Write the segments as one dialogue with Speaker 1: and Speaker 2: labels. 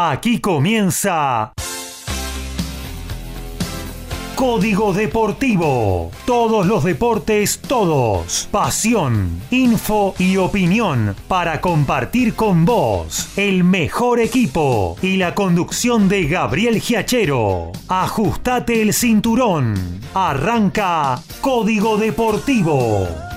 Speaker 1: Aquí comienza Código Deportivo. Todos los deportes, todos. Pasión, info y opinión para compartir con vos el mejor equipo y la conducción de Gabriel Giachero. Ajustate el cinturón. Arranca Código Deportivo.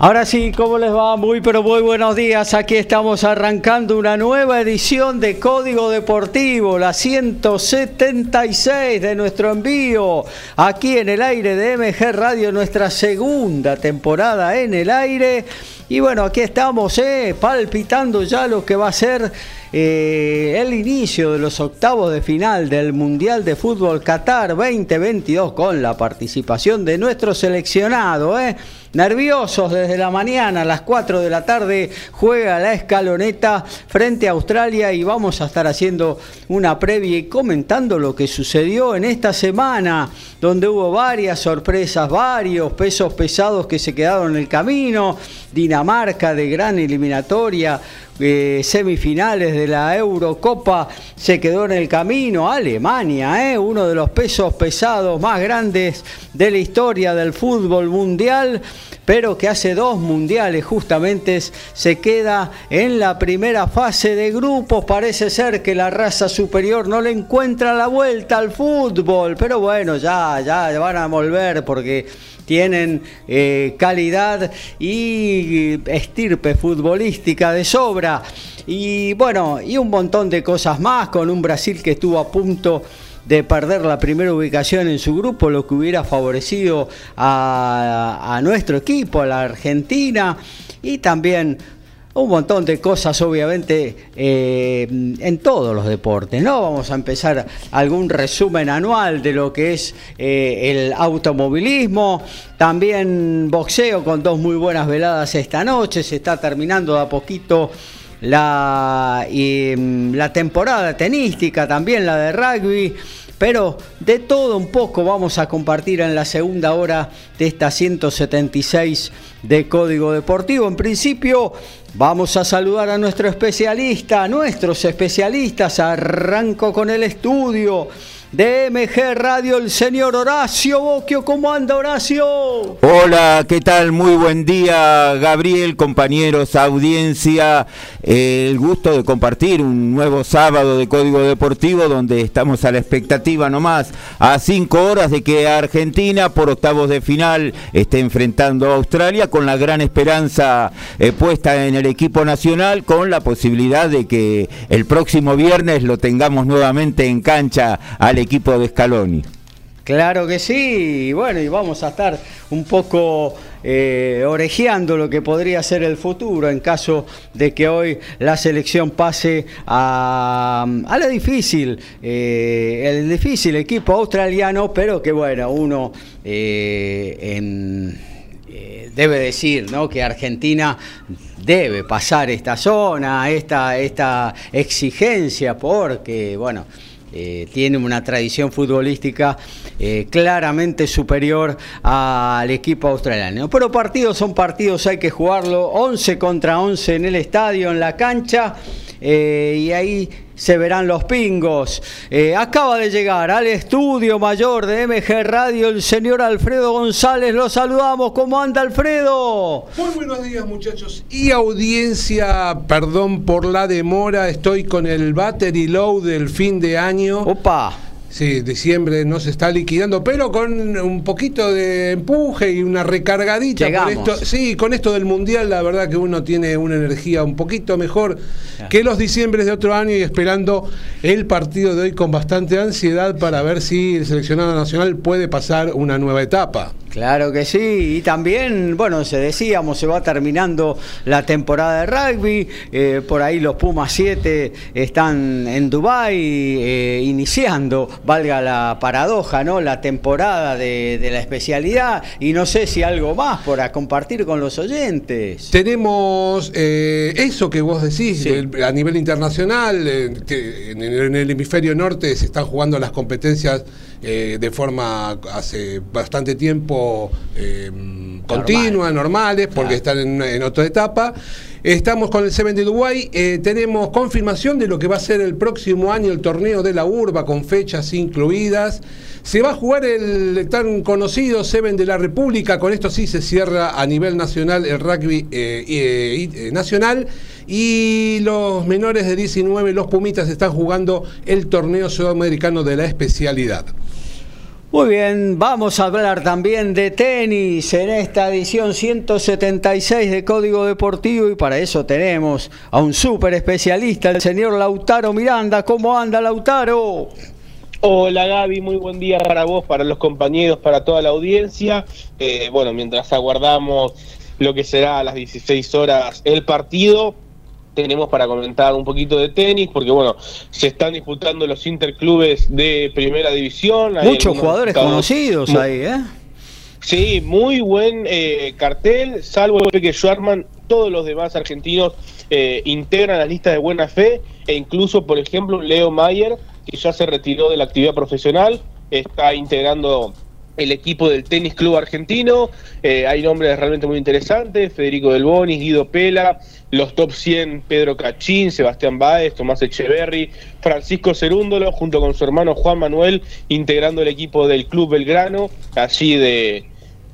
Speaker 2: Ahora sí, ¿cómo les va? Muy pero muy buenos días. Aquí estamos arrancando una nueva edición de Código Deportivo, la 176 de nuestro envío, aquí en el aire de MG Radio, nuestra segunda temporada en el aire. Y bueno, aquí estamos, eh, palpitando ya lo que va a ser eh, el inicio de los octavos de final del Mundial de Fútbol Qatar 2022 con la participación de nuestro seleccionado. Eh. Nerviosos desde la mañana, a las 4 de la tarde, juega la escaloneta frente a Australia y vamos a estar haciendo una previa y comentando lo que sucedió en esta semana, donde hubo varias sorpresas, varios pesos pesados que se quedaron en el camino, Dinamarca de gran eliminatoria, eh, semifinales de la Eurocopa se quedó en el camino. Alemania, eh, uno de los pesos pesados más grandes de la historia del fútbol mundial, pero que hace dos mundiales justamente se queda en la primera fase de grupos. Parece ser que la raza superior no le encuentra la vuelta al fútbol, pero bueno, ya, ya van a volver porque tienen eh, calidad y estirpe futbolística de sobra. Y bueno, y un montón de cosas más con un Brasil que estuvo a punto de perder la primera ubicación en su grupo, lo que hubiera favorecido a, a nuestro equipo, a la Argentina, y también un montón de cosas, obviamente, eh, en todos los deportes. ¿no? Vamos a empezar algún resumen anual de lo que es eh, el automovilismo, también boxeo con dos muy buenas veladas esta noche, se está terminando de a poquito la, mm, la temporada tenística, también la de rugby. Pero de todo un poco vamos a compartir en la segunda hora de esta 176 de Código Deportivo. En principio vamos a saludar a nuestro especialista, a nuestros especialistas. Arranco con el estudio de MG Radio, el señor Horacio Boquio. ¿Cómo anda Horacio?
Speaker 3: Hola, ¿qué tal? Muy buen día, Gabriel, compañeros, audiencia. el gusto de compartir un nuevo sábado de Código Deportivo donde estamos a la expectativa nomás a cinco horas de que Argentina por octavos de final esté enfrentando a Australia con la gran esperanza eh, puesta en el equipo nacional con la posibilidad de que el próximo viernes lo tengamos nuevamente en cancha al equipo de Scaloni.
Speaker 2: Claro que sí, bueno, y vamos a estar un poco eh, orejeando lo que podría ser el futuro en caso de que hoy la selección pase a, a la difícil, eh, el difícil equipo australiano, pero que bueno, uno eh, debe decir ¿no? que Argentina debe pasar esta zona, esta, esta exigencia, porque bueno eh, tiene una tradición futbolística eh, claramente superior al equipo australiano. Pero partidos son partidos, hay que jugarlo 11 contra 11 en el estadio, en la cancha, eh, y ahí se verán los pingos. Eh, acaba de llegar al estudio mayor de MG Radio el señor Alfredo González. Lo saludamos. ¿Cómo anda Alfredo?
Speaker 4: Muy buenos días muchachos y audiencia. Perdón por la demora. Estoy con el battery low del fin de año.
Speaker 2: Opa.
Speaker 4: Sí, diciembre no se está liquidando, pero con un poquito de empuje y una recargadita.
Speaker 2: Llegamos.
Speaker 4: esto, sí, con esto del mundial, la verdad que uno tiene una energía un poquito mejor que los diciembres de otro año y esperando el partido de hoy con bastante ansiedad para ver si el seleccionado nacional puede pasar una nueva etapa.
Speaker 2: Claro que sí, y también, bueno, se decíamos, se va terminando la temporada de rugby, eh, por ahí los Pumas 7 están en Dubái eh, iniciando, valga la paradoja, ¿no? La temporada de, de la especialidad, y no sé si algo más para compartir con los oyentes.
Speaker 4: Tenemos eh, eso que vos decís
Speaker 2: Sí.
Speaker 4: el- a nivel internacional, eh, que en el hemisferio norte se están jugando las competencias eh, de forma hace bastante tiempo eh, continua, normales, porque están en, en otra etapa. Estamos con el Seven de Dubái, eh, tenemos confirmación de lo que va a ser el próximo año el torneo de la urba con fechas incluidas. Se va a jugar el tan conocido Seven de la República, con esto sí se cierra a nivel nacional el rugby nacional y los menores de 19, los Pumitas, están jugando el torneo sudamericano de la especialidad.
Speaker 2: Muy bien, vamos a hablar también de tenis en esta edición 176 de Código Deportivo y para eso tenemos a un súper especialista, el señor Lautaro Miranda. ¿Cómo anda Lautaro?
Speaker 5: Hola Gaby, muy buen día para vos, para los compañeros, para toda la audiencia. Eh, bueno, mientras aguardamos lo que será a las 16 horas el partido, tenemos para comentar un poquito de tenis, porque bueno, se están disputando los interclubes de primera división. Hay
Speaker 2: Muchos jugadores conocidos ahí, ¿eh?
Speaker 5: Sí, muy buen eh, cartel, salvo Peque Schwarman, todos los demás argentinos eh, integran las listas de buena fe e incluso, por ejemplo, Leo Mayer, que ya se retiró de la actividad profesional, está integrando el equipo del Tenis Club Argentino. Eh, hay nombres realmente muy interesantes, Federico Del Bonis, Guido Pela, los top 100, Pedro Cachín, Sebastián Báez, Tomás Echeverry, Francisco Cerúndolo, junto con su hermano Juan Manuel, integrando el equipo del Club Belgrano, allí de...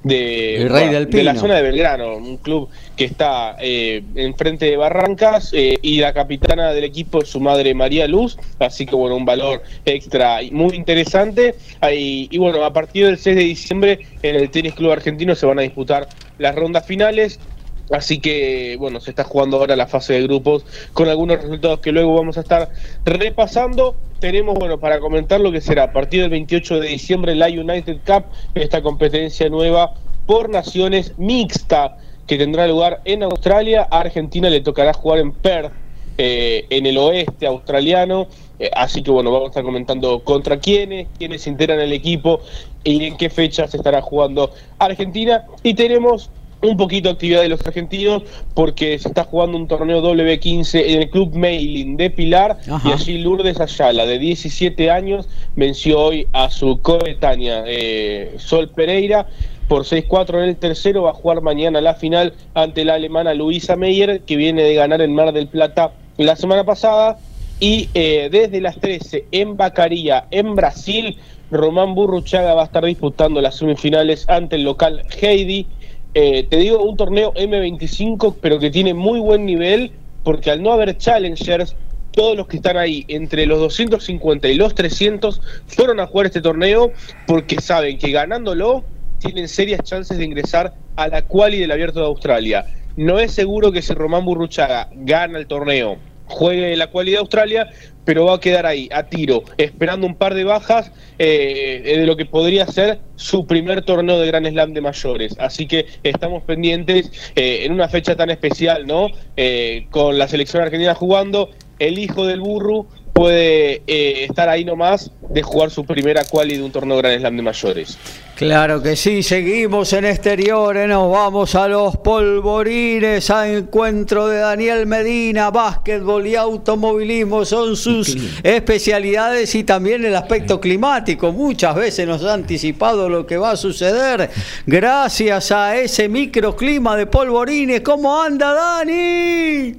Speaker 5: De,
Speaker 2: El Rey
Speaker 5: de la zona de Belgrano, un club que está eh, enfrente de Barrancas eh, y la capitana del equipo es su madre María Luz, así que bueno, un valor extra y muy interesante. Ahí- y bueno, a partir del 6 de diciembre en el Tenis Club Argentino se van a disputar las rondas finales. Así que, bueno, se está jugando ahora la fase de grupos con algunos resultados que luego vamos a estar repasando. Tenemos, bueno, para comentar lo que será a partir del 28 de diciembre la United Cup, esta competencia nueva por naciones mixta que tendrá lugar en Australia. A Argentina le tocará jugar en Perth, eh, en el oeste australiano. Eh, así que bueno, vamos a estar comentando contra quiénes, quiénes integran el equipo y en qué fecha se estará jugando Argentina. Y tenemos un poquito de actividad de los argentinos porque se está jugando un torneo W15 en el club Mailing de Pilar
Speaker 2: Ajá.
Speaker 5: y allí Lourdes Ayala de 17 años venció hoy a su coetánea eh, Sol Pereira por 6-4 en el tercero va a jugar mañana la final ante la alemana Luisa Meyer que viene de ganar en Mar del Plata la semana pasada y eh, desde las 13 en Bacaría, en Brasil, Román Burruchaga va a estar disputando las semifinales ante el local Heidi. Eh, te digo, un torneo M25, pero que tiene muy buen nivel, porque al no haber challengers, todos los que están ahí entre los 250 y los 300 fueron a jugar este torneo porque saben que ganándolo tienen serias chances de ingresar a la quali del Abierto de Australia. No es seguro que si Román Burruchaga gana el torneo, juegue la quali de Australia, pero va a quedar ahí, a tiro, esperando un par de bajas eh, de lo que podría ser su primer torneo de Gran Slam de mayores. Así que estamos pendientes eh, en una fecha tan especial, ¿no? Eh, con la selección argentina jugando, el hijo del burro puede eh, estar ahí nomás de jugar su primera quali de un torneo Gran Slam de mayores.
Speaker 2: Claro que sí, seguimos en exteriores, nos vamos a los polvorines, a encuentro de Daniel Medina, básquetbol y automovilismo son sus especialidades y también el aspecto climático. Muchas veces nos ha anticipado lo que va a suceder gracias a ese microclima de polvorines. ¿Cómo anda Dani?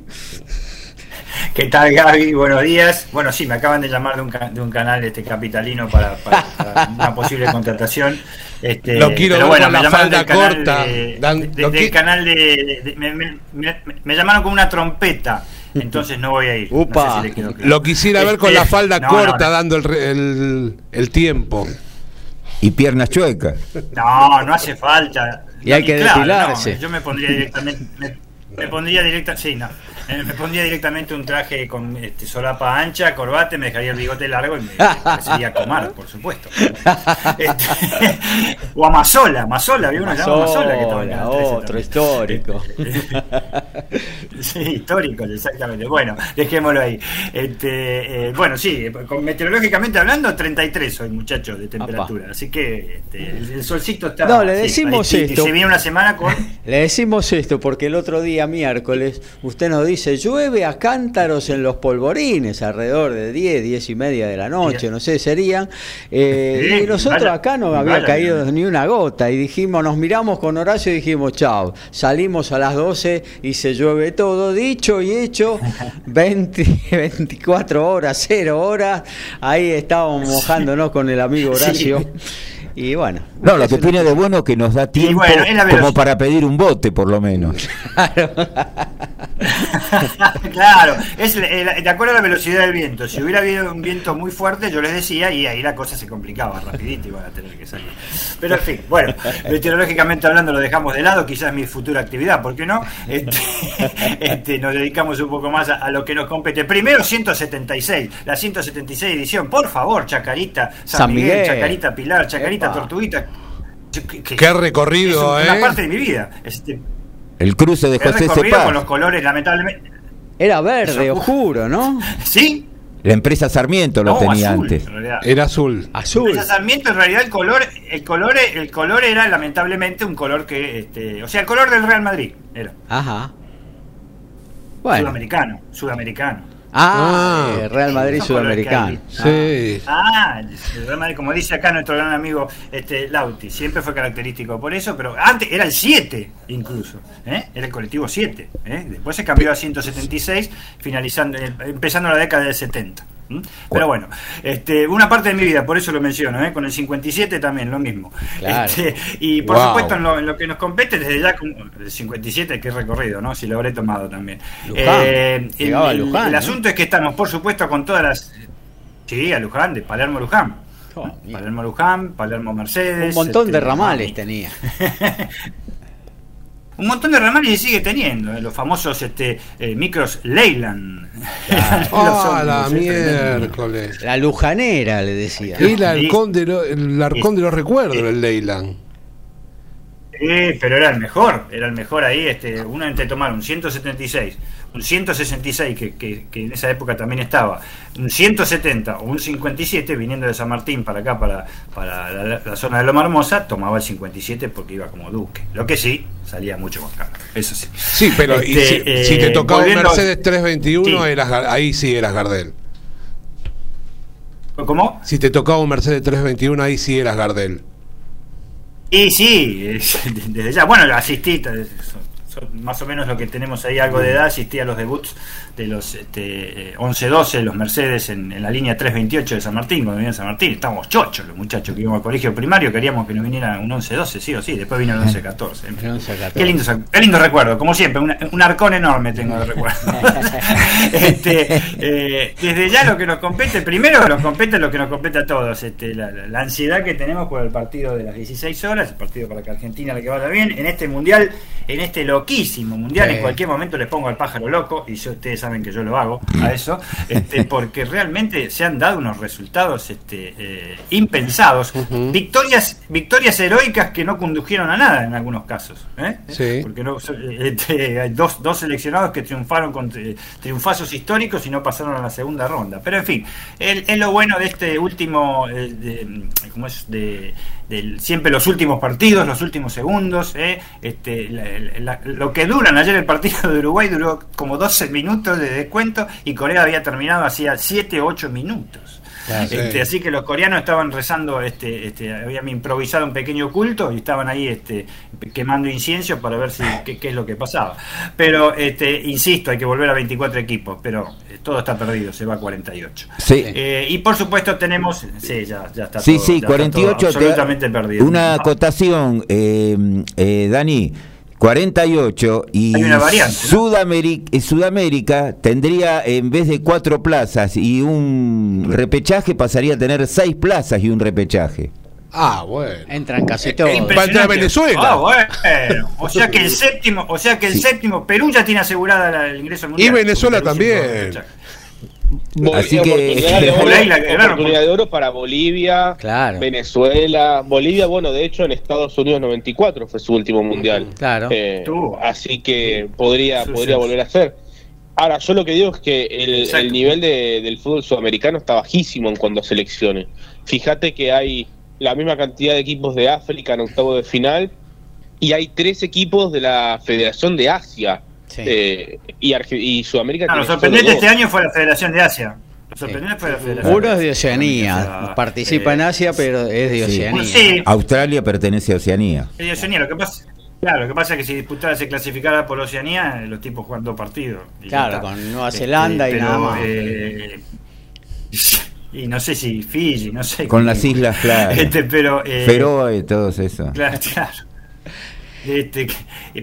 Speaker 6: ¿Qué tal Gaby? Buenos días. Bueno, sí, me acaban de llamar de un, de un canal este capitalino para, una posible contratación. Este,
Speaker 4: lo quiero
Speaker 6: pero
Speaker 4: bueno, con la falda corta.
Speaker 6: del canal de... me, llamaron con una trompeta. Entonces no voy a ir.
Speaker 4: Lo quisiera ver con la este, falda corta dando el, el, tiempo.
Speaker 3: Y piernas chuecas.
Speaker 6: No, no hace falta.
Speaker 2: Y hay que depilarse.
Speaker 6: yo me pondría directamente. Me, pondría directamente. Sí, no. Me pondría directamente un traje con este, solapa ancha, corbate, me dejaría el bigote largo y me, sería Comar, por supuesto. Este, o Amazola, Amazola, había una llamada Amazola que estaba
Speaker 2: Otro histórico.
Speaker 6: sí, histórico, exactamente. Bueno, dejémoslo ahí. Este, eh, bueno, sí, meteorológicamente hablando, 33 hoy, muchachos, de temperatura. Así que este, el, solcito está.
Speaker 2: No, le decimos esto.
Speaker 6: Se viene una semana con.
Speaker 2: Le decimos esto porque el otro día, miércoles, usted nos dice dice, llueve a cántaros en los polvorines, alrededor de 10, 10 y media de la noche, no sé, serían. Eh, y nosotros acá no había caído ni una gota y dijimos, nos miramos con Horacio y dijimos, chao, salimos a las 12 y se llueve todo, dicho y hecho, 20, 24 horas, 0 horas, ahí estábamos mojándonos con el amigo Horacio. Y bueno.
Speaker 3: No, lo que tiene de bueno es que nos da tiempo como para pedir un bote, por lo menos.
Speaker 6: claro, es de acuerdo a la velocidad del viento. Si hubiera habido un viento muy fuerte, yo les decía, y ahí la cosa se complicaba rapidito y van a tener que salir. Pero en fin, bueno, meteorológicamente hablando lo dejamos de lado, quizás mi futura actividad, ¿por qué no? Este, este, nos dedicamos un poco más a, lo que nos compete. Primero 176, la 176 edición, por favor, Chacarita, San, Miguel, Chacarita Pilar, Chacarita Tortuguita.
Speaker 4: Qué recorrido,
Speaker 6: es Una ¿eh? parte de mi vida. Este,
Speaker 3: el cruce de José Cepaz.
Speaker 6: con los colores, lamentablemente.
Speaker 2: Era verde, oscuro, ¿no?
Speaker 6: Sí.
Speaker 3: La empresa Sarmiento lo tenía antes.
Speaker 4: Era azul.
Speaker 6: Azul. La empresa Sarmiento, en realidad, el color, el color, el color era lamentablemente un color que, este, o sea, el color del Real Madrid era.
Speaker 2: Ajá.
Speaker 6: Bueno. Sudamericano, sudamericano.
Speaker 2: Ah, ah. Real Madrid Sudamericano.
Speaker 6: Sí. Ah, Real Madrid, como dice acá nuestro gran amigo este, Lauti, siempre fue característico por eso, pero antes era el 7 incluso, ¿eh? era el colectivo 7. ¿eh? Después se cambió a 176, finalizando, empezando la década del 70. ¿Mm? Pero bueno, este, una parte de mi vida, por eso lo menciono, ¿eh? con el 57 también lo mismo. Este, y por supuesto en lo, que nos compete, desde ya el 57 que recorrido, ¿no? si lo habré tomado también. Eh, el, asunto es que estamos, por supuesto, con todas las... Sí, a Luján, de Palermo Luján. Oh, Palermo Luján, Palermo Mercedes.
Speaker 2: Un montón de este, ramales tenía.
Speaker 6: un montón de ramales y sigue teniendo, ¿eh? los famosos este, eh, micros Leyland.
Speaker 4: Ah, la miércoles.
Speaker 2: La lujanera, le decía.
Speaker 4: el halcón de, el arcón de los recuerdos, el Leyland.
Speaker 6: Sí, pero era el mejor, era el mejor ahí. Este, uno entre tomar un 176, un 166 que, que, que, en esa época también estaba, un 170 o un 57 viniendo de San Martín para acá, para, para la, zona de Loma Hermosa, tomaba el 57 porque iba como duque. Lo que sí, salía mucho más caro, eso sí.
Speaker 4: Sí, pero este, si, te tocaba un Mercedes 321, ahí sí eras Gardel.
Speaker 6: ¿Cómo?
Speaker 4: Si te tocaba un Mercedes 321, ahí sí eras Gardel.
Speaker 6: Y sí, desde ya. Bueno, asistí, más o menos lo que tenemos ahí algo de edad, asistí a los debuts de los este, 11-12, los Mercedes en, la línea 328 de San Martín, cuando venía San Martín, estábamos chochos los muchachos que íbamos al colegio primario, queríamos que nos viniera un 11-12, sí o sí, después vino el 11-14. Qué lindo, qué lindo recuerdo, como siempre, un, arcón enorme tengo de recuerdo. este, eh, desde ya lo que nos compete, primero nos compete lo que nos compete a todos, este, la, ansiedad que tenemos por el partido de las 16 horas, el partido para que Argentina le vaya bien, en este mundial, en este loquísimo mundial, en cualquier momento les pongo al pájaro loco, y yo, ustedes saben que yo lo hago a eso, este, porque realmente se han dado unos resultados este, eh, impensados, victorias, victorias heroicas que no condujeron a nada en algunos casos, ¿eh? porque no, este, hay dos, dos seleccionados que triunfaron con triunfazos históricos y no pasaron a la segunda ronda, pero en fin, es lo bueno de este último, eh, de, ¿cómo es? de siempre los últimos partidos, los últimos segundos. ¿eh? Este, lo que duran, ayer el partido de Uruguay duró como 12 minutos de descuento y Corea había terminado hacía 7 o 8 minutos. Este,
Speaker 4: Sí.
Speaker 6: Así que los coreanos estaban rezando, este, este, habían improvisado un pequeño culto y estaban ahí este, quemando incienso para ver si, qué, qué es lo que pasaba. Pero, este, insisto, hay que volver a 24 equipos, pero eh, todo está perdido, se va a 48.
Speaker 3: Sí.
Speaker 6: Eh, y por supuesto tenemos, sí, ya, ya está
Speaker 3: Sí,
Speaker 6: todo,
Speaker 3: sí,
Speaker 6: ya está
Speaker 3: 48.
Speaker 6: todo
Speaker 3: te-
Speaker 6: absolutamente perdido.
Speaker 3: Una acotación, eh, eh, Dani. 48 y
Speaker 6: variante, ¿no?
Speaker 3: Sudamérica, eh, Sudamérica tendría en vez de cuatro plazas y un repechaje pasaría a tener seis plazas y un repechaje.
Speaker 4: Ah, bueno.
Speaker 2: Entran casi
Speaker 6: Es
Speaker 2: todos.
Speaker 6: impresionante.
Speaker 4: Va a entrar Venezuela.
Speaker 6: Ah, bueno. O sea que el séptimo, o sea que el séptimo, Perú ya tiene asegurada la- el ingreso al mundial.
Speaker 4: Y Venezuela también.
Speaker 3: Así que-
Speaker 5: oportunidad, de oro, oportunidad de para Bolivia,
Speaker 2: Claro.
Speaker 5: Venezuela. Bolivia, bueno, de hecho en Estados Unidos 94 fue su último mundial.
Speaker 2: Claro.
Speaker 5: Eh, así que podría,
Speaker 6: Sí,
Speaker 5: podría
Speaker 6: sí.
Speaker 5: volver a ser. Ahora, yo lo que digo es que el, el nivel de- del fútbol sudamericano está bajísimo en cuanto a selecciones. Fíjate que hay la misma cantidad de equipos de África en octavo de final y hay tres equipos de la Federación de Asia.
Speaker 2: Sí.
Speaker 5: Eh, y, Arge- y Sudamérica
Speaker 6: Ah, lo sorprendente este año fue la Federación de Asia. Lo sorprendente fue la Federación
Speaker 2: Uno es de Oceanía, participa
Speaker 6: eh,
Speaker 2: en Asia, pero es de
Speaker 3: Sí.
Speaker 2: Oceanía.
Speaker 6: Sí,
Speaker 3: Australia pertenece a Oceanía.
Speaker 6: es de Oceanía. Lo que pasa, claro, lo que pasa es que si disputara se clasificara por Oceanía, eh, los tipos juegan dos partidos.
Speaker 2: Claro, con Nueva Zelanda y nada más.
Speaker 6: eh, y no sé si Fiji, no sé.
Speaker 3: Con las islas, claro.
Speaker 6: Este, pero, eh,
Speaker 3: Feroe y todos eso.
Speaker 6: Claro, claro. Este,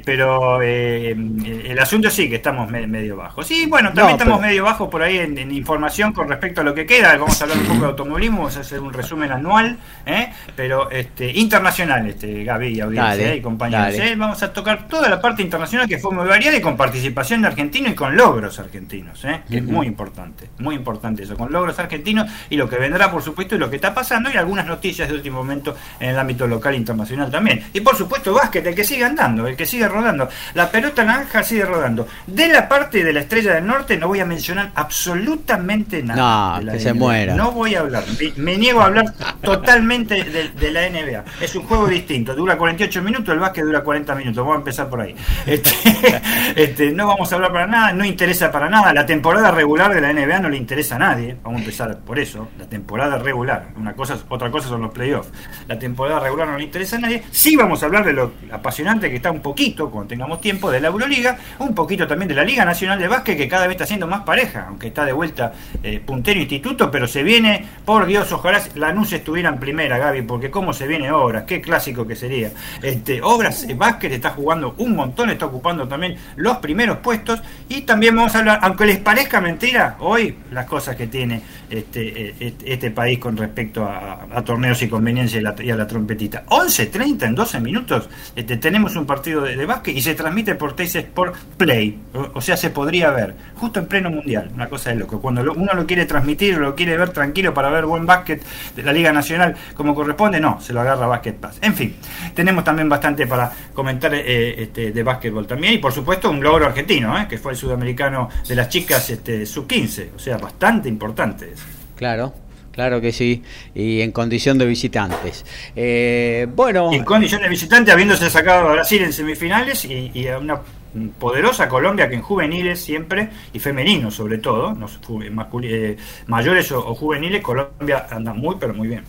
Speaker 6: pero eh, el asunto sí que estamos me- medio bajos. Sí, bueno, también
Speaker 2: No,
Speaker 6: estamos
Speaker 2: pero-
Speaker 6: medio bajos por ahí en, en información con respecto a lo que queda. Vamos a hablar un poco de automovilismo, vamos a hacer un resumen anual, ¿eh? pero este, internacional, este, Gaby y audiencia
Speaker 2: Dale,
Speaker 6: ¿eh? y compañeros. ¿eh? Vamos a tocar toda la parte internacional que fue muy variada y con participación de argentinos y con logros argentinos, ¿eh? que es muy importante, muy importante eso, con logros argentinos y lo que vendrá, por supuesto, y lo que está pasando y algunas noticias de último momento en el ámbito local e internacional también. Y por supuesto, básquet, el que sigue andando, el que sigue rodando. La pelota naranja sigue rodando. De la parte de la estrella del norte no voy a mencionar absolutamente nada.
Speaker 2: No, que se
Speaker 6: NBA.
Speaker 2: muera.
Speaker 6: No voy a hablar. Me, me niego a hablar totalmente de, de la NBA. Es un juego distinto. Dura 48 minutos, el básquet dura 40 minutos. Vamos a empezar por ahí. Este, este, no vamos a hablar para nada, no interesa para nada. La temporada regular de la NBA no le interesa a nadie. Vamos a empezar por eso. La temporada regular. Una cosa, otra cosa son los playoffs. La temporada regular no le interesa a nadie. Sí vamos a hablar de lo apasionante que está un poquito, cuando tengamos tiempo, de la Euroliga, un poquito también de la Liga Nacional de Básquet, que cada vez está siendo más pareja, aunque está de vuelta eh, puntero instituto, pero se viene, por Dios, ojalá Lanús estuviera en primera, Gaby, porque cómo se viene Obras, qué clásico que sería. Este, Obras, eh, Básquet está jugando un montón, está ocupando también los primeros puestos, y también vamos a hablar, aunque les parezca mentira, hoy las cosas que tiene este, eh, este, país con respecto a, a torneos y conveniencia y, la- y a la trompetita. 11.30 en 12 minutos este, tenemos un partido de, de básquet y se transmite por Teis Sport Play. O, sea, se podría ver justo en pleno mundial. Una cosa de loco. Cuando lo- uno lo quiere transmitir, lo quiere ver tranquilo para ver buen básquet de la Liga Nacional como corresponde, no, se lo agarra Basket Pass. En fin, tenemos también bastante para comentar eh, este, de básquetbol también y por supuesto un logro argentino, eh, que fue el sudamericano de las chicas este, sub-15. O sea, bastante importante.
Speaker 2: Claro, claro que sí. Y en condición de visitantes. Eh, bueno,
Speaker 6: en condición de visitante, habiéndose sacado a Brasil en semifinales y, a una poderosa Colombia que en juveniles siempre, y femeninos sobre todo, no, eh, mayores o juveniles, Colombia anda muy, pero muy bien.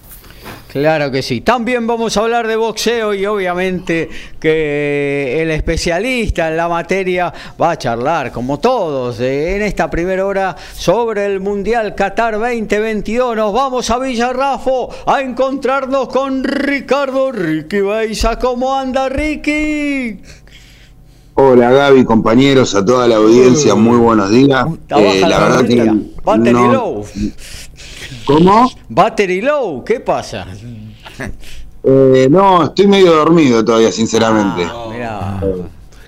Speaker 2: Claro que sí. También vamos a hablar de boxeo y obviamente que el especialista en la materia va a charlar, como todos, eh, en esta primera hora sobre el Mundial Qatar 2022. Nos vamos a Villarrafo a encontrarnos con Ricardo Ricky Beiza. ¿Cómo anda Ricky?
Speaker 7: Hola Gaby, compañeros, a toda la audiencia, muy buenos días. Eh,
Speaker 2: la
Speaker 7: verdad que no-. ¿Cómo?
Speaker 2: Battery low, ¿qué pasa?
Speaker 7: Eh, no, estoy medio dormido todavía, sinceramente.
Speaker 2: Ah, mirá.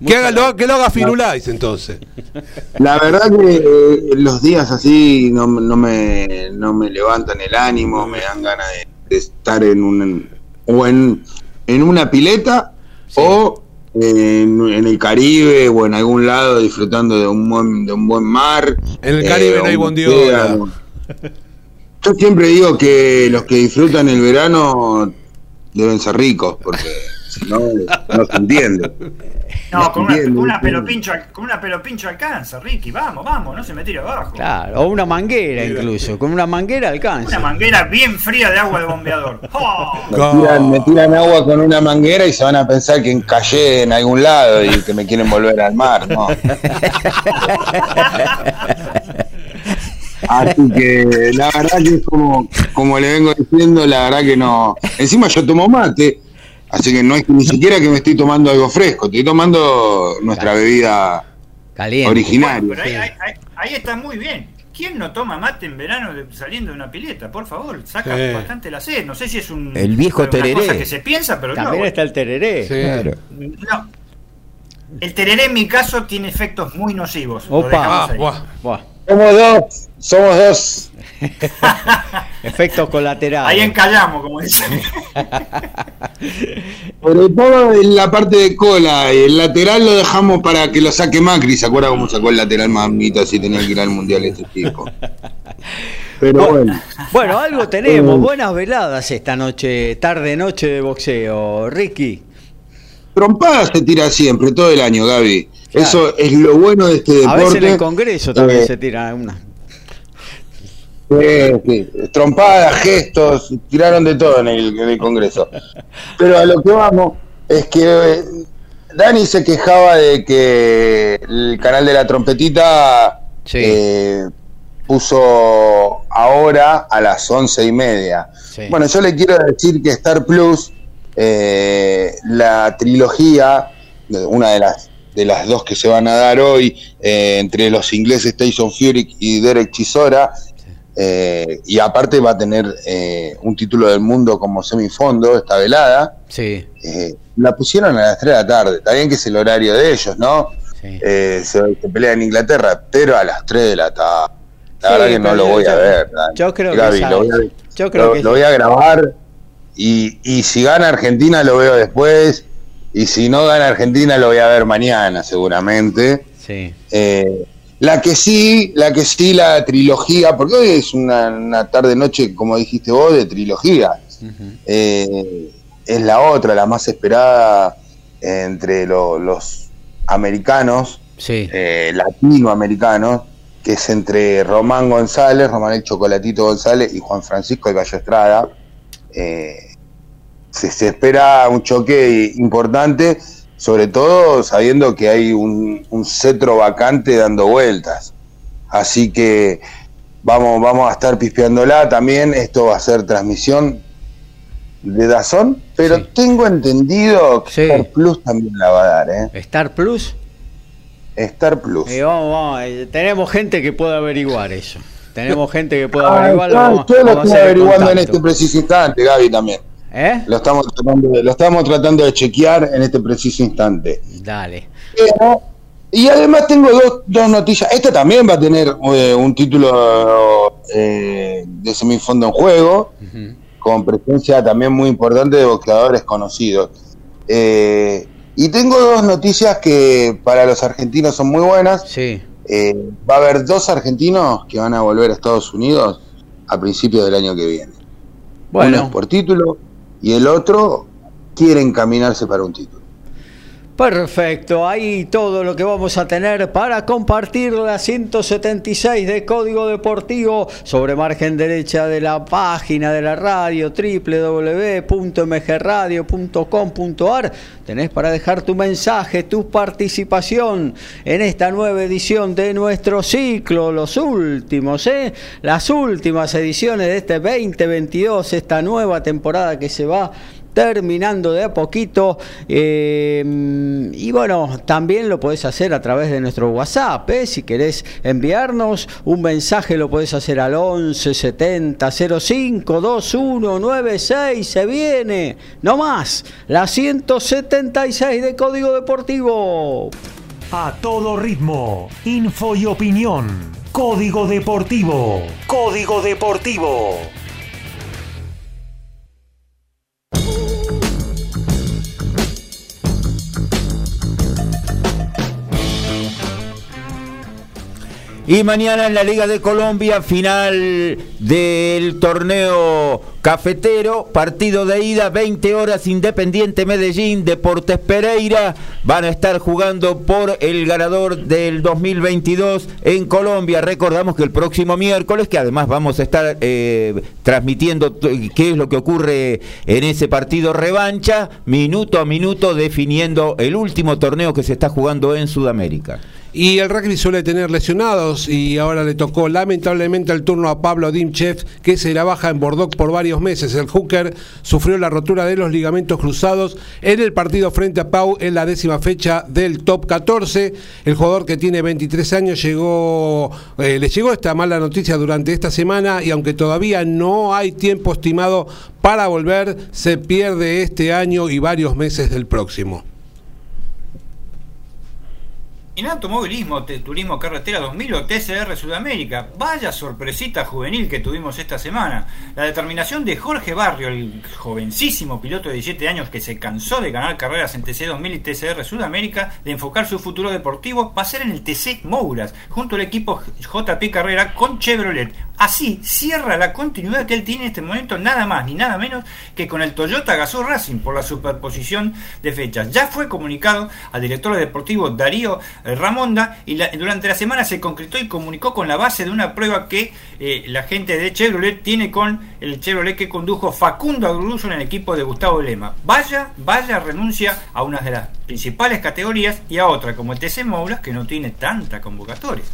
Speaker 4: Que, haga, lo, que lo haga Firulais entonces.
Speaker 7: La verdad que eh, los días así no, no me, no me levantan el ánimo, me dan ganas de, de estar en un o en, en una pileta o en, en el Caribe o en algún lado disfrutando de un buen, de un buen mar.
Speaker 4: En el Caribe
Speaker 7: eh,
Speaker 4: no hay bondiola.
Speaker 7: Yo siempre digo que los que disfrutan el verano deben ser ricos, porque si no, no se entiende.
Speaker 6: No, con una, con una pelo pincho, con una pelo pincho alcanza, Ricky, vamos, vamos, no se me tire abajo.
Speaker 2: Claro, o una manguera incluso. Con una manguera
Speaker 6: Una
Speaker 2: alcanza.
Speaker 6: manguera bien fría de agua de bombeador. ¡Oh!
Speaker 7: Me tiran, me tiran agua con una manguera y se van a pensar que encallé en algún lado y que me quieren volver al mar, ¿no? Así que la verdad que es como, como le vengo diciendo, la verdad que no. Encima yo tomo mate, así que no es ni siquiera que me estoy tomando algo fresco, estoy tomando nuestra bebida
Speaker 2: Caliente.
Speaker 7: originaria.
Speaker 6: Pero ahí, ahí- ahí- ahí está muy bien. ¿Quién no toma mate en verano de- saliendo de una pileta? Por favor, saca
Speaker 4: Sí.
Speaker 6: bastante la sed. No sé si es un,
Speaker 3: El viejo
Speaker 6: una
Speaker 3: tereré.
Speaker 6: cosa que se piensa, pero
Speaker 2: También
Speaker 6: no.
Speaker 2: está el tereré.
Speaker 4: Sí.
Speaker 3: Claro.
Speaker 6: no. El tereré en mi caso tiene efectos muy nocivos.
Speaker 2: Opa.
Speaker 4: Ah, buah.
Speaker 2: Buah,
Speaker 7: Somos dos, somos dos.
Speaker 2: efectos colaterales.
Speaker 6: Ahí encallamos, como dicen.
Speaker 7: Sobre todo en la parte de cola, el lateral lo dejamos para que lo saque Macri. ¿Se acuerda cómo sacó el lateral mamita si tenía que ir al mundial este chico? Pero bueno,
Speaker 2: Bueno, algo tenemos. Buenas veladas esta noche, tarde noche de boxeo. Ricky.
Speaker 7: trompada se tira siempre, todo el año, Gaby.
Speaker 2: Claro.
Speaker 7: Eso es lo bueno de este deporte.
Speaker 2: A veces en el Congreso también
Speaker 7: Eh,
Speaker 2: se tira una.
Speaker 7: Sí, sí, trompadas, gestos, tiraron de todo en el, en el Congreso. Pero a lo que vamos es que eh, Dani se quejaba de que el canal de la trompetita
Speaker 2: Sí.
Speaker 7: eh, puso ahora a las once y media.
Speaker 2: Sí.
Speaker 7: Bueno, yo le quiero decir que Star Plus, eh, la trilogía, una de las de las dos que se van a dar hoy, eh, entre los ingleses Tyson Fury y Derek Chisora, eh, y aparte va a tener eh, un título del mundo como semifondo esta velada.
Speaker 2: Sí,
Speaker 7: eh, la pusieron a las 3 de la tarde. Está bien que es el horario de ellos, ¿no?
Speaker 2: sí.
Speaker 7: Eh, se, se pelea en Inglaterra, pero a las 3 de la tarde. La
Speaker 2: Sí,
Speaker 7: verdad que no lo
Speaker 2: yo-
Speaker 7: voy a ver.
Speaker 2: Yo creo que
Speaker 7: Gaby, lo voy a,
Speaker 2: yo creo
Speaker 7: lo-
Speaker 2: que-
Speaker 7: lo voy a grabar y, y si gana Argentina lo veo después y si no gana Argentina lo voy a ver mañana seguramente.
Speaker 2: sí.
Speaker 7: Eh, la que sí, la que sí, la trilogía, porque hoy es una, una tarde-noche, como dijiste vos, de trilogía.
Speaker 2: Ujú.
Speaker 7: Eh, es la otra, la más esperada entre lo- los americanos,
Speaker 2: Sí.
Speaker 7: eh, latinoamericanos, que es entre Román González, Román el Chocolatito González y Juan Francisco de Gallo Estrada. Eh, se, se espera un choque importante, sobre todo sabiendo que hay un, un cetro vacante dando vueltas. Así que vamos, vamos a estar pispeándola también. Esto va a ser transmisión de Dazón, pero
Speaker 2: Sí.
Speaker 7: tengo entendido que
Speaker 2: Sí.
Speaker 7: Star Plus también la va a dar, ¿eh?
Speaker 2: Star Plus.
Speaker 7: Star Plus.
Speaker 2: Eh, vamos, vamos, eh, tenemos gente que puede averiguar eso. Tenemos gente que puede
Speaker 7: Ah,
Speaker 2: averiguarlo.
Speaker 7: yo-
Speaker 2: vamos-
Speaker 7: yo lo
Speaker 2: vamos
Speaker 7: estoy averiguando en este preciso instante, Gaby, también.
Speaker 2: ¿Eh?
Speaker 7: Lo estamos tratando de, lo estamos tratando de chequear en este preciso instante.
Speaker 2: Dale.
Speaker 7: Pero- y además tengo dos, dos noticias. Esta también va a tener eh, un título eh, de semifondo en juego, con presencia también muy importante de boxeadores conocidos. Eh, y tengo dos noticias que para los argentinos son muy buenas.
Speaker 2: Sí.
Speaker 7: Va a haber dos argentinos que van a volver a Estados Unidos a principios del año que viene. Uno
Speaker 2: Bueno,
Speaker 7: es por título y el otro quiere encaminarse para un título.
Speaker 2: Perfecto. Ahí todo lo que vamos a tener para compartir la 176 de Código Deportivo sobre margen derecha de la página de la radio www.mgradio.com.ar. Tenés para dejar tu mensaje, tu participación en esta nueva edición de nuestro ciclo, los últimos, ¿eh? las últimas ediciones de este 2022, esta nueva temporada que se va terminando de a poquito. eh, y bueno, también lo podés hacer a través de nuestro WhatsApp. ¿eh? Si querés enviarnos un mensaje, lo podés hacer al 11 70 05 2196. Se viene, no más, la 176 de Código Deportivo.
Speaker 1: A todo ritmo, info y opinión. Código Deportivo. Código Deportivo.
Speaker 3: Y mañana en la Liga de Colombia, final del torneo Cafetero, partido de ida, 20 horas Independiente Medellín, Deportes Pereira, van a estar jugando por el ganador del 2022 en Colombia. Recordamos que el próximo miércoles, que además vamos a estar eh, transmitiendo qué es lo que ocurre en ese partido revancha, minuto a minuto definiendo el último torneo que se está jugando en Sudamérica.
Speaker 4: Y el rugby suele tener lesionados y ahora le tocó lamentablemente el turno a Pablo Dimchev, que se la baja en Bordeaux por varios meses. El hooker sufrió la rotura de los ligamentos cruzados en el partido frente a Pau en la décima fecha del top 14. El jugador que tiene 23 años llegó, eh, le llegó esta mala noticia durante esta semana y aunque todavía no hay tiempo estimado para volver, se pierde este año y varios meses del próximo.
Speaker 6: En automovilismo, turismo carretera 2000 o TCR Sudamérica. Vaya sorpresita juvenil que tuvimos esta semana. La determinación de Jorge Barrio, el jovencísimo piloto de 17 años que se cansó de ganar carreras en TC 2000 y TCR Sudamérica, de enfocar su futuro deportivo, va a ser en el TC Mouras, junto al equipo JP Carrera con Chevrolet. Así cierra la continuidad que él tiene en este momento, nada más ni nada menos que con el Toyota Gazoo Racing por la superposición de fechas. Ya fue comunicado al director deportivo Darío eh, Ramonda y durante la semana se concretó y comunicó con la base de una prueba que eh, la gente de Chevrolet tiene con el Chevrolet que condujo Facundo Agruso en el equipo de Gustavo Lema. Vaya, vaya renuncia a una de las principales categorías y a otra como el TC Moulas que no tiene tanta convocatoria.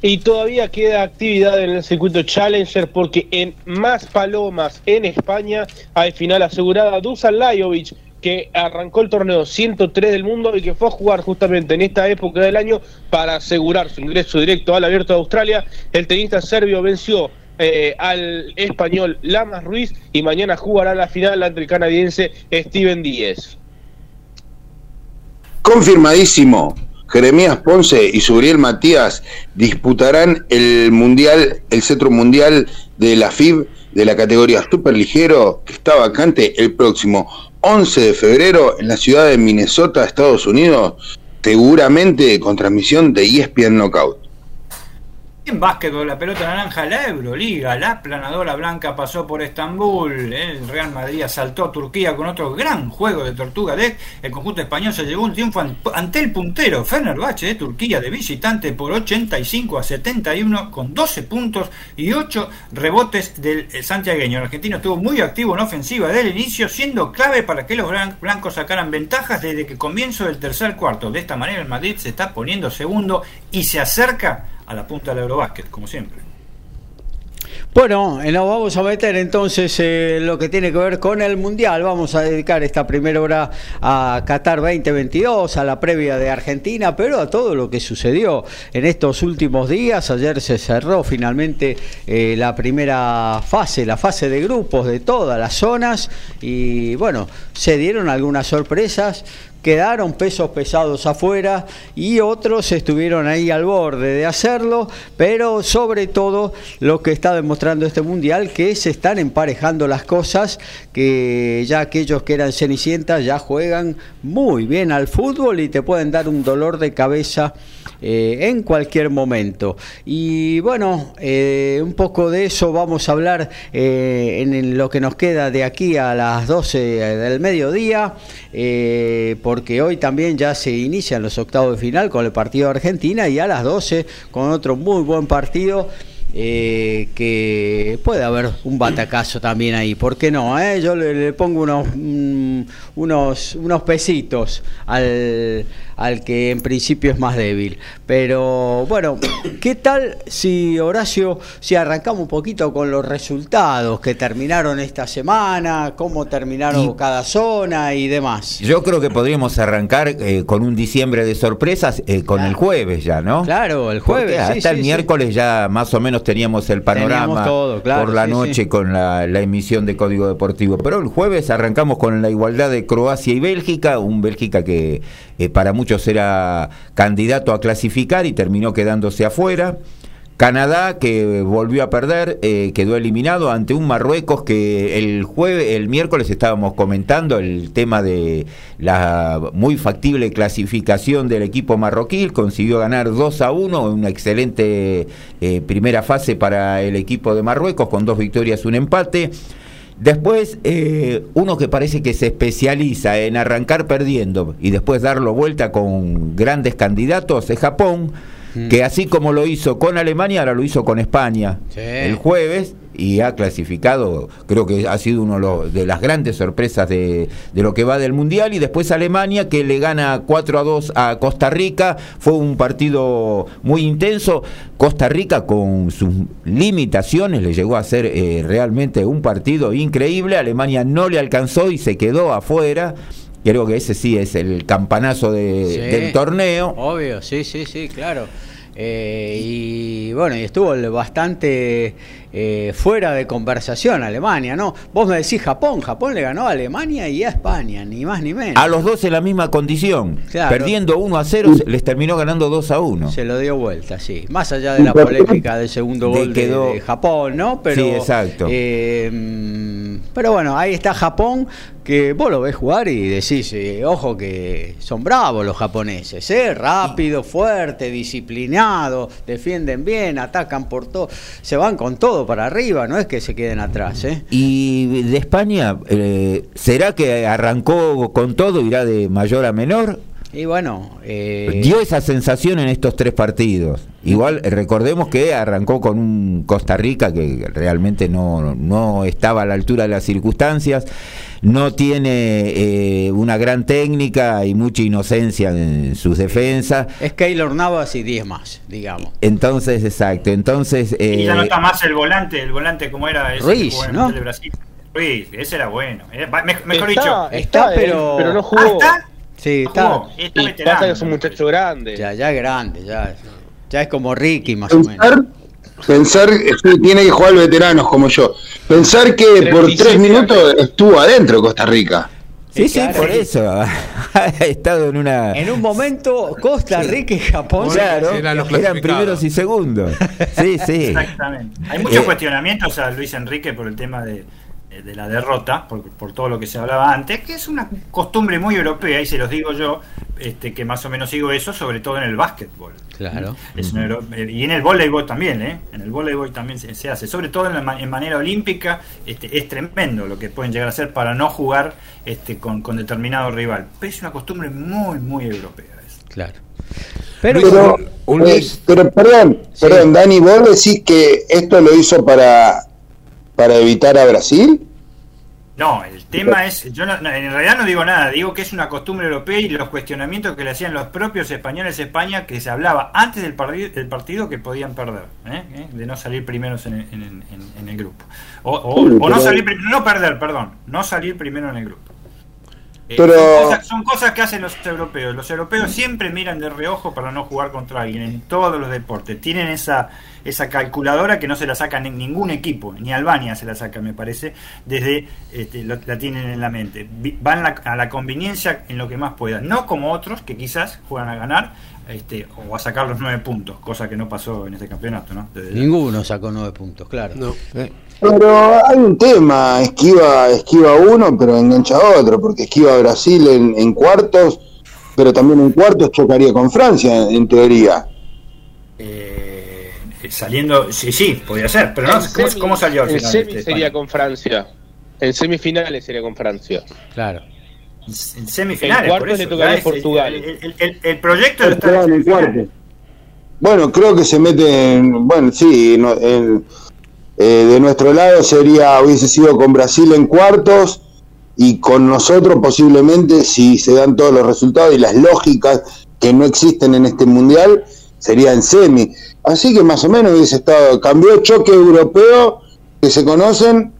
Speaker 5: Y todavía queda actividad en el circuito Challenger porque en Más Palomas, en España, hay final asegurada. Dusan Lajovic, que arrancó el torneo 103 del mundo y que fue a jugar justamente en esta época del año para asegurar su ingreso directo al Abierto de Australia. El tenista serbio venció eh, al español Lamas Ruiz y mañana jugará la final ante el canadiense Steven Díez.
Speaker 7: Confirmadísimo. Jeremías Ponce y Subriel Matías disputarán el mundial, el centro mundial de la FIB de la categoría superligero que está vacante el próximo 11 de febrero en la ciudad de Minnesota, Estados Unidos, seguramente con transmisión de ESPN Knockout.
Speaker 6: En básquetbol, la pelota naranja, la Euroliga, la planadora blanca pasó por Estambul, el Real Madrid asaltó a Turquía con otro gran juego de Tortuga Deck, el conjunto español se llevó un triunfo ante el puntero Fenerbahce de Turquía de visitante por 85 a 71 con 12 puntos y 8 rebotes del santiagueño. El argentino estuvo muy activo en ofensiva desde el inicio, siendo clave para que los blancos sacaran ventajas desde que comienzo del tercer cuarto. De esta manera el Madrid se está poniendo segundo y se acerca a la punta del Eurobásquet, como siempre.
Speaker 2: Bueno, eh, nos vamos a meter entonces eh, lo que tiene que ver con el Mundial. Vamos a dedicar esta primera hora a Qatar 2022, a la previa de Argentina, pero a todo lo que sucedió en estos últimos días. Ayer se cerró finalmente eh, la primera fase, la fase de grupos de todas las zonas y bueno, se dieron algunas sorpresas quedaron pesos pesados afuera y otros estuvieron ahí al borde de hacerlo, pero sobre todo lo que está demostrando este mundial que se están emparejando las cosas, que ya aquellos que eran cenicientas ya juegan muy bien al fútbol y te pueden dar un dolor de cabeza eh, en cualquier momento. Y bueno, eh, un poco de eso vamos a hablar eh, en lo que nos queda de aquí a las 12 del mediodía, porque hoy también ya se inician los octavos de final con el partido de Argentina y a las 12 con otro muy buen partido. que puede haber un batacazo también ahí, ¿por qué no? Yo le, pongo unos, mm, unos, unos pesitos al, al que en principio es más débil. Pero bueno, ¿qué tal si Horacio, si arrancamos un poquito con los resultados que terminaron esta semana, cómo terminaron cada zona y demás?
Speaker 3: Yo creo que podríamos arrancar eh, con un diciembre de sorpresas eh, con el jueves ya, ¿no?
Speaker 2: Claro, el jueves.
Speaker 3: hasta el miércoles ya más o menos teníamos el panorama por la noche con la, la emisión de Código Deportivo. Pero el jueves arrancamos con la igualdad de Croacia y Bélgica, un Bélgica que eh, para muchos era candidato a clasificar y terminó quedándose afuera. Canadá que volvió a perder, eh, quedó eliminado ante un Marruecos que el jueves, el miércoles estábamos comentando el tema de la muy factible clasificación del equipo marroquí, consiguió ganar 2 a 1, una excelente eh, primera fase para el equipo de Marruecos con dos victorias, un empate. Después, eh, uno que parece que se especializa en arrancar perdiendo y después darlo vuelta con grandes candidatos es Japón que así como lo hizo con Alemania, ahora lo hizo con España
Speaker 2: Sí.
Speaker 3: el jueves y ha clasificado, creo que ha sido uno de las grandes sorpresas de, de lo que va del Mundial, y después Alemania que le gana 4 a 2 a Costa Rica, fue un partido muy intenso, Costa Rica con sus limitaciones le llegó a ser eh, realmente un partido increíble, Alemania no le alcanzó y se quedó afuera. Creo que ese sí es el campanazo de-
Speaker 2: Sí.
Speaker 3: del torneo.
Speaker 2: Obvio, sí, sí, sí, claro. Eh, y bueno, y estuvo bastante eh, fuera de conversación Alemania, ¿no? Vos me decís Japón, Japón le ganó a Alemania y a España, ni más ni menos.
Speaker 3: A los dos en la misma condición.
Speaker 2: Claro.
Speaker 3: Perdiendo 1 a 0, se- les terminó ganando 2 a 1.
Speaker 2: Se lo dio vuelta, sí. Más allá de la polémica del segundo gol de,
Speaker 3: quedó-
Speaker 2: de Japón, ¿no? Pero,
Speaker 3: Sí, exacto.
Speaker 2: eh, pero bueno, ahí está Japón, que vos lo ves jugar y decís, eh, ojo que son bravos los japoneses, ¿eh? Rápido, fuerte, disciplinado, defienden bien, atacan por todo, se van con todo para arriba, no es que se queden atrás, ¿eh?
Speaker 3: Y de España, eh, ¿será que arrancó con todo, irá de mayor a menor?
Speaker 2: Y bueno, eh,
Speaker 3: Dio esa sensación en estos tres partidos. Igual eh, recordemos que arrancó con un Costa Rica que realmente no, no estaba a la altura de las circunstancias, no tiene eh, una gran técnica y mucha inocencia en sus defensas.
Speaker 2: es Keylor Navas y 10 más, digamos.
Speaker 3: Entonces, exacto, entonces...
Speaker 6: Y ya no
Speaker 3: eh,
Speaker 6: está más el volante, el volante como era ese
Speaker 2: Ruiz,
Speaker 6: que jugó en el
Speaker 2: ¿no?
Speaker 6: De Brasil. Ruiz, ese era bueno. Era- mejor
Speaker 5: está,
Speaker 6: dicho,
Speaker 2: está, pero-
Speaker 5: pero no
Speaker 6: ah,
Speaker 5: jugó.
Speaker 6: está.
Speaker 2: Sí,
Speaker 6: No
Speaker 2: está.
Speaker 6: está
Speaker 5: Y pasa
Speaker 6: veterano.
Speaker 5: que es un muchacho grande.
Speaker 2: Ya, ya es grande, ya, ya es como Ricky más o menos.
Speaker 7: Pensar, pensar sí, tiene que jugar veteranos como yo. Pensar que por
Speaker 5: 37
Speaker 7: tres minutos estuvo adentro Costa Rica.
Speaker 3: Sí, sí,
Speaker 2: claro.
Speaker 3: por eso. ha estado en una...
Speaker 2: En un momento, Costa Rica y Japón.
Speaker 3: Claro,
Speaker 4: eran los
Speaker 3: eran primeros y segundos. Sí, sí.
Speaker 6: Exactamente. Hay muchos
Speaker 3: Eh,
Speaker 6: cuestionamientos a Luis Enrique por el tema de, de la derrota, por, por todo lo que se hablaba antes, que es una costumbre muy europea, y se los digo yo, este, que más o menos sigo eso, sobre todo en el básquetbol.
Speaker 2: Claro.
Speaker 6: Es eh, y en el voleibol también, ¿eh? En el voleibol también se, se hace, sobre todo en, la ma- en manera olímpica, este, es tremendo lo que pueden llegar a hacer para no jugar este, con, con determinado rival. Pero es una costumbre muy, muy europea.
Speaker 2: Claro. Pero,
Speaker 7: Pero,
Speaker 4: un
Speaker 7: eh, pero perdón,
Speaker 2: Sí.
Speaker 7: perdón, Dani, ¿vos decís que esto lo hizo para, para evitar a Brasil?
Speaker 6: No, el tema es, yo no- no, en realidad no digo nada, digo que es una costumbre europea y los cuestionamientos que le hacían los propios españoles a España, que se hablaba antes del, partido del partido que podían perder, ¿eh? ¿Eh? de no salir primeros en el, en- en- en el grupo. O, o- no salir, no perder, perdón, no salir primero en el grupo. Eh,
Speaker 7: Pero-
Speaker 6: son, cosas, son cosas que hacen los europeos. Los europeos siempre miran de reojo para no jugar contra alguien en todos los deportes. Tienen esa, esa calculadora que no se la saca en ningún equipo, ni Albania se la saca, me parece, desde este, lo- la tienen en la mente. Van la- a la conveniencia en lo que más puedan, no como otros que quizás juegan a ganar este, o a sacar los nueve puntos, cosa que no pasó en este campeonato. ¿no? Desde-
Speaker 2: ninguno sacó nueve puntos, claro.
Speaker 4: No.
Speaker 7: Pero hay un tema, esquiva, esquiva uno, pero engancha otro, porque esquiva a Brasil en, en cuartos, pero también en cuartos chocaría con Francia, en, en teoría.
Speaker 6: eh, saliendo, sí, sí, podría ser, pero no, ¿cómo,
Speaker 5: semi-
Speaker 6: cómo salió al
Speaker 5: En
Speaker 6: este,
Speaker 5: sería con Francia. En semifinales sería con Francia.
Speaker 2: Claro.
Speaker 6: En semifinales. Por
Speaker 5: le tocaría
Speaker 6: es-
Speaker 5: Portugal.
Speaker 6: El, el- el- el proyecto está en.
Speaker 7: Bueno, creo que se mete en, bueno, sí, no, en- eh, de nuestro lado sería, hubiese sido con Brasil en cuartos y con nosotros posiblemente, si se dan todos los resultados y las lógicas que no existen en este mundial, sería en semi. Así que más o menos hubiese estado, cambió choque europeo que se conocen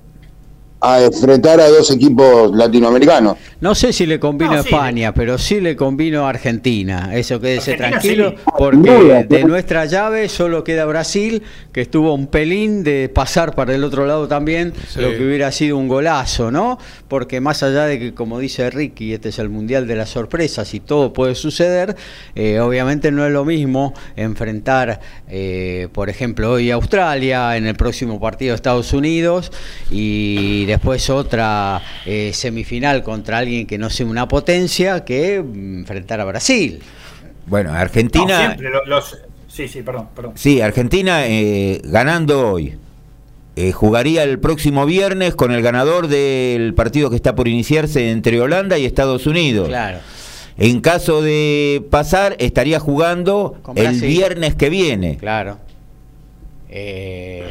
Speaker 7: a enfrentar a dos equipos latinoamericanos.
Speaker 2: No sé si le convino
Speaker 6: No,
Speaker 2: a
Speaker 6: sí.
Speaker 2: España, pero sí le convino a Argentina. Eso quédese
Speaker 6: Argentina
Speaker 2: tranquilo,
Speaker 6: sí.
Speaker 2: porque de nuestra llave solo queda Brasil, que estuvo un pelín de pasar para el otro lado también,
Speaker 4: Sí.
Speaker 2: lo que hubiera sido un golazo, ¿no? Porque más allá de que, como dice Ricky, este es el Mundial de las Sorpresas y todo puede suceder, eh, obviamente no es lo mismo enfrentar, eh, por ejemplo, hoy a Australia, en el próximo partido Estados Unidos, y después otra eh, semifinal contra alguien que no sea una potencia, que mm, enfrentar a Brasil.
Speaker 3: Bueno,
Speaker 6: No,
Speaker 3: Argentina.
Speaker 6: siempre lo- los, sí, sí, perdón, perdón.
Speaker 3: Sí, Argentina eh, ganando hoy. Eh, jugaría el próximo viernes con el ganador del partido que está por iniciarse entre Holanda y Estados Unidos.
Speaker 2: Claro.
Speaker 3: En caso de pasar, estaría jugando el viernes que viene.
Speaker 2: Claro. Eh,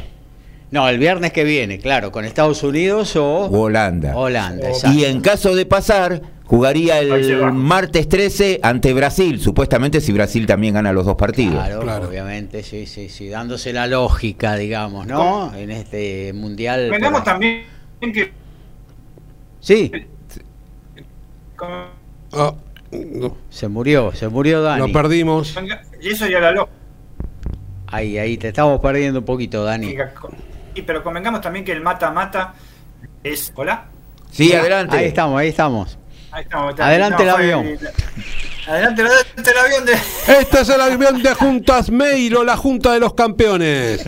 Speaker 2: no, el viernes que viene, claro, con Estados Unidos o
Speaker 3: o Holanda.
Speaker 2: Holanda.
Speaker 6: O-.
Speaker 3: Y en caso de pasar, jugaría el martes 13 ante Brasil, supuestamente si Brasil también gana los dos partidos.
Speaker 2: Claro,
Speaker 4: Claro.
Speaker 2: obviamente, sí, sí, sí, dándose la lógica, digamos, ¿no? En este mundial.
Speaker 6: Vengamos
Speaker 2: por-
Speaker 6: también que
Speaker 2: Sí,
Speaker 4: Ah, no,
Speaker 2: se murió, se murió Dani.
Speaker 4: lo perdimos.
Speaker 6: y eso ya la lógica.
Speaker 2: Ahí, ahí, te estamos perdiendo un poquito, Dani.
Speaker 6: Sí, pero convengamos también que el mata-mata es. ¿Hola?
Speaker 3: Sí, adelante.
Speaker 2: Ahí estamos, ahí estamos.
Speaker 6: Ahí estamos. está-
Speaker 2: Adelante el avión.
Speaker 6: Adelante, adelante el avión de.
Speaker 4: Este es el avión de Juntas Meiro, la Junta de los Campeones.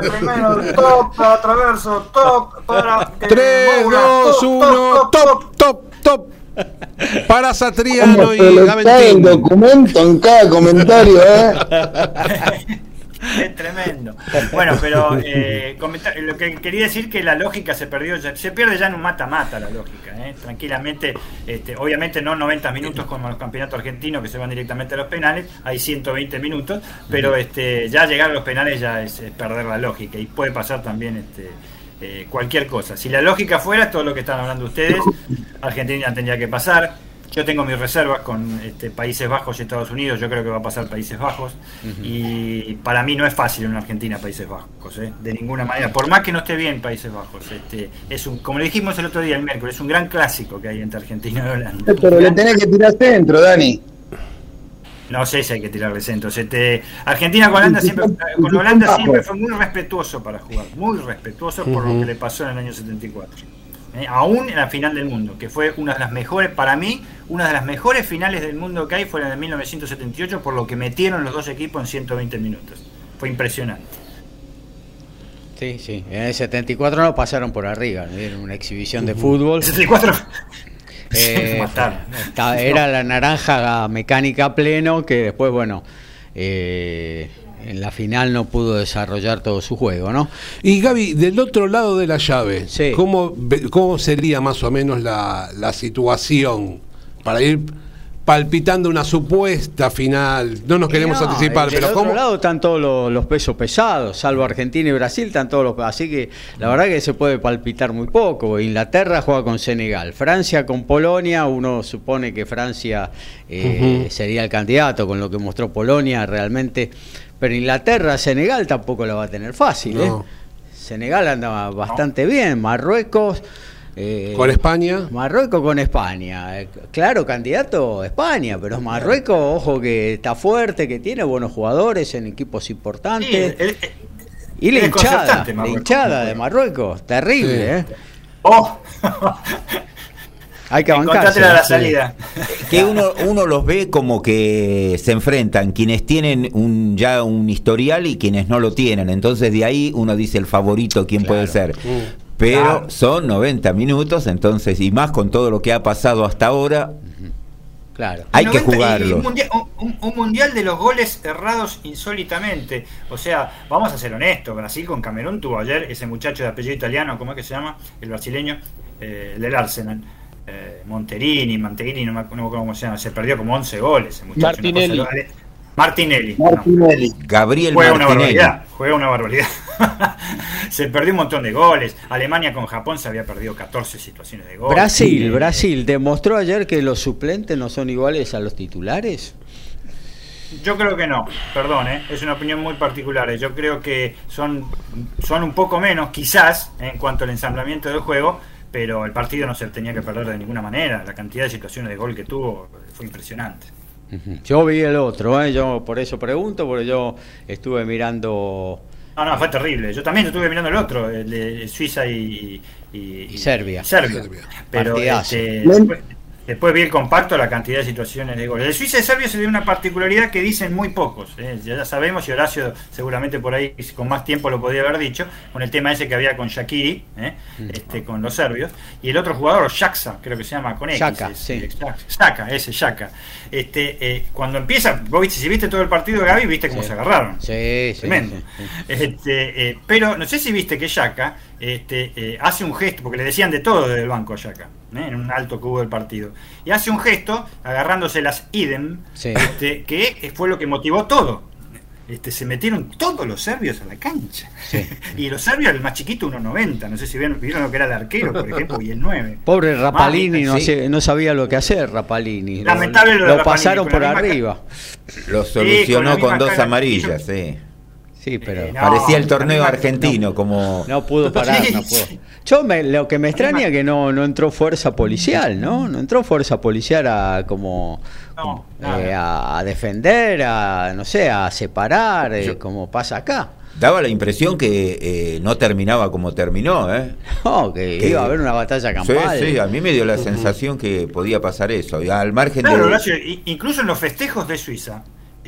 Speaker 6: Primero, top, atraverso, top, para.
Speaker 4: 3, 2, 1, top, top, top. Para Satriano
Speaker 7: ¿Cómo
Speaker 4: y Gaventín.
Speaker 7: documento en cada comentario, eh?
Speaker 6: Es tremendo. Bueno, pero eh, comentar- lo que quería decir que la lógica se perdió, ya- se pierde ya en un mata-mata la lógica, ¿eh? tranquilamente, este, obviamente no 90 minutos como los campeonatos argentinos que se van directamente a los penales, hay 120 minutos, pero este, ya llegar a los penales ya es, es perder la lógica y puede pasar también este, eh, cualquier cosa. Si la lógica fuera todo lo que están hablando ustedes, Argentina tendría que pasar. Yo tengo mis reservas con este, Países Bajos y Estados Unidos. Yo creo que va a pasar Países Bajos. Y para mí no es fácil en Argentina Países Bajos, ¿eh? de ninguna manera. Por más que no esté bien Países Bajos. Este, es un, como le dijimos el otro día, el miércoles, es un gran clásico que hay entre Argentina y Holanda.
Speaker 7: Pero le tenés que tirar centro, Dani.
Speaker 6: No sé si hay que tirarle centros. Este, Argentina con Holanda siempre, con Holanda siempre fue muy respetuoso para jugar, muy respetuoso por lo que le pasó en el año 74. Eh, aún en la final del mundo, que fue una de las mejores, para mí, una de las mejores finales del mundo que hay fue la de 1978, por lo que metieron los dos equipos en 120 minutos. Fue impresionante.
Speaker 2: Sí, sí. En el 74 no pasaron por arriba, era una exhibición de fútbol.
Speaker 6: El 74
Speaker 2: Eh, era la naranja mecánica pleno que después, bueno, eh, en la final no pudo desarrollar todo su juego, ¿no?
Speaker 4: Y Gaby, del otro lado de la llave,
Speaker 2: Sí.
Speaker 4: ¿cómo, ¿cómo sería más o menos la, la situación para ir palpitando una supuesta final? No nos queremos
Speaker 2: No,
Speaker 4: anticipar,
Speaker 2: del
Speaker 4: pero
Speaker 2: otro
Speaker 4: ¿cómo?
Speaker 2: lado están todos los, los pesos pesados, salvo Argentina y Brasil, están todos los así que la verdad que se puede palpitar muy poco. Inglaterra juega con Senegal, Francia con Polonia, uno supone que Francia eh, sería el candidato con lo que mostró Polonia realmente, pero Inglaterra, Senegal tampoco lo va a tener fácil. ¿eh? Senegal anda bastante bien, Marruecos. eh,
Speaker 4: Con España.
Speaker 2: Marruecos con España. Eh, Claro, candidato España, pero Marruecos, ojo que está fuerte, que tiene buenos jugadores en equipos
Speaker 6: Sí,
Speaker 2: importantes.
Speaker 6: el- el-
Speaker 2: y la la hinchada de Marruecos, terrible,
Speaker 4: Sí.
Speaker 2: ¿eh?
Speaker 6: Oh.
Speaker 2: Hay que bancarse.
Speaker 6: A la
Speaker 2: Sí.
Speaker 6: salida.
Speaker 3: que uno, uno los ve como que se enfrentan quienes tienen un ya un historial y quienes no lo tienen. Entonces de ahí uno dice el favorito quién puede ser.
Speaker 4: Mm.
Speaker 3: Pero
Speaker 6: Claro.
Speaker 3: son 90 minutos, entonces, y más con todo lo que ha pasado hasta ahora,
Speaker 2: Claro.
Speaker 3: hay que
Speaker 6: 90 y- y
Speaker 3: jugarlo.
Speaker 6: Un mundial, un- un mundial de los goles errados insólitamente. O sea, vamos a ser honestos. Brasil con Camerún tuvo ayer ese muchacho de apellido italiano, ¿cómo es que se llama? El brasileño, eh, el del Arsenal. Eh, Monterini, Mantegrini, no me acuerdo cómo se llama. Se perdió como 11 goles. ese muchacho, una
Speaker 5: Martinelli.
Speaker 6: cosa. Martinelli. no.
Speaker 3: Gabriel
Speaker 6: Juega una
Speaker 3: Martinelli.
Speaker 6: barbaridad, juega una barbaridad. se perdió un montón de goles. Alemania con Japón se había perdido 14 situaciones de gol.
Speaker 2: Brasil, Brasil, demostró ayer que los suplentes no son iguales a los titulares.
Speaker 6: Yo creo que no, perdón, ¿eh? es una opinión muy particular. ¿eh? Yo creo que son, son un poco menos, quizás, ¿eh? en cuanto al ensamblamiento del juego, pero el partido no se tenía que perder de ninguna manera. La cantidad de situaciones de gol que tuvo fue impresionante.
Speaker 2: Yo vi el otro, ¿eh? yo por eso pregunto, porque yo estuve mirando...
Speaker 6: No, no, fue terrible. Yo también estuve mirando el otro, el de Suiza y,
Speaker 2: y, Serbia.
Speaker 6: Serbia. Pero este, después, después, vi el compacto, la cantidad de situaciones de goles. De Suiza y Serbia se dio una particularidad que dicen muy pocos. ¿eh? Ya sabemos, y Horacio seguramente por ahí con más tiempo lo podía haber dicho, con el tema ese que había con Shakiri, ¿eh? Mm. este, con los serbios. Y el otro jugador, Shaxa, creo que se llama con X.
Speaker 2: Shaka, sí.
Speaker 6: Shaka, ese Shaka. Este, eh, cuando empieza, vos viste, si viste todo el partido de Gaby, viste cómo se agarraron.
Speaker 2: Sí,
Speaker 6: Tremendo. Este, pero no sé si viste que Shaka este, eh, hace un gesto, porque le decían de todo desde el banco a Shaka, en un alto que hubo del partido. Y hace un gesto agarrándose las idem, este, que fue lo que motivó todo. Este, se metieron todos los serbios a la cancha. y los serbios, el más chiquito, 1,90. No sé si vieron, lo que era el arquero, por ejemplo, y el 9.
Speaker 2: Pobre Rapalini, no, no, sabía lo que hacer, Rapalini.
Speaker 6: Lamentable
Speaker 2: lo, lo, pasaron por arriba.
Speaker 3: Lo solucionó con, dos amarillas, sí.
Speaker 2: Sí, pero
Speaker 3: eh, parecía el torneo argentino como
Speaker 2: no pudo parar, no pudo. Yo me, lo que me extraña es que no, no entró fuerza policial, ¿no? No entró fuerza policial a como, eh, a, defender, a no sé, a separar, eh, como pasa acá.
Speaker 3: Daba la impresión que no terminaba como terminó, ¿eh?
Speaker 2: No, que, iba a haber una batalla campal.
Speaker 3: Sí, sí, a mí me dio la sensación que podía pasar eso. Al margen
Speaker 6: de... incluso en los festejos de Suiza,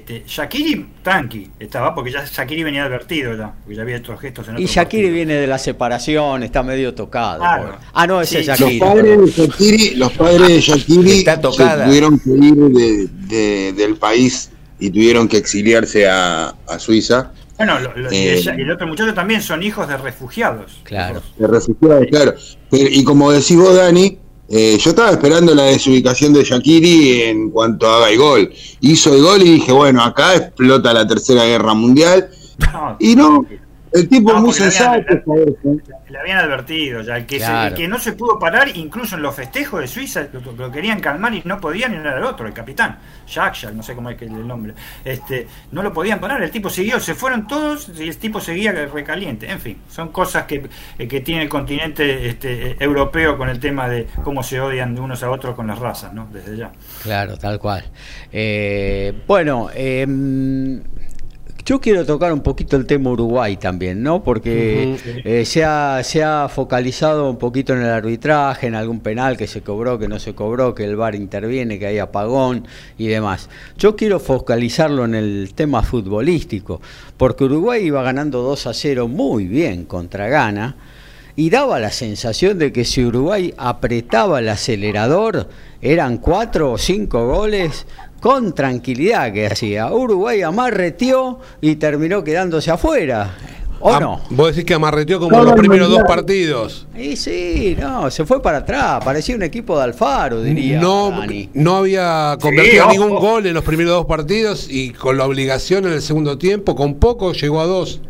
Speaker 6: este, Shakiri, tranqui, estaba, porque ya Shakiri venía advertido ya, porque ya había estos gestos en
Speaker 2: Y Shakiri viene de la separación, está medio tocado. Ah, no, ese es
Speaker 7: Shakiri. Los padres de Shakiri, los padres de Shakiri tuvieron que ir del país y tuvieron que exiliarse a, Suiza.
Speaker 6: Bueno, y, eh, el, otro muchacho también son hijos de refugiados.
Speaker 2: Claro.
Speaker 7: De refugiados, claro. y como decís vos, Dani, eh, yo estaba esperando la desubicación de Shakiri en cuanto haga el gol. Hizo el gol y dije, bueno, acá explota la tercera guerra mundial. y no, el tipo es muy sensato.
Speaker 6: Le, habían advertido ya, el que, que no se pudo parar, incluso en los festejos de Suiza, lo, querían calmar y no podían, y era el otro, el capitán, Jacques, no sé cómo es que el nombre, este, no lo podían parar, el tipo siguió, se fueron todos y el tipo seguía recaliente. En fin, son cosas que, eh, que tiene el continente este, eh, europeo con el tema de cómo se odian de unos a otros con las razas, ¿no? Desde ya.
Speaker 2: Claro, tal cual. Eh, bueno, eh, yo quiero tocar un poquito el tema Uruguay también, ¿no? Porque eh, se, ha, se ha focalizado un poquito en el arbitraje, en algún penal que se cobró, que no se cobró, que el VAR interviene, que hay apagón y demás. Yo quiero focalizarlo en el tema futbolístico, porque Uruguay iba ganando 2 a 0 muy bien contra Ghana y daba la sensación de que si Uruguay apretaba el acelerador, eran cuatro o cinco goles con tranquilidad que hacía. Uruguay amarreteó y terminó quedándose afuera. ¿O no?
Speaker 4: Vos decís que amarreteó como los primeros dos partidos.
Speaker 2: Y sí, no, se fue para atrás. Parecía un equipo de Alfaro, diría.
Speaker 4: No, no había convertido ningún gol en los primeros dos partidos y con la obligación en el segundo tiempo, con poco llegó a dos.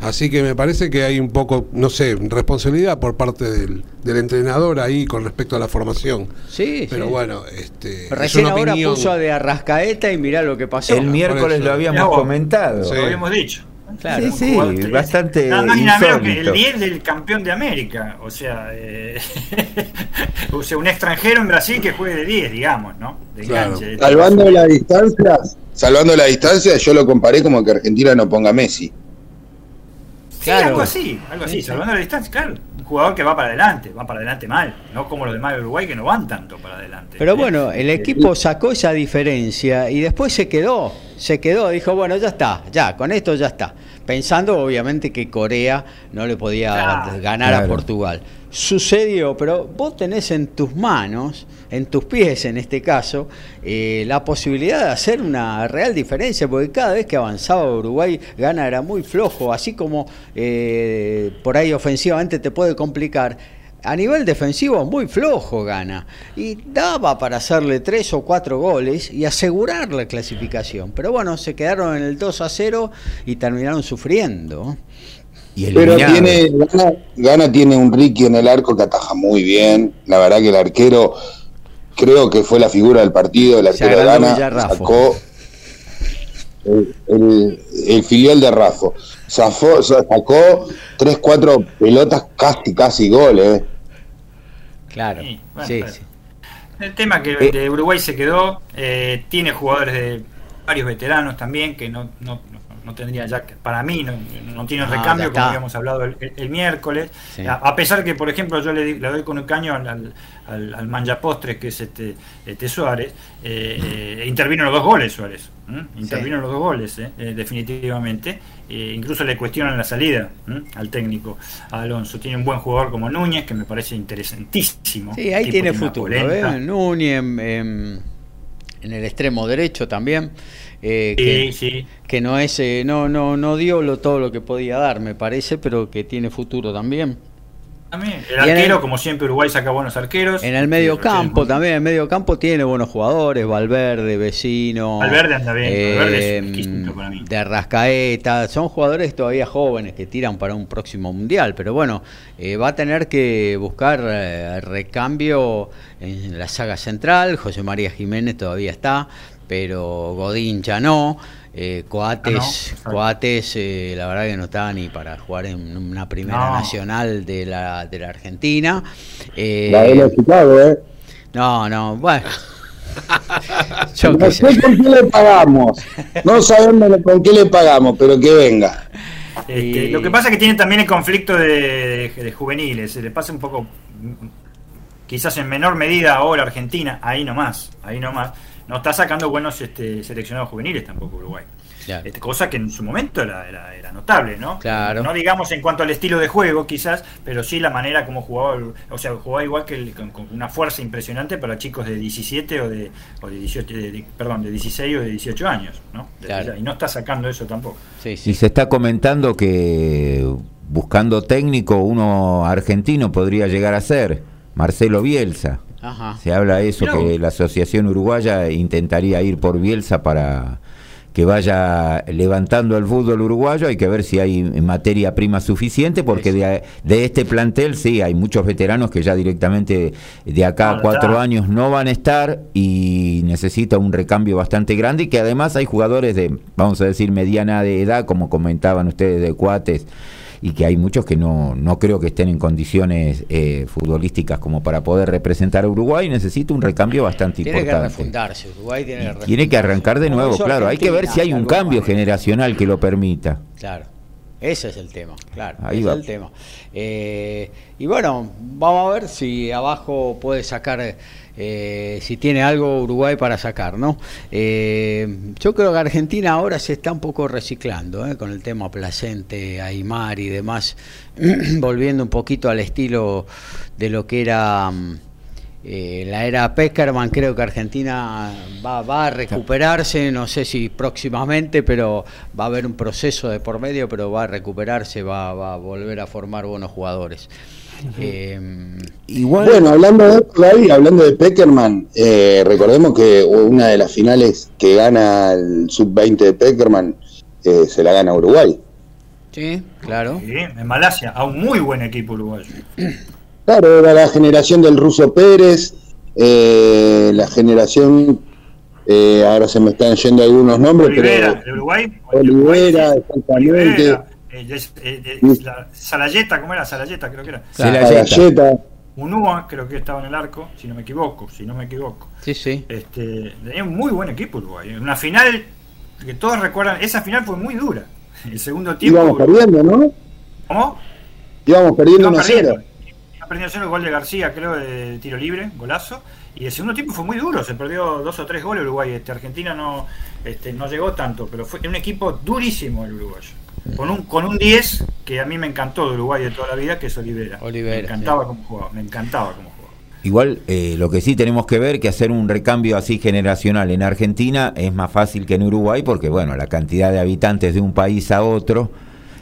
Speaker 4: Así que me parece que hay un poco, no sé, responsabilidad por parte del, entrenador ahí con respecto a la formación.
Speaker 2: Sí,
Speaker 4: Pero bueno, este.
Speaker 2: Recién ahora puso de Arrascaeta y mirá lo que pasó.
Speaker 3: El miércoles lo habíamos comentado.
Speaker 6: Lo habíamos dicho.
Speaker 3: Claro, sí, sí, bastante.
Speaker 6: Nada más y nada menos que el 10 del campeón de América. O sea, eh, o sea, un extranjero en Brasil que juegue de 10, digamos, ¿no? De
Speaker 7: salvando la distancia, salvando la distancia, yo lo comparé como que Argentina no ponga Messi
Speaker 6: algo así, algo así, salvando la distancia, claro. Un jugador que va para adelante, va para adelante mal, no como los demás de Uruguay que no van tanto para adelante.
Speaker 2: Pero bueno, el equipo sacó esa diferencia y después se quedó, se quedó, dijo, bueno, ya está, ya, con esto ya está. Pensando obviamente que Corea no le podía ganar a Portugal. Sucedió, pero vos tenés en tus manos en tus pies en este caso, eh, la posibilidad de hacer una real diferencia, porque cada vez que avanzaba Uruguay, Gana era muy flojo, así como eh, por ahí ofensivamente te puede complicar. A nivel defensivo muy flojo gana y daba para hacerle tres o cuatro goles y asegurar la clasificación. Pero bueno, se quedaron en el 2 a 0 y terminaron sufriendo.
Speaker 7: Pero tiene, Gana, Gana, tiene un Ricky en el arco que ataja muy bien. La verdad que el arquero creo que fue la figura del partido, el arquero de Gana sacó, el, el- el filial de Rafa. Zafó- sacó tres, cuatro pelotas casi, casi goles. eh.
Speaker 2: Claro.
Speaker 6: Sí, bueno,
Speaker 2: Sí.
Speaker 6: El tema que
Speaker 3: Eh.
Speaker 6: de Uruguay se quedó, eh, tiene jugadores de varios veteranos también que no, no, no- ya, que- para mí, no, no tienen
Speaker 2: Ah,
Speaker 6: recambio, como habíamos hablado el, el- el miércoles.
Speaker 2: Sí.
Speaker 6: A, a pesar que, por ejemplo, yo le, doy con un caño al, al, al, al manjapostres, que es este, este Suárez, eh, eh, intervino los dos goles Suárez. ¿m? Intervino los dos goles, eh, eh, definitivamente. Eh, incluso le cuestionan la salida al técnico a Alonso. Tiene un buen jugador como Núñez, que me parece interesantísimo.
Speaker 2: Sí, ahí tiene futuro. ¿eh? Núñez en- en el extremo derecho también. Eh,
Speaker 6: Sí,
Speaker 2: que,
Speaker 6: sí.
Speaker 2: que no es eh, no no no dio lo, todo lo que podía dar, me parece, pero que tiene futuro también.
Speaker 6: El arquero,
Speaker 2: el-
Speaker 6: como siempre, Uruguay saca buenos arqueros.
Speaker 2: En el medio campo también, en el medio campo tiene buenos jugadores, Valverde, Vecino,
Speaker 6: Valverde anda bien, Valverde es
Speaker 2: eh,
Speaker 6: para mí.
Speaker 2: de Arrascaeta, son jugadores todavía jóvenes que tiran para un próximo mundial, pero bueno, eh, va a tener que buscar eh, recambio en la saga central, José María Jiménez todavía está, pero Godín ya no. Eh, Coates,
Speaker 6: Ah, no.
Speaker 2: Coates eh, la verdad que no está ni para jugar en una primera
Speaker 6: No.
Speaker 2: nacional de la, de la Argentina. Eh,
Speaker 7: La de Chicago, ¿eh?
Speaker 2: no, no, bueno. Yo
Speaker 7: No
Speaker 2: qué
Speaker 7: sé
Speaker 2: sé.
Speaker 7: con qué le pagamos. No sabemos con qué le pagamos, pero que venga.
Speaker 6: Este,
Speaker 2: Y-
Speaker 6: Lo que pasa es que tiene también el conflicto de, de- de juveniles. Se le pasa un poco, mm, quizás en menor medida ahora Argentina, ahí nomás, ahí nomás. No está sacando buenos este, seleccionados juveniles tampoco Uruguay.
Speaker 2: Claro.
Speaker 6: Este, cosa que en su momento era, era, era notable, ¿no?
Speaker 2: Claro.
Speaker 6: No digamos en cuanto al estilo de juego, quizás, pero sí la manera como jugaba. O sea, jugaba igual que el- con, con una fuerza impresionante para chicos de 17 o de, o de 18, de- de- perdón, de 16 o de 18 años, ¿no?
Speaker 2: Claro.
Speaker 6: Y no está sacando eso tampoco.
Speaker 2: Sí,
Speaker 3: Y
Speaker 2: sí.
Speaker 3: se está comentando que buscando técnico, uno argentino podría llegar a ser Marcelo Bielsa.
Speaker 2: Ajá.
Speaker 3: Se habla de eso,
Speaker 6: Mirá
Speaker 3: que la Asociación Uruguaya intentaría ir por Bielsa para que vaya levantando el fútbol uruguayo. Hay que ver si hay materia prima suficiente, porque de, de este plantel sí, hay muchos veteranos que ya directamente de acá a cuatro años no van a estar y necesita un recambio bastante grande y que además hay jugadores de, vamos a decir, mediana de edad, como comentaban ustedes, de cuates y que hay muchos que no, no creo que estén en condiciones eh, futbolísticas como para poder representar a Uruguay necesita un recambio bastante
Speaker 2: Tiene que
Speaker 3: importante.
Speaker 2: refundarse. Uruguay tiene que
Speaker 3: tiene que arrancar de nuevo, claro. Hay que ver si hay un cambio generacional que lo permita.
Speaker 2: Claro. Ese es el tema, claro.
Speaker 3: Ahí
Speaker 2: ese
Speaker 3: va.
Speaker 2: es el tema. Eh, y bueno, vamos a ver si abajo puede sacar, eh, si tiene algo Uruguay para sacar, ¿no? Eh, yo creo que Argentina ahora se está un poco reciclando, ¿eh? con el tema Placente, Aymar y demás, volviendo un poquito al estilo de lo que era... mm, la era Peckerman, creo que Argentina va, a recuperarse, no sé si próximamente, pero va a haber un proceso de por medio, pero va a recuperarse, va a volver a formar buenos jugadores. Eh,
Speaker 3: Igual,
Speaker 7: Bueno, hablando de esto, Gaby, hablando de Peckerman, eh, recordemos que una de las finales que gana el sub-20 de Peckerman eh, se la gana Uruguay.
Speaker 2: sí, claro.
Speaker 6: Sí, en Malasia, a un muy buen equipo uruguayo.
Speaker 7: Claro, era la generación del ruso Pérez, eh, la generación, eh, ahora se me están yendo algunos nombres,
Speaker 6: Olivera,
Speaker 7: pero
Speaker 6: de Uruguay.
Speaker 7: Olivera,
Speaker 6: sí.
Speaker 7: exactamente.
Speaker 6: Olivera, eh, es- eh, eh, Salayeta, ¿cómo era? Salayeta, creo que era.
Speaker 3: se la
Speaker 7: a
Speaker 3: yeta.
Speaker 7: Galleta,
Speaker 6: Unúa, creo que estaba en el arco, si no me equivoco, si no me equivoco.
Speaker 2: Sí, sí.
Speaker 6: Este, tenía un muy buen equipo Uruguay. Una final que todos recuerdan, esa final fue muy dura. El segundo tiempo.
Speaker 7: íbamos perdiendo, ¿no?
Speaker 6: ¿Cómo?
Speaker 7: Íbamos perdiendo
Speaker 6: Iban
Speaker 7: 1 a 0.
Speaker 6: perdiendo. Iban perdiendo cero, gol de García, creo, de tiro libre, golazo. Y el segundo tiempo fue muy duro, se perdió dos o tres goles Uruguay. Este, Argentina no, este, no llegó tanto, pero fue un equipo durísimo el uruguayo. Con un, con un 10 que a mí me encantó de Uruguay de toda la vida, que es Olivera.
Speaker 2: Olivera,
Speaker 6: me encantaba
Speaker 2: sí.
Speaker 6: cómo jugaba, me encantaba cómo jugaba.
Speaker 3: Igual, eh, lo que sí tenemos que ver que hacer un recambio así generacional en Argentina es más fácil que en Uruguay porque, bueno, la cantidad de habitantes de un país a otro,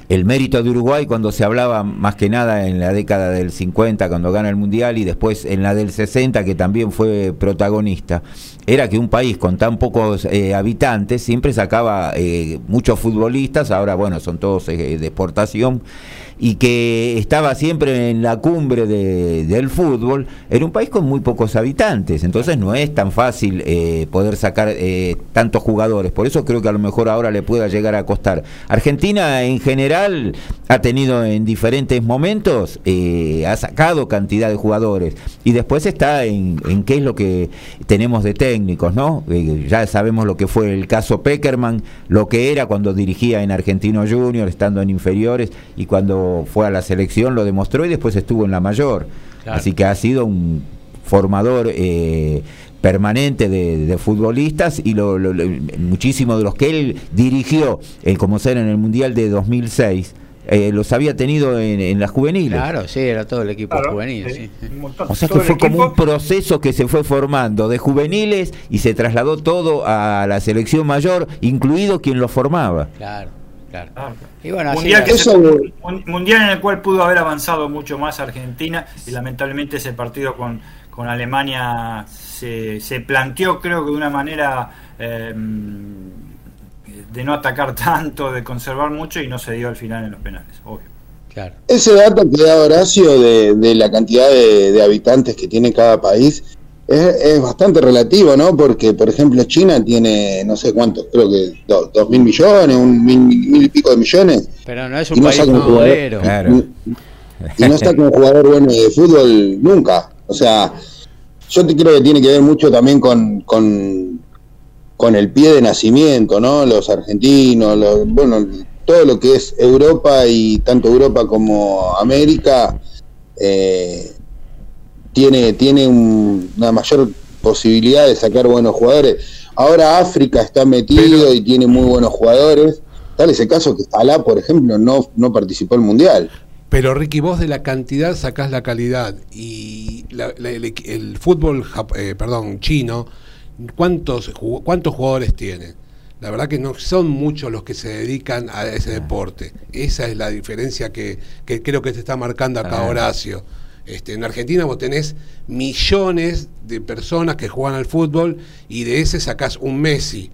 Speaker 3: el mérito de Uruguay cuando se hablaba más que nada en la década del 50 cuando gana el Mundial y después en la del 60 que también fue protagonista, era que un país con tan pocos eh, habitantes siempre sacaba eh, muchos futbolistas, ahora bueno, son todos eh, de exportación y que estaba siempre en la cumbre de- del fútbol, era un país con muy pocos habitantes, entonces no es tan fácil eh, poder sacar eh, tantos jugadores, por eso creo que a lo mejor ahora le pueda llegar a costar. Argentina en general ha tenido en diferentes momentos, eh, ha sacado cantidad de jugadores y después está en, en qué es lo que tenemos de técnicos, ¿no? Eh, ya sabemos lo que fue el caso Peckerman, lo que era cuando dirigía en Argentino Junior, estando en inferiores y cuando fue a la selección lo demostró y después estuvo en la mayor.
Speaker 2: Claro.
Speaker 3: Así que ha sido un formador eh, permanente de, de futbolistas y lo, lo- lo- muchísimos de los que él dirigió, eh, como ser en el Mundial de 2006, eh, los había tenido en, en las juveniles.
Speaker 2: Claro, sí, era todo el equipo
Speaker 6: Claro,
Speaker 2: juvenil.
Speaker 6: sí,
Speaker 2: sí.
Speaker 6: montón.
Speaker 3: O sea que fue como un proceso que se fue formando de juveniles y se trasladó todo a la selección mayor, incluido quien lo formaba.
Speaker 2: Claro, claro.
Speaker 6: Claro.
Speaker 2: Y bueno, así
Speaker 6: mundial, que se-
Speaker 7: Eso-
Speaker 6: un mundial en el cual pudo haber avanzado mucho más Argentina y lamentablemente ese partido con, con Alemania se, se planteó creo que de una manera eh, de no atacar tanto, de conservar mucho y no se dio al final en los penales, obvio.
Speaker 2: Claro.
Speaker 7: Ese dato que da Horacio de, de la cantidad de, de habitantes que tiene cada país es, es bastante relativo, ¿no? Porque, por ejemplo, China tiene, no sé cuántos, creo que do- dos mil millones, un mil, mil y pico de millones,
Speaker 2: Pero no es
Speaker 7: Y
Speaker 2: un
Speaker 7: no
Speaker 2: país
Speaker 7: un jugador.
Speaker 3: Claro.
Speaker 7: y no está con un jugador bueno de fútbol nunca. O sea, yo te creo que tiene que ver mucho también con, con, con el pie de nacimiento, ¿no? Los argentinos, los, bueno, todo lo que es Europa y tanto Europa como América eh, tiene, tiene un- una mayor posibilidad de sacar buenos jugadores. Ahora África está metido
Speaker 4: Pero-
Speaker 7: y tiene muy buenos jugadores. Tal es el caso que Alá, por ejemplo, no, no participó en el Mundial.
Speaker 4: Pero Ricky, vos de la cantidad sacás la calidad y la- la- el, el fútbol, eh, perdón, chino, ¿cuántos, ¿cuántos jugadores tiene? La verdad que no son muchos los que se dedican a ese deporte. Esa es la diferencia que, que creo que te está marcando acá
Speaker 3: Ah.
Speaker 4: Horacio. Este, en Argentina vos tenés millones de personas que juegan al fútbol y de ese sacás un Messi.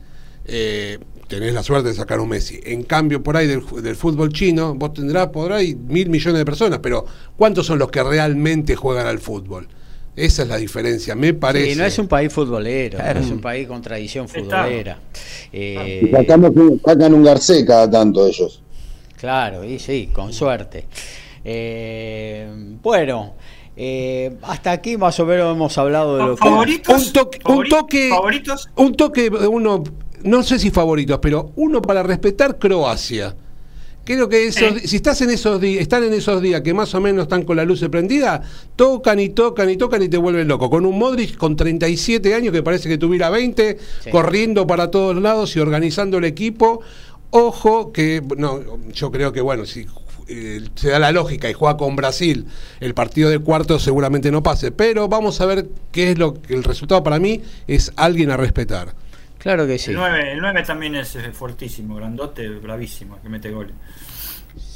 Speaker 4: Eh, tenés la suerte de sacar un Messi. En cambio, por ahí del, fútbol chino, vos tendrás por ahí mil millones de personas, pero ¿cuántos son los que realmente juegan al fútbol? Esa es la diferencia, me parece.
Speaker 2: Sí, no es un país futbolero,
Speaker 3: Claro.
Speaker 2: no es un país con tradición futbolera.
Speaker 7: Y
Speaker 2: Eh,
Speaker 7: sacamos un- sacan un Garcés cada tanto ellos.
Speaker 2: Claro, y sí, con suerte. Eh, bueno, eh, hasta aquí más o menos hemos hablado de lo que...
Speaker 6: ¿Favoritos?
Speaker 4: Un toque- un toque-
Speaker 6: ¿Favoritos?
Speaker 4: Un toque, de uno, no sé si favoritos, pero uno para respetar Croacia. Creo que esos,
Speaker 6: Sí.
Speaker 4: si estás en esos días, están en esos días que más o menos están con la luz prendida, tocan y tocan y tocan y te vuelven loco. Con un Modric con 37 años que parece que tuviera 20,
Speaker 2: Sí.
Speaker 4: corriendo para todos lados y organizando el equipo. Ojo que, no, yo creo que bueno, si eh, se da la lógica y juega con Brasil, el partido de cuarto seguramente no pase. Pero vamos a ver qué es lo que el resultado para mí es alguien a respetar.
Speaker 2: Claro que sí.
Speaker 6: El 9, el 9 también es fuertísimo, grandote, bravísimo, que mete goles.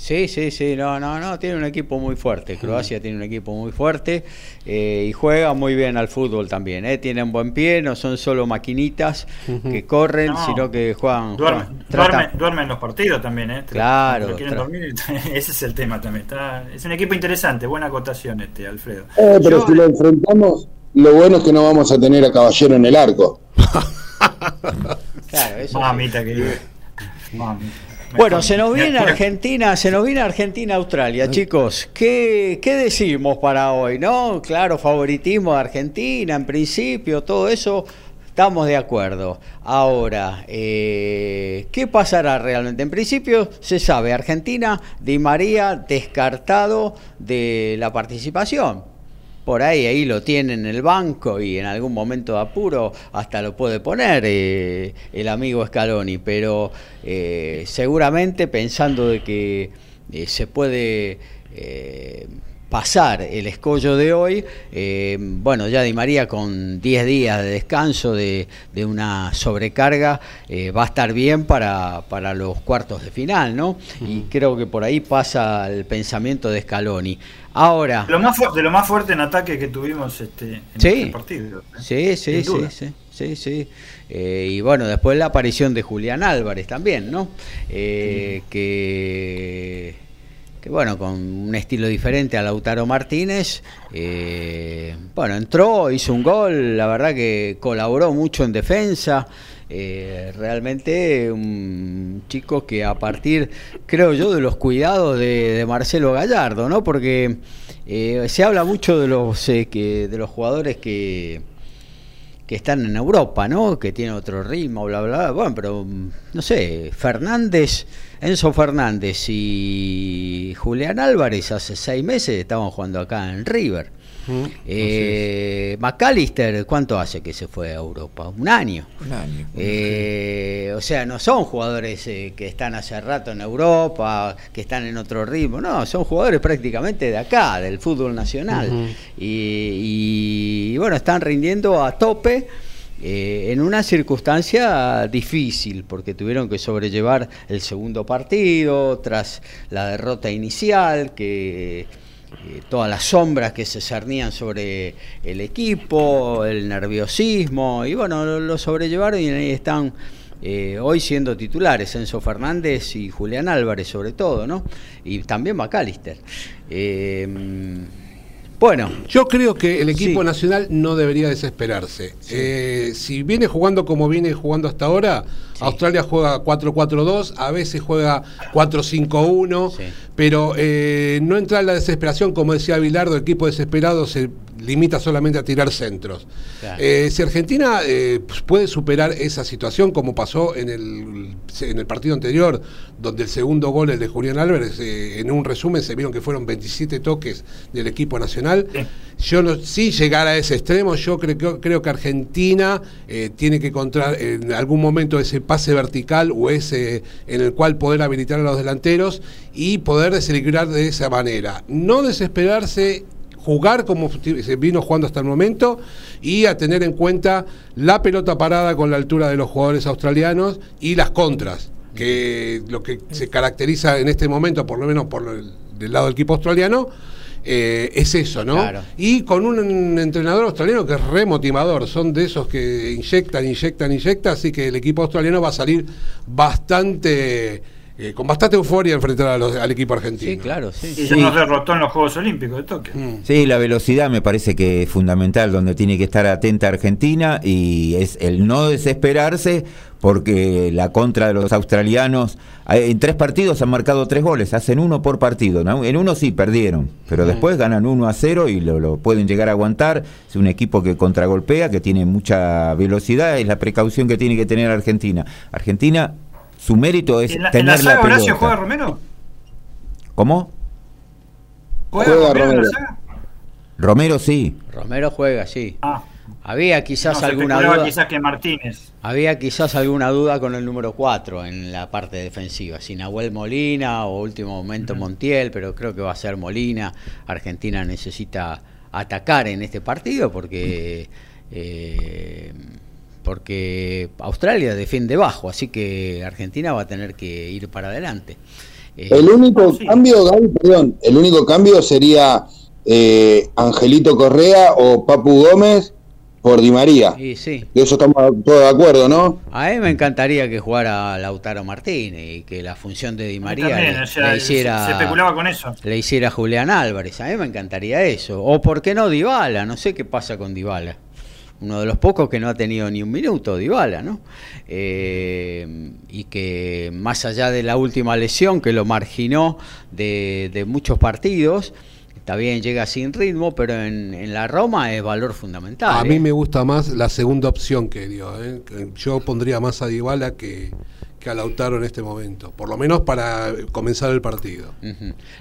Speaker 2: Sí, sí, sí, no, no, no, tiene un equipo muy fuerte. Croacia tiene un equipo muy fuerte eh, y juega muy bien al fútbol también. Eh. Tienen buen pie, no son solo maquinitas que corren,
Speaker 6: No.
Speaker 2: sino que juegan.
Speaker 6: Duermen,
Speaker 2: juegan-
Speaker 6: duermen,
Speaker 2: tratan-
Speaker 6: duermen los partidos también, ¿eh?
Speaker 2: Claro,
Speaker 6: dormir, ese es el tema también. Está- es un equipo interesante, buena acotación este, Alfredo.
Speaker 7: Eh, pero
Speaker 6: Yo-
Speaker 7: si lo enfrentamos, lo bueno es que no vamos a tener a Caballero en el arco.
Speaker 2: Claro, eso sí.
Speaker 6: Mamita querida. Mamita.
Speaker 2: Bueno, se nos viene Argentina, se nos viene Argentina-Australia, chicos. ¿Qué, ¿Qué decimos para hoy? ¿No? Claro, favoritismo de Argentina, en principio, todo eso, estamos de acuerdo. Ahora, eh, ¿qué pasará realmente? En principio, se sabe, Argentina, Di María descartado de la participación. Por ahí, ahí lo tiene en el banco y en algún momento de apuro hasta lo puede poner eh, el amigo Scaloni, pero eh, seguramente pensando de que eh, se puede pasar el escollo de hoy, bueno, ya Di María con 10 días de descanso de, de una sobrecarga va a estar bien para, para los cuartos de final, ¿no? Y creo que por ahí pasa el pensamiento de Scaloni. Ahora...
Speaker 6: De lo, más fu- de lo más fuerte en ataque que tuvimos este, en
Speaker 2: Sí.
Speaker 6: este partido. ¿eh?
Speaker 2: Sí, sí, sí, sí, sí, sí. Eh, y bueno, después la aparición de Julián Álvarez también, ¿no? Eh, que, que bueno, con un estilo diferente a Lautaro Martínez. bueno, entró, hizo un gol, la verdad que colaboró mucho en defensa. Eh, realmente un chico que a partir, creo yo, de los cuidados de, Marcelo Gallardo, ¿no? Porque eh, se habla mucho de los, eh, que, de los jugadores que que están en Europa, ¿no? Que tienen otro ritmo, bla, bla, bla. Bueno, pero mm, no sé, Fernández, Enzo Fernández y Julián Álvarez hace seis meses estaban jugando acá en River. Eh, McAllister, ¿cuánto hace que se fue a Europa? Un año.
Speaker 8: Un año.
Speaker 2: Eh, o sea, no son jugadores eh, que están hace rato en Europa, que están en otro ritmo, no, son jugadores prácticamente de acá, del fútbol nacional. y, y, bueno, están rindiendo a tope. eh, en una circunstancia difícil, porque tuvieron que sobrellevar el segundo partido tras la derrota inicial, que eh, todas las sombras que se cernían sobre el equipo, el nerviosismo, y bueno, lo, lo sobrellevaron y ahí están eh, hoy siendo titulares, Enzo Fernández y Julián Álvarez sobre todo, ¿no? Y también McAllister. Eh, bueno,
Speaker 4: Yo creo que el equipo
Speaker 2: Sí.
Speaker 4: nacional no debería desesperarse. Si viene jugando como viene jugando hasta ahora, Australia juega 4-4-2, a veces juega 4-5-1,
Speaker 2: Sí.
Speaker 4: pero eh, no entra en la desesperación, como decía Bilardo, el equipo desesperado se limita solamente a tirar centros.
Speaker 2: Claro.
Speaker 4: Eh, si Argentina eh, pues, puede superar esa situación, como pasó en el, en el partido anterior, donde el segundo gol, el de Julián Álvarez, eh, en un resumen se vieron que fueron 27 toques del equipo nacional.
Speaker 6: Sí.
Speaker 4: Yo no, sin llegar a ese extremo, yo creo, creo que Argentina eh, tiene que encontrar en algún momento ese pase vertical o ese en el cual poder habilitar a los delanteros y poder desequilibrar de esa manera. No desesperarse jugar como se vino jugando hasta el momento y a tener en cuenta la pelota parada con la altura de los jugadores australianos y las contras, que lo que se caracteriza en este momento, por lo menos por el, del lado del equipo australiano, eh, es eso, ¿no?
Speaker 2: Claro.
Speaker 4: Y con un entrenador australiano que es remotivador, son de esos que inyectan, inyectan, inyectan, así que el equipo australiano va a salir bastante, eh, con bastante euforia enfrentar a los- al equipo argentino.
Speaker 2: sí, claro, sí.
Speaker 6: Y ya nos derrotó en los Juegos Olímpicos de Tokio.
Speaker 4: Mm.
Speaker 3: Sí, la velocidad me parece que es fundamental, donde tiene que estar atenta Argentina y es el no desesperarse porque la contra de los australianos, eh, en tres partidos han marcado tres goles, hacen uno por partido, ¿no? en uno sí perdieron, pero después ganan 1 a 0 y lo, lo pueden llegar a aguantar, es un equipo que contragolpea, que tiene mucha velocidad, es la precaución que tiene que tener Argentina. Argentina, su mérito es
Speaker 6: ¿En la, en
Speaker 3: tener
Speaker 6: la
Speaker 3: la,
Speaker 6: saga
Speaker 3: pelota.
Speaker 6: Horacio juega Romero?
Speaker 3: ¿Cómo?
Speaker 6: ¿Juega,
Speaker 7: Juega
Speaker 6: Romero, en la
Speaker 7: Romero.
Speaker 6: saga?
Speaker 3: Romero sí.
Speaker 2: Romero juega, sí.
Speaker 6: Ah,
Speaker 2: Había quizás
Speaker 6: no,
Speaker 2: alguna duda.
Speaker 6: quizás que Martínez.
Speaker 2: Había quizás alguna duda con el número 4 en la parte defensiva, si Nahuel Molina o último momento Montiel, pero creo que va a ser Molina. Argentina necesita atacar en este partido porque eh, porque Australia defiende bajo, así que Argentina va a tener que ir para adelante. Eh,
Speaker 7: El único
Speaker 6: sí.
Speaker 7: cambio, Gaby, perdón, el único cambio sería eh, Angelito Correa o Papu Gómez por Di María.
Speaker 2: y sí,
Speaker 7: De eso estamos todos de acuerdo, ¿no?
Speaker 2: a mí me encantaría que jugara Lautaro Martínez y que la función de Di María
Speaker 6: También,
Speaker 2: le-
Speaker 6: o sea,
Speaker 2: le hiciera
Speaker 6: se especulaba con eso.
Speaker 2: le hiciera Julián Álvarez. A mí me encantaría eso. O por qué no Dybala, no sé qué pasa con Dybala. Uno de los pocos que no ha tenido ni un minuto, Dybala, ¿no? Eh, y que más allá de la última lesión que lo marginó de, de muchos partidos, está bien, llega sin ritmo, pero en, en la Roma es valor fundamental.
Speaker 4: A
Speaker 2: ¿eh?
Speaker 4: mí me gusta más la segunda opción que dio. ¿eh? Yo pondría más a Dybala que, que a Lautaro en este momento, por lo menos para comenzar el partido.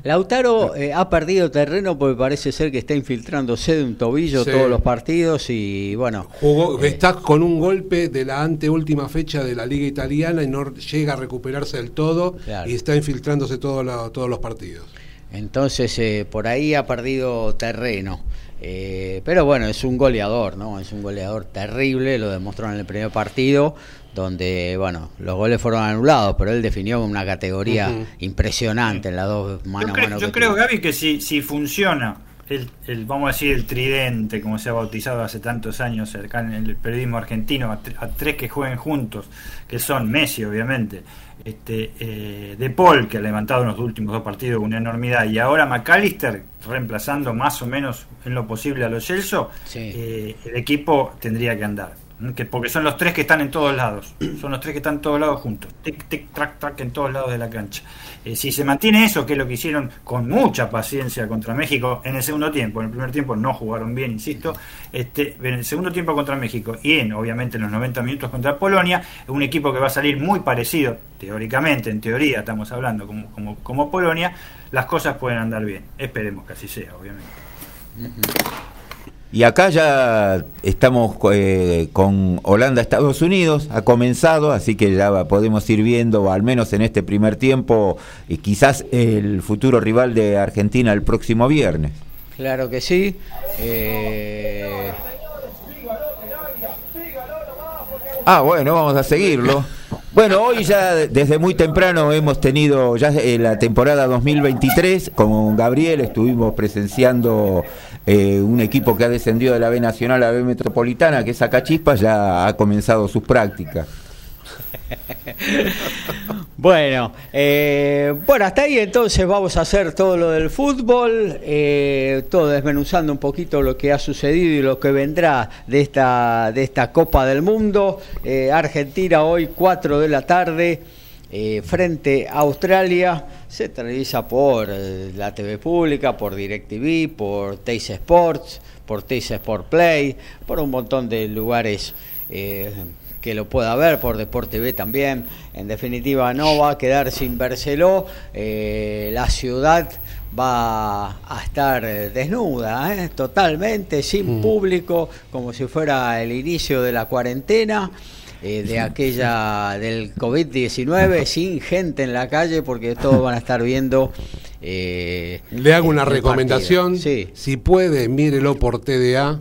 Speaker 2: Lautaro eh, ha perdido terreno porque parece ser que está infiltrándose de un tobillo
Speaker 4: Sí.
Speaker 2: todos los partidos y bueno,
Speaker 4: Jugó,
Speaker 2: Eh.
Speaker 4: está con un golpe de la anteúltima fecha de la Liga Italiana y no llega a recuperarse del todo
Speaker 2: Claro.
Speaker 4: y está infiltrándose todo la- todos los partidos.
Speaker 2: Entonces, eh, por ahí ha perdido terreno. Eh, pero bueno, es un goleador, ¿no? Es un goleador terrible, lo demostró en el primer partido, donde, bueno, los goles fueron anulados, pero él definió una categoría impresionante en las dos mano
Speaker 6: Yo,
Speaker 2: a
Speaker 6: creo,
Speaker 2: mano.
Speaker 6: yo
Speaker 2: que
Speaker 6: creo. Gaby, que si, si funciona el, el, vamos a decir, el tridente, como se ha bautizado hace tantos años acá en el periodismo argentino, a, a tres que jueguen juntos, que son Messi, obviamente, este, eh, De Paul, que ha levantado en los últimos dos partidos una enormidad, y ahora McAllister, reemplazando más o menos en lo posible a los Celso,
Speaker 2: Sí.
Speaker 6: eh, el equipo tendría que andar. Que, porque son los tres que están en todos lados, son los tres que están en todos lados juntos, tic, tic, track, track en todos lados de la cancha. Eh, si se mantiene eso, que es lo que hicieron con mucha paciencia contra México en el segundo tiempo, en el primer tiempo no jugaron bien, insisto, este, en el segundo tiempo contra México y en, obviamente, en los 90 minutos contra Polonia, un equipo que va a salir muy parecido, teóricamente, en teoría estamos hablando como, como, como Polonia, las cosas pueden andar bien. Esperemos que así sea, obviamente.
Speaker 3: Y acá ya estamos eh, con Holanda, Estados Unidos, ha comenzado, así que ya podemos ir viendo, al menos en este primer tiempo, y quizás el futuro rival de Argentina el próximo viernes.
Speaker 2: Claro que sí. Eh,
Speaker 3: Ah, bueno, vamos a seguirlo. Bueno, hoy ya desde muy temprano hemos tenido ya eh, la temporada 2023 con Gabriel, estuvimos presenciando eh, un equipo que ha descendido de la B Nacional a la B Metropolitana, que es Acachispa, ya ha comenzado sus prácticas.
Speaker 2: Bueno, eh, bueno, hasta ahí entonces vamos a hacer todo lo del fútbol, eh, todo desmenuzando un poquito lo que ha sucedido y lo que vendrá de esta, de esta Copa del Mundo. Argentina hoy 4 de la tarde frente a Australia. Se televisa por eh, la TV pública, por DirecTV, por Teis Sports, por Teis Sport Play, por un montón de lugares. eh, que lo pueda ver por Deporte TV también. En definitiva, no va a quedar sin Barceló. Eh, la ciudad va a estar desnuda, ¿eh? totalmente, sin público, como si fuera el inicio de la cuarentena. Eh, de aquella del COVID-19 sin gente en la calle porque todos van a estar viendo eh,
Speaker 4: Le hago una recomendación.
Speaker 2: Sí,
Speaker 4: Si puede, mírelo por TDA.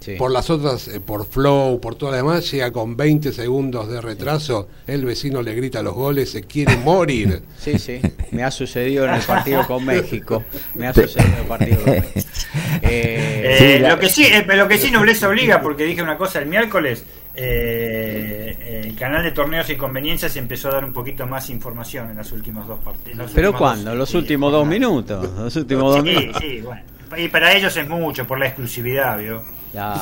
Speaker 2: Sí.
Speaker 4: Por las otras, eh, por Flow, por todo lo demás, llega con 20 segundos de retraso. El vecino le grita los goles, se quiere morir.
Speaker 2: Sí, sí, me ha sucedido en el partido con México. Me ha sucedido en el partido con México. Eh,
Speaker 6: Eh,
Speaker 3: Sí, la-
Speaker 6: Lo que sí, eh, lo que sí nobleza obliga, porque dije una cosa el miércoles, eh, el canal de torneos y conveniencias empezó a dar un poquito más información en los últimos dos partidos.
Speaker 2: ¿Pero cuándo? Los últimos dos minutos. Los últimos dos
Speaker 6: Sí,
Speaker 2: minutos.
Speaker 6: sí, bueno. Y para ellos es mucho, por la exclusividad, ¿vio?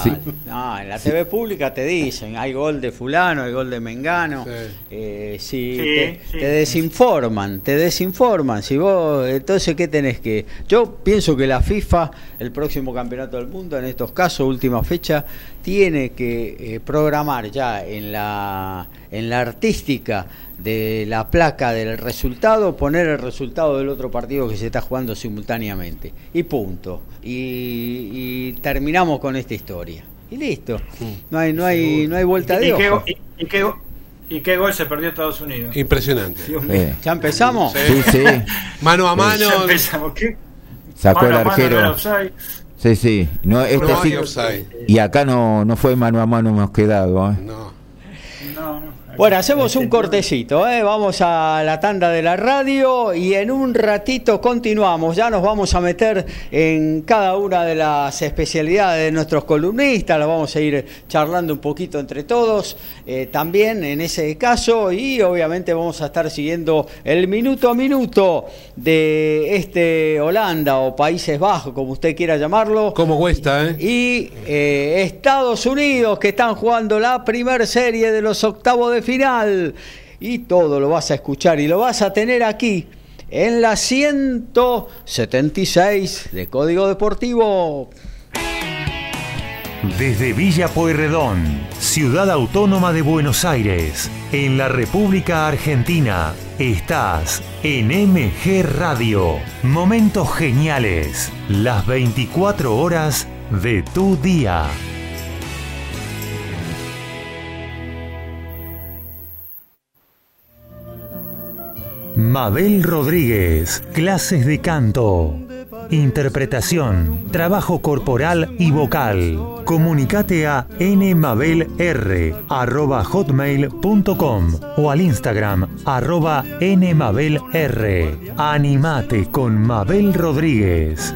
Speaker 3: Sí.
Speaker 2: no, en la TV pública te dicen, hay gol de fulano, hay gol de Mengano.
Speaker 4: Sí.
Speaker 2: Eh, si
Speaker 6: Sí,
Speaker 2: te,
Speaker 6: sí.
Speaker 2: te desinforman, te desinforman. Si vos, entonces, ¿qué tenés que...? Yo pienso que la FIFA, el próximo campeonato del mundo, en estos casos, última fecha, tiene que eh, programar ya en la, en la artística de la placa del resultado, poner el resultado del otro partido que se está jugando simultáneamente. Y punto. Y, y terminamos con esta historia. Y listo. No hay, no hay, no hay vuelta de
Speaker 6: ¿Y qué,
Speaker 2: hoja.
Speaker 6: y, y qué, go- y qué gol se perdió Estados Unidos?
Speaker 4: Impresionante.
Speaker 3: Eh,
Speaker 2: ¿Ya empezamos?
Speaker 3: sí, sí,
Speaker 4: Mano a mano.
Speaker 6: Ya empezamos. ¿Qué?
Speaker 3: sacó
Speaker 6: Mano
Speaker 3: el
Speaker 6: mano,
Speaker 3: arquero.
Speaker 6: no.
Speaker 3: Sí, sí. No, este
Speaker 4: No
Speaker 3: sí. Y acá no, no fue mano a mano, hemos quedado. ¿eh?
Speaker 4: No.
Speaker 6: No, no.
Speaker 2: Bueno, hacemos un cortecito, ¿eh? vamos a la tanda de la radio y en un ratito continuamos. Ya nos vamos a meter en cada una de las especialidades de nuestros columnistas, las vamos a ir charlando un poquito entre todos eh, también en ese caso y obviamente vamos a estar siguiendo el minuto a minuto de este Holanda o Países Bajos, como usted quiera llamarlo.
Speaker 4: ¿Cómo cuesta, eh?
Speaker 2: Y eh, Estados Unidos que están jugando la primer serie de los octavos de final. Y todo lo vas a escuchar y lo vas a tener aquí en la 176 de Código Deportivo.
Speaker 1: Desde Villa Pueyrredón, ciudad autónoma de Buenos Aires, en la República Argentina, estás en MG Radio. Momentos geniales, las 24 horas de tu día. Mabel Rodríguez, clases de canto, interpretación, trabajo corporal y vocal. Comunicate a nmabelr@hotmail.com o al Instagram arroba nmabelr. Animate con Mabel Rodríguez.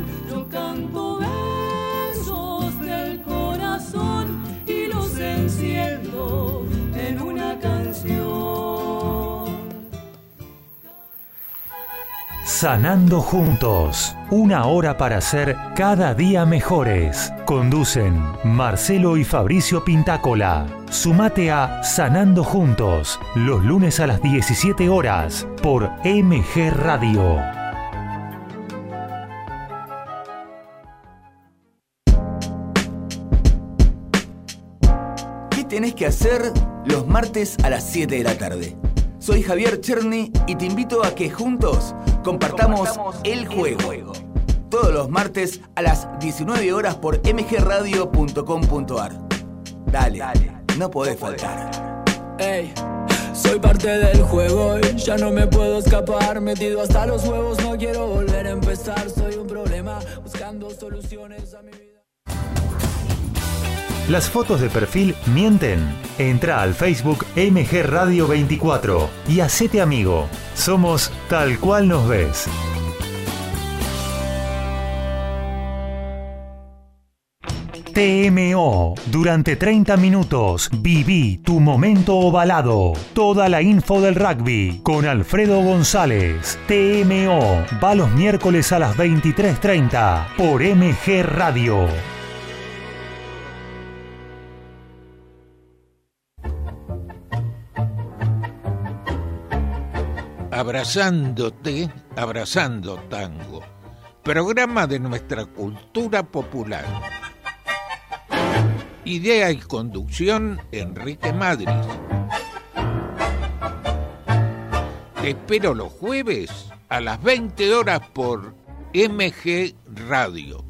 Speaker 1: Sanando Juntos. Una hora para ser cada día mejores. Conducen Marcelo y Fabricio Pintácola. Sumate a Sanando Juntos los lunes a las 17 horas por MG Radio.
Speaker 8: ¿Qué tenés que hacer los martes a las 7 de la tarde? Soy Javier Cherny y te invito a que juntos compartamos, el, juego. Todos los martes a las 19 horas por mgradio.com.ar. Dale, Dale, no podés faltar.
Speaker 9: Ey, soy parte del juego y ya no me puedo escapar. Metido hasta los huevos, no quiero volver a empezar. Soy un problema buscando soluciones a mi vida.
Speaker 1: Las fotos de perfil mienten. Entra al Facebook MG Radio 24 y hacete amigo. Somos tal cual nos ves. TMO. Durante 30 minutos viví tu momento ovalado. Toda la info del rugby con Alfredo González. TMO. Va los miércoles a las 23.30 por MG Radio.
Speaker 10: Abrazándote, abrazando tango. Programa de nuestra cultura popular. Idea y conducción, Enrique Madrid. Te espero los jueves a las 20 horas por MG Radio.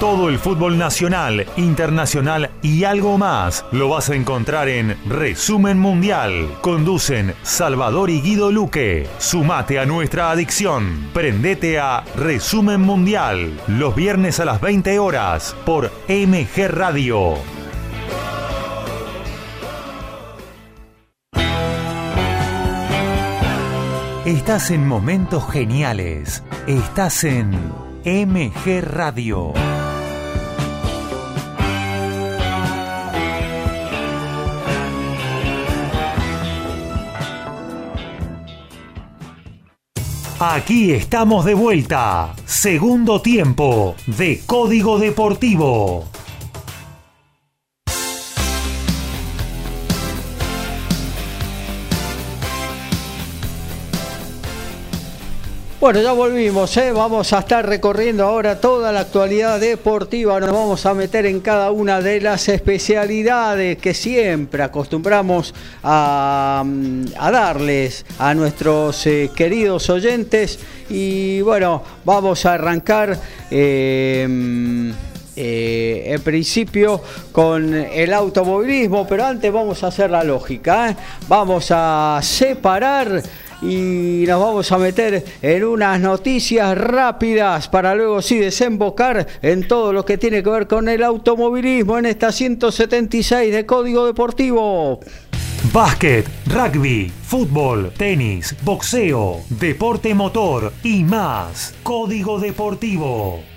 Speaker 1: Todo el fútbol nacional, internacional y algo más lo vas a encontrar en Resumen Mundial. Conducen Salvador y Guido Luque. Sumate a nuestra adicción. Prendete a Resumen Mundial los viernes a las 20 horas por MG Radio. Estás en momentos geniales. Estás en MG Radio. Aquí estamos de vuelta. Segundo tiempo de Código Deportivo.
Speaker 2: Bueno, ya volvimos, ¿eh? vamos a estar recorriendo ahora toda la actualidad deportiva, nos vamos a meter en cada una de las especialidades que siempre acostumbramos a, a darles a nuestros eh, queridos oyentes y bueno, vamos a arrancar. Eh, eh, en principio con el automovilismo, pero antes vamos a hacer la lógica. Vamos a separar y nos vamos a meter en unas noticias rápidas para luego sí desembocar en todo lo que tiene que ver con el automovilismo en esta 176 de Código Deportivo.
Speaker 1: Básquet, rugby, fútbol, tenis, boxeo, deporte motor y más. Código Deportivo.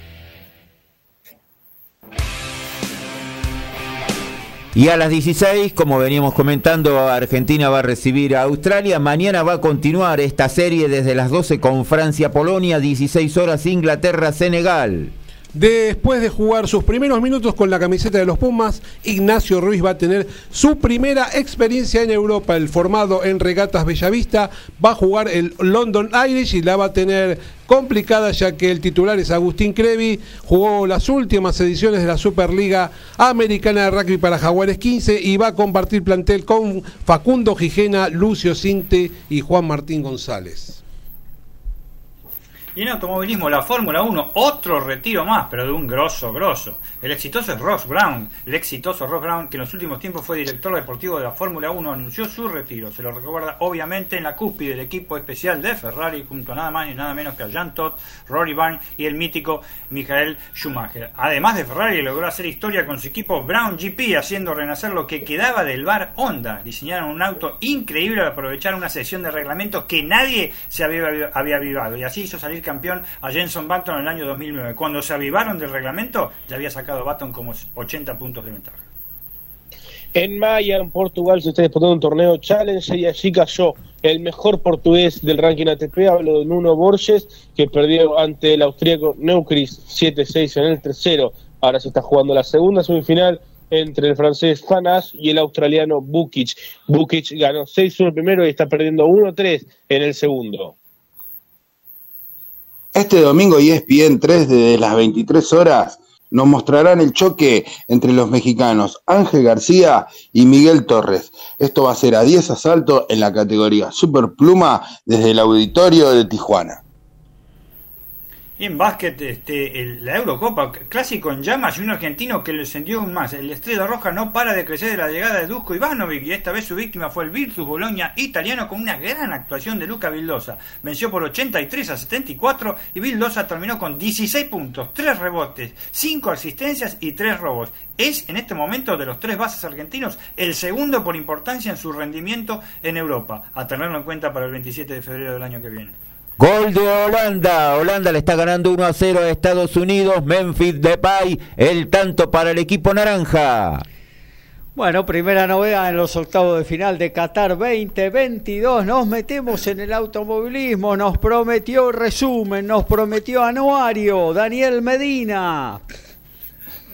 Speaker 3: Y a las 16, como veníamos comentando, Argentina va a recibir a Australia. Mañana va a continuar esta serie desde las 12 con Francia-Polonia, 16 horas Inglaterra-Senegal.
Speaker 4: Después de jugar sus primeros minutos con la camiseta de los Pumas, Ignacio Ruiz va a tener su primera experiencia en Europa. El formado en Regatas Bellavista va a jugar el London Irish y la va a tener complicada ya que el titular es Agustín Crevi, jugó las últimas ediciones de la Superliga Americana de Rugby para Jaguares 15 y va a compartir plantel con Facundo Gijena, Lucio Cinte y Juan Martín González.
Speaker 6: Y en automovilismo, la Fórmula 1, otro retiro más, pero de un grosso, grosso. El exitoso Ross Brown, el exitoso Ross Brown, que en los últimos tiempos fue director deportivo de la Fórmula 1, anunció su retiro. Se lo recuerda obviamente en la cúspide del equipo especial de Ferrari, junto a nada más y nada menos que a Jean Todt, Rory Byrne y el mítico Michael Schumacher. Además de Ferrari, logró hacer historia con su equipo Brown GP, haciendo renacer lo que quedaba del bar Honda. Diseñaron un auto increíble para aprovechar una sesión de reglamentos que nadie se había, había avivado. Y así hizo salir campeón a Jenson Button en el año 2009. Cuando se avivaron del reglamento, ya había sacado Button como 80 puntos de ventaja.
Speaker 5: En Maya, en Portugal, se está disputando un torneo Challenge y allí cayó el mejor portugués del ranking ATP, hablo de Nuno Borges, que perdió ante el austríaco Neukris 7-6 en el tercero. Ahora se está jugando la segunda semifinal entre el francés Fanas y el australiano Bukic. Bukic ganó 6-1 el primero y está perdiendo 1-3 en el segundo.
Speaker 7: Este domingo ESPN 3 desde las 23 horas nos mostrarán el choque entre los mexicanos Ángel García y Miguel Torres. Esto va a ser a 10 asaltos en la categoría Super Pluma desde el auditorio de Tijuana.
Speaker 6: Y en básquet, este, el- la Eurocopa, clásico en llamas y un argentino que lo encendió aún más. El Estrella Roja no para de crecer de la llegada de Dusko Ivanovic y esta vez su víctima fue el Virtus Bologna italiano con una gran actuación de Luca Vildosa. Venció por 83 a 74 y Vildosa terminó con 16 puntos, 3 rebotes, 5 asistencias y 3 robos. Es en este momento de los tres bases argentinos el segundo por importancia en su rendimiento en Europa, a tenerlo en cuenta para el 27 de febrero del año que viene.
Speaker 3: Gol de Holanda. Holanda le está ganando 1 a 0 a Estados Unidos. Memphis Depay, el tanto para el equipo naranja.
Speaker 2: Bueno, primera novedad en los octavos de final de Qatar 2022. Nos metemos en el automovilismo. Nos prometió resumen, nos prometió anuario. Daniel Medina.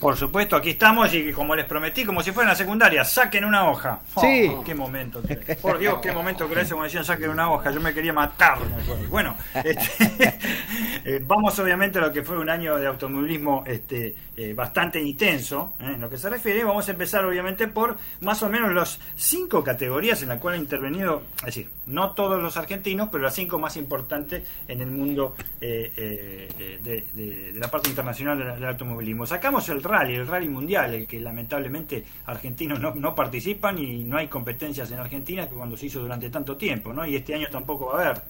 Speaker 6: Por supuesto, aquí estamos y como les prometí, como si fuera en la secundaria, saquen una hoja. Oh,
Speaker 2: Sí.
Speaker 6: Qué momento. Por Dios, qué momento que era ese cuando decían saquen una hoja. Yo me quería matar. me. Bueno, este, eh, vamos obviamente a lo que fue un año de automovilismo este, eh, bastante intenso ¿eh? en lo que se refiere. Vamos a empezar obviamente por más o menos las cinco categorías en las cuales han intervenido, es decir, no todos los argentinos, pero las cinco más importantes en el mundo de, de- de la parte internacional del, del automovilismo. Sacamos el rally, el rally mundial, el que lamentablemente argentinos no, participan y no hay competencias en Argentina que cuando se hizo durante tanto tiempo, ¿no? Y este año tampoco va a haber.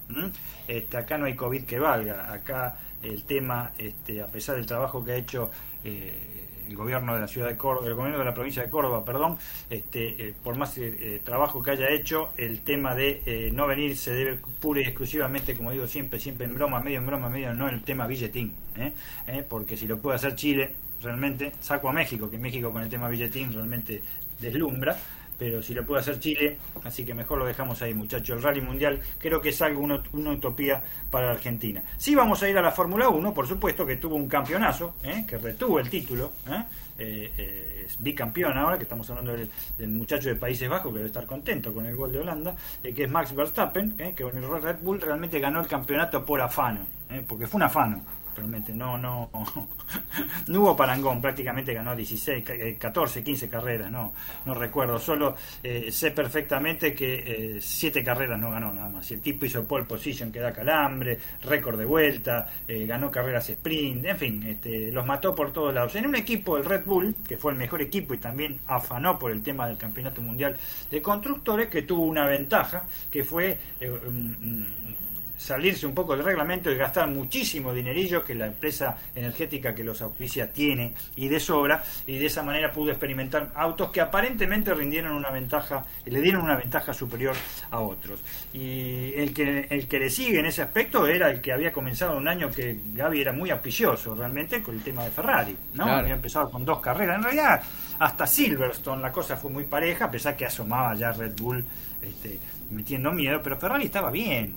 Speaker 6: Este, acá no hay COVID que valga, acá el tema, este, a pesar del trabajo que ha hecho eh, el gobierno de la ciudad de Córdoba, el gobierno de la provincia de Córdoba, perdón, este, eh, por más eh, trabajo que haya hecho, el tema de no venir se debe pura y exclusivamente, como digo siempre, siempre en broma, medio en broma, medio no, el tema billetín, porque si lo puede hacer Chile, realmente, saco a México, que México con el tema billetín realmente deslumbra, pero si lo puede hacer Chile, así que mejor lo dejamos ahí, muchachos. El Rally Mundial creo que es algo, una, utopía para Argentina. Sí vamos a ir a la Fórmula 1, por supuesto, que tuvo un campeonazo, ¿eh? que retuvo el título, ¿eh? Eh, eh, es bicampeón ahora, que estamos hablando del, del muchacho de Países Bajos, que debe estar contento con el gol de Holanda, que es Max Verstappen, que con el Red Bull realmente ganó el campeonato por afano, porque fue un afano realmente no no. No hubo parangón prácticamente ganó 16 eh, 14 15 carreras no no recuerdo. Solo eh, sé perfectamente que eh, siete carreras no ganó nada más. El tipo hizo pole position que da calambre récord de vuelta eh, ganó carreras sprint en fin este, los mató por todos lados. En un equipo el Red Bull que fue el mejor equipo y también afanó por el tema del campeonato mundial de constructores que tuvo una ventaja que fue eh, salirse un poco del reglamento y gastar muchísimo dinerillo que la empresa energética que los auspicia tiene y de sobra y de esa manera pudo experimentar autos que aparentemente rindieron una ventaja le dieron una ventaja superior a otros. Y el que el que le sigue en ese aspecto era el que había comenzado un año que Gaby era muy auspicioso realmente con el tema de Ferrari no
Speaker 2: Claro.
Speaker 6: había empezado con dos carreras. En realidad hasta Silverstone la cosa fue muy pareja a pesar que asomaba ya Red Bull este, metiendo miedo pero Ferrari estaba bien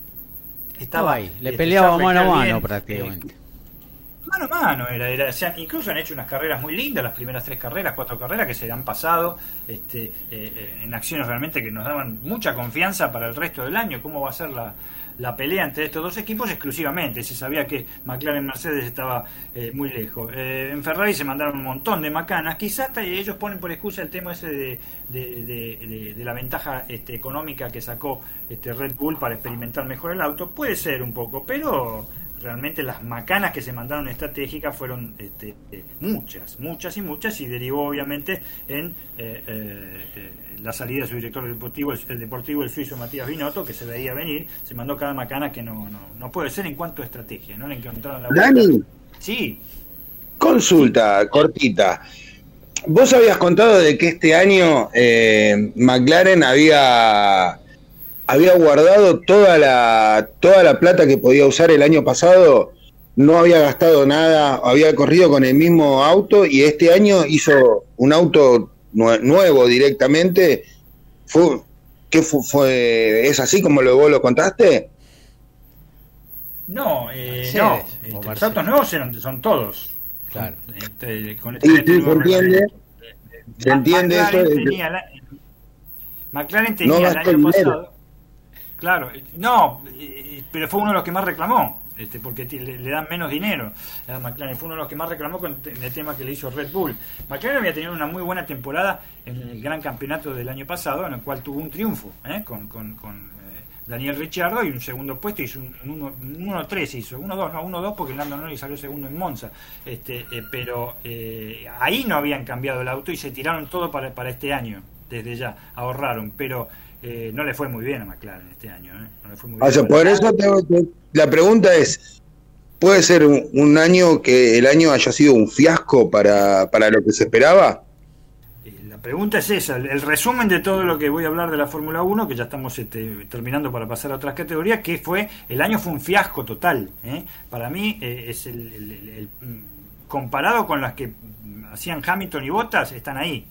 Speaker 2: Estaba ahí, le peleaba mano a mano prácticamente.
Speaker 6: eh, mano a mano era, era, o sea, incluso han hecho unas carreras muy lindas, las primeras tres carreras, cuatro carreras que se han pasado este, eh, eh, en acciones realmente que nos daban mucha confianza para el resto del año, cómo va a ser la, la pelea entre estos dos equipos exclusivamente, se sabía que McLaren Mercedes estaba eh, muy lejos. En Ferrari se mandaron un montón de macanas, quizás ellos ponen por excusa el tema ese de- de- de la ventaja este, económica que sacó este Red Bull para experimentar mejor el auto, puede ser un poco, pero realmente las macanas que se mandaron estratégicas fueron este, eh, muchas, muchas y muchas, y derivó obviamente en eh, eh, la salida de su director deportivo, el, deportivo, el suizo Matías Binotto, que se veía venir, se mandó cada macana que no, no, no puede ser en cuanto a estrategia, no le encontraron la vuelta.
Speaker 7: Dani,
Speaker 6: Sí,
Speaker 7: consulta cortita. Vos habías contado de que este año eh, McLaren había, había guardado toda la, toda la plata que podía usar el año pasado, no había gastado nada, había corrido con el mismo auto y este año hizo un auto nue- nuevo directamente. Fue, ¿Qué fu- fue? ¿Es así como lo, vos lo contaste?
Speaker 6: no, eh, no, este, los autos nuevos eran- son todos.
Speaker 2: Claro.
Speaker 6: Este, con
Speaker 7: Sí,
Speaker 6: este-
Speaker 7: sí,
Speaker 6: este
Speaker 7: se
Speaker 6: nuevo
Speaker 7: entiende. Se entiende eso.
Speaker 6: McLaren
Speaker 7: de-
Speaker 6: tenía la- McLaren
Speaker 7: No
Speaker 6: el año
Speaker 7: dinero.
Speaker 6: pasado. Claro, no, pero fue uno de los que más reclamó, este, porque le, dan menos dinero a McLaren. Fue uno de los que más reclamó con el tema que le hizo Red Bull. McLaren había tenido una muy buena temporada en el gran campeonato del año pasado, en el cual tuvo un triunfo ¿eh? con, eh, Daniel Ricciardo y un segundo puesto hizo un 1-3 hizo, 1-2, no, 1-2 porque Lando Norris salió segundo en Monza, este, eh, pero eh, ahí no habían cambiado el auto y se tiraron todo para, para este año, desde ya, ahorraron, pero eh, no le fue muy bien a McLaren este año, ¿eh? no le fue muy
Speaker 7: O sea,
Speaker 6: bien.
Speaker 7: por eso te- la pregunta es, ¿puede ser un, un año que el año haya sido un fiasco para, para lo que se esperaba?
Speaker 6: Eh, La pregunta es esa, el, el resumen de todo lo que voy a hablar de la Fórmula 1, que ya estamos este, terminando para pasar a otras categorías, que fue, el año fue un fiasco total. ¿eh? Para mí eh, es el, el- el- el- mm, comparado con las que hacían Hamilton y Bottas, están ahí.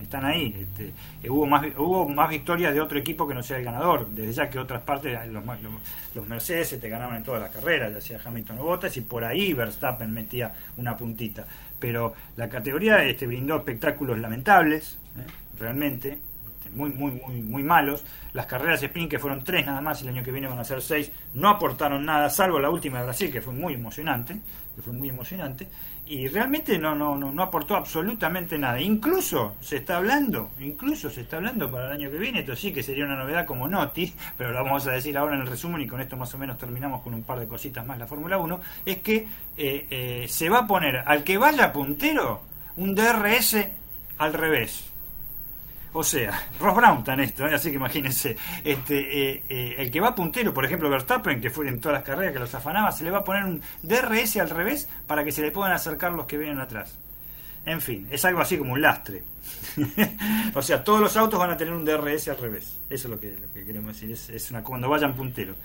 Speaker 6: Están ahí. Este, eh, hubo, más, hubo más victorias de otro equipo que no sea el ganador. Desde ya que otras partes, los, ma- los, los Mercedes se te ganaban en todas las carreras, ya sea Hamilton o Bottas, y por ahí Verstappen metía una puntita. Pero la categoría este, brindó espectáculos lamentables, ¿eh? realmente, este, muy, muy, muy, muy malos. Las carreras sprint, que fueron tres nada más, el año que viene van a ser seis, no aportaron nada, salvo la última de Brasil, que fue muy emocionante, que fue muy emocionante, y realmente no, no, no, aportó absolutamente nada. Incluso se está hablando, incluso se está hablando para el año que viene, esto sí que sería una novedad como Noti, pero lo vamos a decir ahora en el resumen y con esto más o menos terminamos con un par de cositas más la Fórmula 1, es que eh, eh, se va a poner al que vaya puntero un DRS al revés. O sea, Ross Brown en esto, ¿eh? así que imagínense, este, eh, eh, el que va puntero, por ejemplo Verstappen, que fue en todas las carreras que los afanaba, se le va a poner un DRS al revés para que se le puedan acercar los que vienen atrás. En fin, es algo así como un lastre. o sea, todos los autos van a tener un DRS al revés. Eso es lo que, lo que queremos decir. Es, una cuando vayan punteros.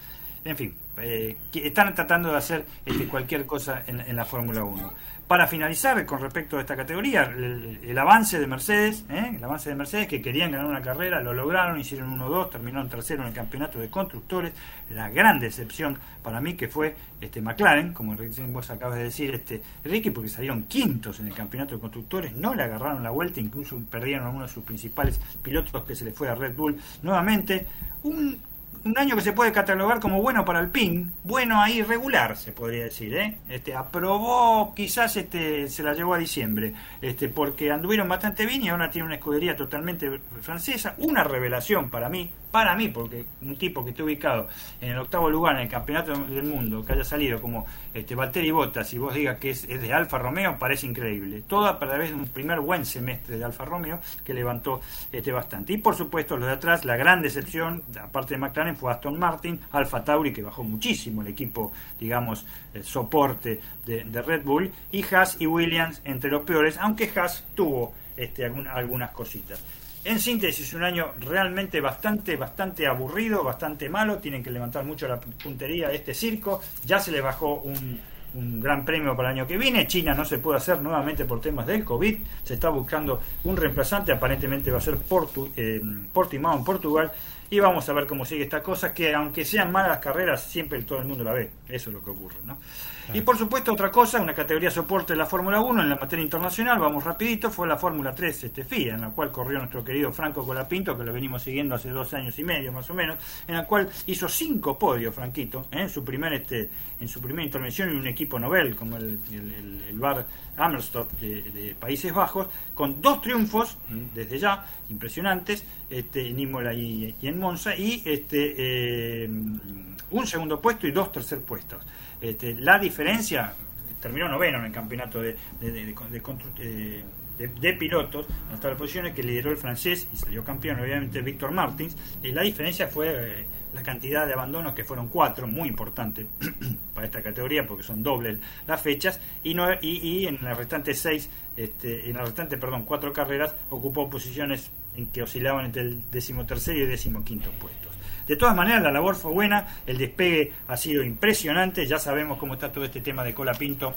Speaker 6: En fin, eh, están tratando de hacer este, cualquier cosa en, en la Fórmula 1. Para finalizar, con respecto a esta categoría, el, avance de Mercedes, ¿eh? el avance de Mercedes, que querían ganar una carrera, lo lograron, hicieron 1-2, terminaron tercero en el campeonato de constructores. La gran decepción para mí que fue este McLaren, como vos acabas de decir, este Ricky, porque salieron quintos en el campeonato de constructores, no le agarraron la vuelta, incluso perdieron a uno de sus principales pilotos que se le fue a Red Bull nuevamente. Un, un año que se puede catalogar como bueno para el PIN, bueno ahí regular se podría decir, ¿eh? Este aprobó, quizás este se la llevó a diciembre, este porque anduvieron bastante bien y ahora tiene una escudería totalmente francesa, una revelación para mí, para mí, porque un tipo que esté ubicado en el octavo lugar en el campeonato del mundo, que haya salido como este Valtteri Bottas y vos digas que es, de Alfa Romeo, parece increíble. Todo a través de un primer buen semestre de Alfa Romeo que levantó este bastante. Y por supuesto, los de atrás, la gran decepción, aparte de McLaren, fue Aston Martin, Alfa Tauri, que bajó muchísimo el equipo, digamos, el soporte de, de Red Bull, y Haas y Williams entre los peores, aunque Haas tuvo este, algún- algunas cositas. En síntesis, un año realmente bastante, bastante aburrido, bastante malo. Tienen que levantar mucho la puntería de este circo. Ya se les bajó un, un gran premio para el año que viene. China no se puede hacer nuevamente por temas del COVID. Se está buscando un reemplazante. Aparentemente va a ser Portu, eh, en Portugal. Y vamos a ver cómo sigue esta cosa. Que aunque sean malas las carreras, siempre todo el mundo la ve. Eso es lo que ocurre, ¿no? Y por supuesto otra cosa, una categoría soporte de la Fórmula 1 en la materia internacional, vamos rapidito, fue la Fórmula 3 este FIA, en la cual corrió nuestro querido Franco Colapinto, que lo venimos siguiendo hace dos años y medio más o menos, en la cual hizo cinco podios Franquito, ¿eh? en su primer este, en su primera intervención en un equipo Nobel como el, el, el- el Bar Amersfoort de, Países Bajos, con dos triunfos mm, desde ya impresionantes, este, en Imola y, en Monza, y este eh, un segundo puesto y dos tercer puestos. Este, la diferencia, terminó noveno en el campeonato de, de, de, de- de pilotos, en las posiciones que lideró el francés y salió campeón, obviamente, Víctor Martins. Y la diferencia fue eh, la cantidad de abandonos, que fueron cuatro, muy importante para esta categoría, porque son dobles las fechas, y, no, y, en las restantes seis, este, en las restantes, perdón, cuatro carreras, ocupó posiciones en que oscilaban entre el decimotercero y el decimoquinto puestos. De todas maneras, la labor fue buena, el despegue ha sido impresionante, ya sabemos cómo está todo este tema de Cola Pinto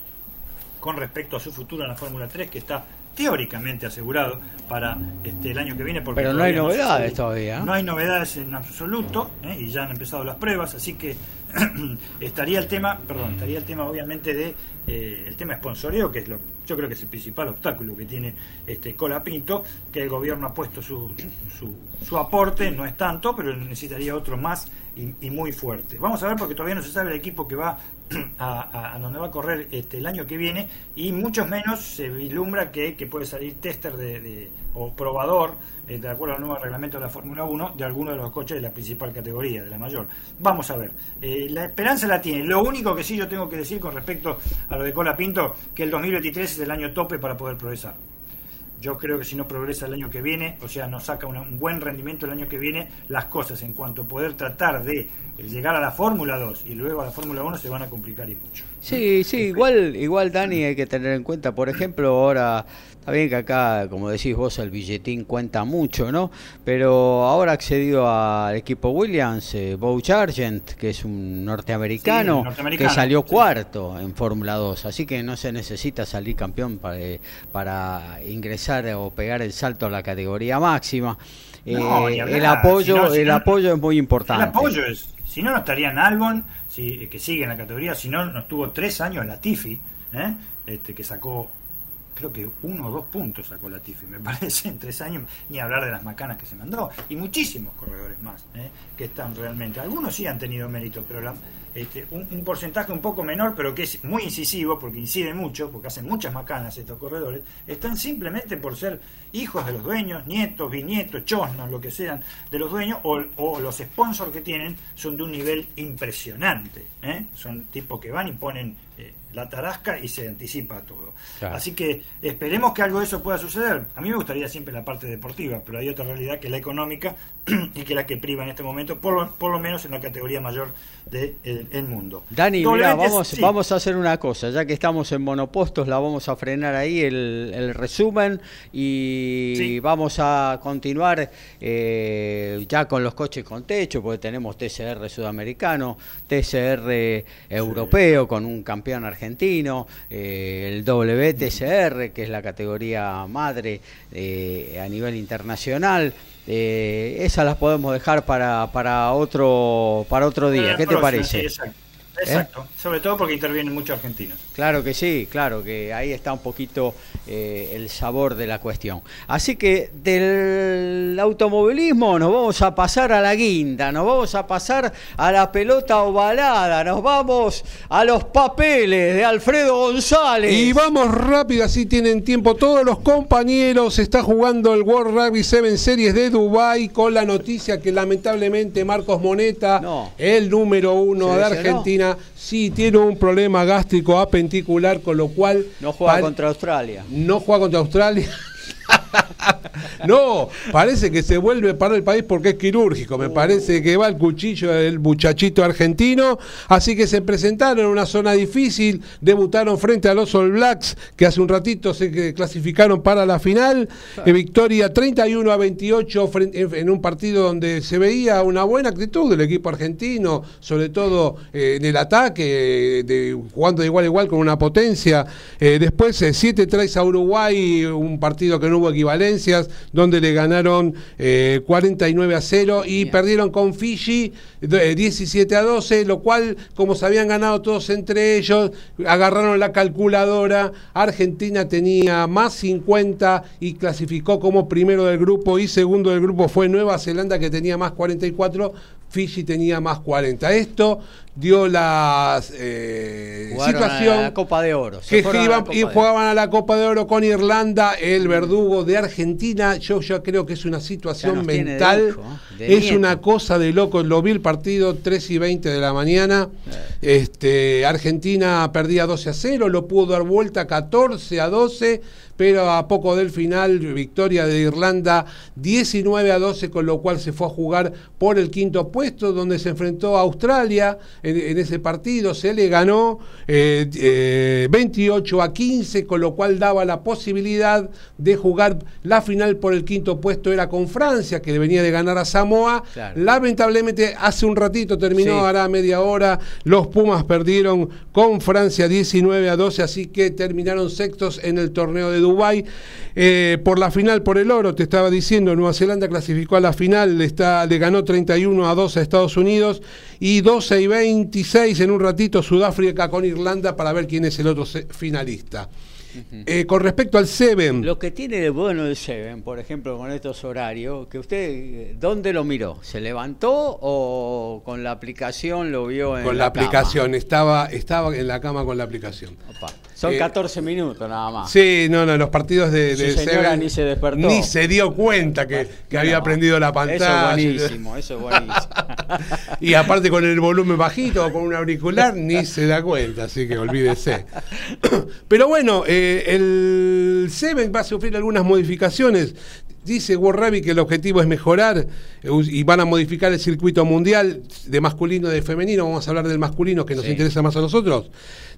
Speaker 6: con respecto a su futuro en la Fórmula 3, que está teóricamente asegurado para este, el año que viene. Porque
Speaker 2: Pero no hay novedades todavía.
Speaker 6: No hay novedades en absoluto ¿eh? y ya han empezado las pruebas, así que estaría el tema, perdón, estaría el tema obviamente de eh, el tema sponsoreo, que es lo, yo creo que es el principal obstáculo que tiene este Cola Pinto, que el gobierno ha puesto su, su, su aporte, no es tanto, pero necesitaría otro más y, muy fuerte. Vamos a ver porque todavía no se sabe el equipo que va a, a- donde va a correr este, el año que viene y muchos menos se vislumbra que, que puede salir tester de- o probador, eh, de acuerdo al nuevo reglamento de la Fórmula 1, de alguno de los coches de la principal categoría, de la mayor. Vamos a ver, Eh, la esperanza la tiene. Lo único que sí yo tengo que decir con respecto a lo de Cola Pinto, que el 2023 es el año tope para poder progresar. Yo creo que si no progresa el año que viene, o sea, no saca un buen rendimiento el año que viene, las cosas en cuanto a poder tratar de llegar a la Fórmula 2 y luego a la Fórmula 1 se van a complicar y mucho.
Speaker 2: Sí, sí, igual, igual Dani hay que tener en cuenta, por ejemplo, ahora está bien que acá, como decís vos, el billetín cuenta mucho, ¿no? Pero ahora ha accedido al equipo Williams, eh, Bo Sargent, que es un norteamericano,
Speaker 6: Sí, norteamericano,
Speaker 2: que salió
Speaker 6: sí.
Speaker 2: cuarto en Fórmula 2, así que no se necesita salir campeón para, eh, para ingresar o pegar el salto a la categoría máxima.
Speaker 6: No,
Speaker 2: Eh, el apoyo,
Speaker 6: si no, si
Speaker 2: el
Speaker 6: no-
Speaker 2: apoyo es muy importante.
Speaker 6: El apoyo es, si no, no estaría en Albon, si, que sigue en la categoría, si no, no estuvo tres años en la Tifi, ¿eh? este, que sacó, creo que uno o dos puntos sacó la Tifi, me parece, en tres años, ni hablar de las macanas que se mandó, y muchísimos corredores más, ¿eh? que están realmente, algunos sí han tenido mérito, pero la- este, un, un porcentaje un poco menor, pero que es muy incisivo, porque incide mucho, porque hacen muchas macanas estos corredores, están simplemente por ser hijos de los dueños, nietos, bisnietos, chosnos, lo que sean de los dueños, o, o los sponsors que tienen son de un nivel impresionante. ¿eh? Son tipos que van y ponen eh, la tarasca y se anticipa a todo.
Speaker 2: Claro.
Speaker 6: Así que esperemos que algo de eso pueda suceder. A mí me gustaría siempre la parte deportiva, pero hay otra realidad que es la económica y que es la que priva en este momento, por lo, por lo menos en la categoría mayor del el mundo.
Speaker 2: Dani, mirá, vamos,
Speaker 6: sí.
Speaker 2: vamos a hacer una cosa, ya que estamos en monopostos, la vamos a frenar ahí el, el resumen y
Speaker 6: Sí.
Speaker 2: vamos a continuar eh, ya con los coches con techo, porque tenemos TCR sudamericano, TCR europeo con un campeón argentino, eh, el WTCR, que es la categoría madre eh, a nivel internacional. Eh, esas las podemos dejar para, para otro para otro día. ¿Qué te parece?
Speaker 6: sí, exacto. Exacto. Sobre todo porque intervienen muchos argentinos.
Speaker 2: Claro que sí, claro que ahí está un poquito eh, el sabor de la cuestión. Así que del automovilismo nos vamos a pasar a la guinda, nos vamos a pasar a la pelota ovalada, nos vamos a los papeles de Alfredo González.
Speaker 4: Y vamos rápido, así tienen tiempo todos los compañeros. Está jugando el World Rugby 7 Series de Dubai con la noticia que lamentablemente Marcos Moneta,
Speaker 2: No.
Speaker 4: el número uno
Speaker 2: ¿Se
Speaker 4: de
Speaker 2: lesionó?
Speaker 4: Argentina, sí tiene un problema gástrico apenticular, con lo cual
Speaker 2: no juega contra Australia.
Speaker 4: no juega contra Australia. no, parece que se vuelve para el país porque es quirúrgico. Me parece que va el cuchillo del muchachito argentino. Así que se presentaron en una zona difícil. Debutaron frente a los All Blacks, que hace un ratito se clasificaron para la final. Eh, victoria 31 a 28 frente- en, un partido donde se veía una buena actitud del equipo argentino, sobre todo eh, en el ataque, de, jugando de igual a igual con una potencia. Eh, después 7-3 a Uruguay, un partido que no hubo equivalencias, donde le ganaron eh, 49 a 0 y perdieron con Fiji eh, 17 a 12, lo cual, como se habían ganado todos entre ellos, agarraron la calculadora. Argentina tenía más 50 y clasificó como primero del grupo y segundo del grupo fue Nueva Zelanda que tenía más 44 Fiji tenía más 40. Esto dio la eh, situación
Speaker 2: a la Copa de Oro. Se
Speaker 4: que
Speaker 2: la
Speaker 4: iban- y
Speaker 2: de
Speaker 4: jugaban a la Copa de Oro con Irlanda, el verdugo de Argentina. Yo ya creo que es una situación
Speaker 2: de
Speaker 4: mental,
Speaker 2: ¿eh? de
Speaker 4: es
Speaker 2: nieto.
Speaker 4: una cosa de loco. Lo vi el partido 3 y 20 de la mañana. Este, Argentina perdía 12 a 0, lo pudo dar vuelta 14 a 12, pero a poco del final, victoria de Irlanda 19 a 12, con lo cual se fue a jugar por el quinto puesto, donde se enfrentó a Australia en, en ese partido. Se le ganó eh, eh, 28 a 15, con lo cual daba la posibilidad de jugar la final por el quinto puesto. Era con Francia, que venía de ganar a Samoa.
Speaker 2: Claro.
Speaker 4: Lamentablemente, hace un ratito terminó,
Speaker 2: Sí.
Speaker 4: hará media hora. Los Pumas perdieron con Francia 19 a 12, así que terminaron sextos en el torneo de Dubái. Eh, por la final, por el oro, te estaba diciendo, Nueva Zelanda clasificó a la final, le, está, le ganó 31 a 12 a Estados Unidos y 12 y 26 en un ratito Sudáfrica con Irlanda para ver quién es el otro finalista. Eh, con respecto al Seven,
Speaker 2: Lo que tiene de bueno el Seven, por ejemplo, con estos horarios, que usted, eh, ¿dónde lo miró? ¿Se levantó o con la aplicación lo vio en
Speaker 4: con la, aplicación, estaba, estaba en la cama con la aplicación.
Speaker 2: Opa. Son
Speaker 4: Eh,
Speaker 2: 14 minutos nada más.
Speaker 4: Sí, no, no, los partidos de,
Speaker 2: Su
Speaker 4: de
Speaker 2: señora
Speaker 4: Seven
Speaker 2: ni se despertó.
Speaker 4: Ni se dio cuenta que, que había prendido la pantalla.
Speaker 2: Eso es buenísimo, eso es buenísimo.
Speaker 4: Y aparte con el volumen bajito o con un auricular, ni se da cuenta, así que olvídese. Pero bueno, eh, el Seven va a sufrir algunas modificaciones. Dice Rugby que el objetivo es mejorar eh, y van a modificar el circuito mundial de masculino y de femenino. Vamos a hablar del masculino que nos
Speaker 2: Sí.
Speaker 4: interesa más a nosotros.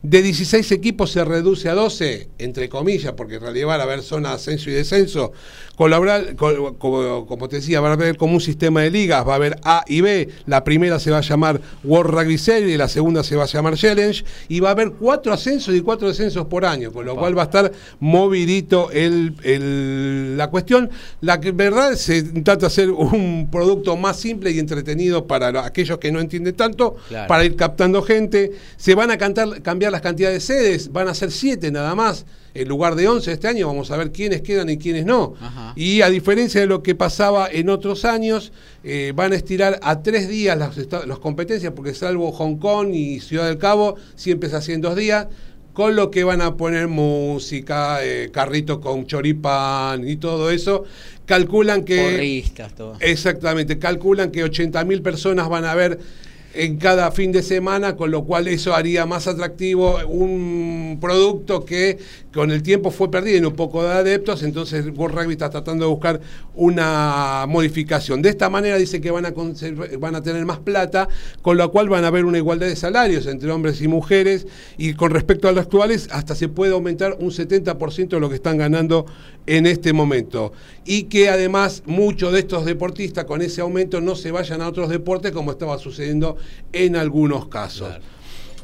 Speaker 4: De 16 equipos se reduce a 12, entre comillas, porque en realidad va a haber zona de ascenso y descenso. Colaborar, co- como, como te decía, va a haber como un sistema de ligas, va a haber A y B. La primera se va a llamar World Rugby Series, la segunda se va a llamar Challenge, y va a haber cuatro ascensos y cuatro descensos por año, con lo cual va a estar movidito el, el- la cuestión. La que verdad se trata de hacer un producto más simple y entretenido para lo- aquellos que no entienden tanto,
Speaker 2: Claro.
Speaker 4: para ir captando gente. Se van a cantar, cambiar las cantidades de sedes, van a ser siete nada más. En lugar de 11 este año, vamos a ver quiénes quedan y quiénes no.
Speaker 2: Ajá.
Speaker 4: Y a diferencia de lo que pasaba en otros años, eh, van a estirar a tres días las, competencias, porque salvo Hong Kong y Ciudad del Cabo, siempre se hacen dos días, con lo que van a poner música, eh, carrito con choripán y todo eso. Calculan que...
Speaker 2: Porristas, todo.
Speaker 4: Exactamente, calculan que 80.000 personas van a ver en cada fin de semana, con lo cual eso haría más atractivo un producto que con el tiempo fue perdiendo un poco de adeptos, entonces World Rugby está tratando de buscar una modificación. De esta manera dice que van a, van a tener más plata, con lo cual van a haber una igualdad de salarios entre hombres y mujeres, y con respecto a los actuales, hasta se puede aumentar un 70% de lo que están ganando en este momento. Y que además muchos de estos deportistas con ese aumento no se vayan a otros deportes como estaba sucediendo en algunos casos.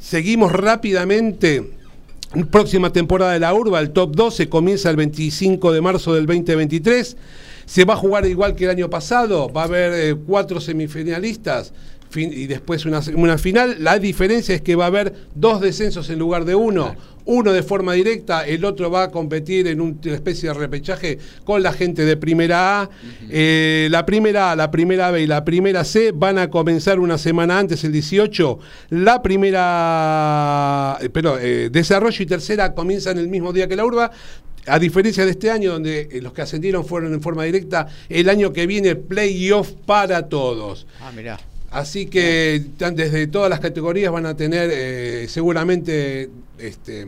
Speaker 4: Seguimos rápidamente. Próxima temporada de la Urba, el top 12 comienza el 25 de marzo del 2023. Se va a jugar igual que el año pasado, va a haber eh, cuatro semifinalistas fin- y después una, una final. La diferencia es que va a haber dos descensos en lugar de uno. Uno de forma directa, el otro va a competir en un- una especie de repechaje con la gente de primera A. Eh, la primera A, la primera B y la primera C van a comenzar una semana antes, el 18. La primera, eh, pero eh, desarrollo y tercera comienzan el mismo día que la urba. A diferencia de este año, donde los que ascendieron fueron en forma directa, el año que viene playoff para todos.
Speaker 2: Ah, mirá.
Speaker 4: Así que desde todas las categorías van a tener eh, seguramente este,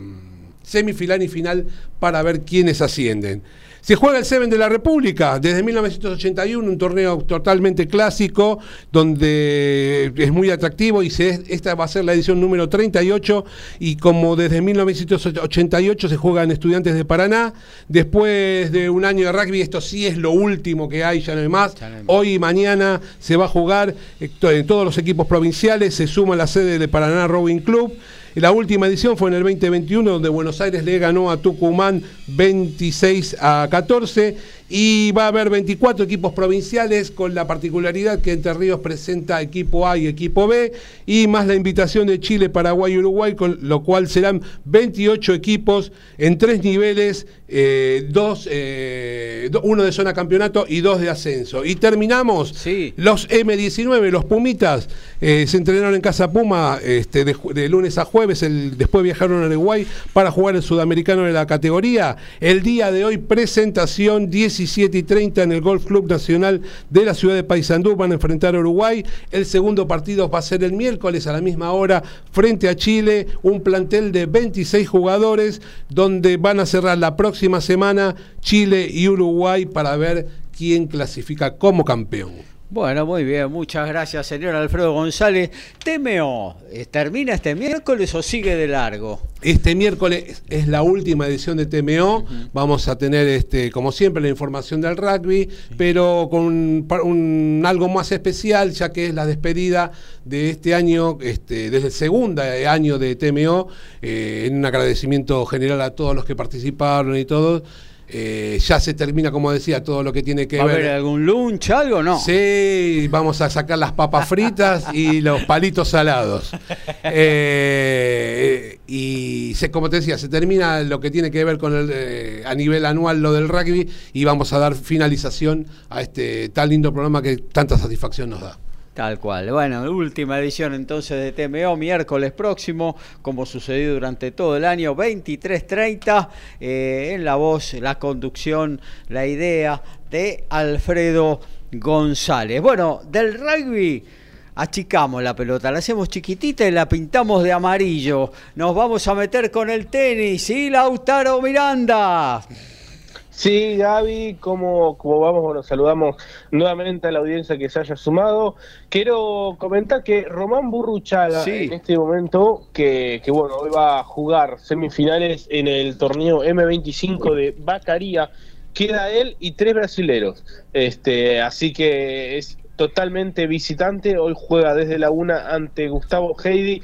Speaker 4: semifinal y final para ver quiénes ascienden. Se juega el Seven de la República desde 1981, un torneo totalmente clásico, donde es muy atractivo y se, esta va a ser la edición número 38 y como desde 1988 se juega en Estudiantes de Paraná, después de un año de rugby, esto sí es lo último que hay, ya no hay más. Hoy y mañana se va a jugar eh, en todos los equipos provinciales, se suma la sede de Paraná Rowing Club. La última edición fue en el 2021, donde Buenos Aires le ganó a Tucumán 26 a 14. Y va a haber 24 equipos provinciales con la particularidad que Entre Ríos presenta equipo A y equipo B y más la invitación de Chile, Paraguay y Uruguay, con lo cual serán 28 equipos en tres niveles, eh, dos, eh, uno de zona campeonato y dos de ascenso. Y terminamos los M19, los Pumitas, eh, se entrenaron en Casa Puma este, de, de lunes a jueves, el, después viajaron a Uruguay para jugar el sudamericano de la categoría. El día de hoy presentación 17 y 30 en el Golf Club Nacional de la ciudad de Paysandú, van a enfrentar a Uruguay. El segundo partido va a ser el miércoles a la misma hora frente a Chile, un plantel de 26 jugadores donde van a cerrar la próxima semana Chile y Uruguay para ver quién clasifica como campeón.
Speaker 2: Bueno, muy bien, muchas gracias, señor Alfredo González. TMO, eh, ¿termina este miércoles o sigue de largo?
Speaker 4: Este miércoles es la última edición de TMO. Vamos a tener, este, como siempre, la información del rugby, pero con un, algo más especial, ya que es la despedida de este año, este, desde el segundo año de TMO, eh, en un agradecimiento general a todos los que participaron y todos. Eh, ya se termina, como decía, todo lo que tiene que
Speaker 2: ¿Va a
Speaker 4: ver.
Speaker 2: haber algún lunch, algo no?
Speaker 4: Sí, vamos a sacar las papas fritas y los palitos salados. Eh, y se, como te decía, se termina lo que tiene que ver con el, eh, a nivel anual lo del rugby y vamos a dar finalización a este tan lindo programa que tanta satisfacción nos da.
Speaker 2: Tal cual. Bueno, última edición entonces de TMO, miércoles próximo, como sucedió durante todo el año, 23.30, eh, en la voz, la conducción, la idea de Alfredo González. Bueno, del rugby achicamos la pelota, la hacemos chiquitita y la pintamos de amarillo. Nos vamos a meter con el tenis y Lautaro Miranda.
Speaker 5: Sí, Gaby, como, como vamos, bueno, saludamos nuevamente a la audiencia que se haya sumado. Quiero comentar que Román Burruchaga,
Speaker 2: Sí.
Speaker 5: en este momento, que, que, bueno, hoy va a jugar semifinales en el torneo M25 de Bacaría, queda él y tres brasileros. Este, así que es totalmente visitante, hoy juega desde la una ante Gustavo Heidi,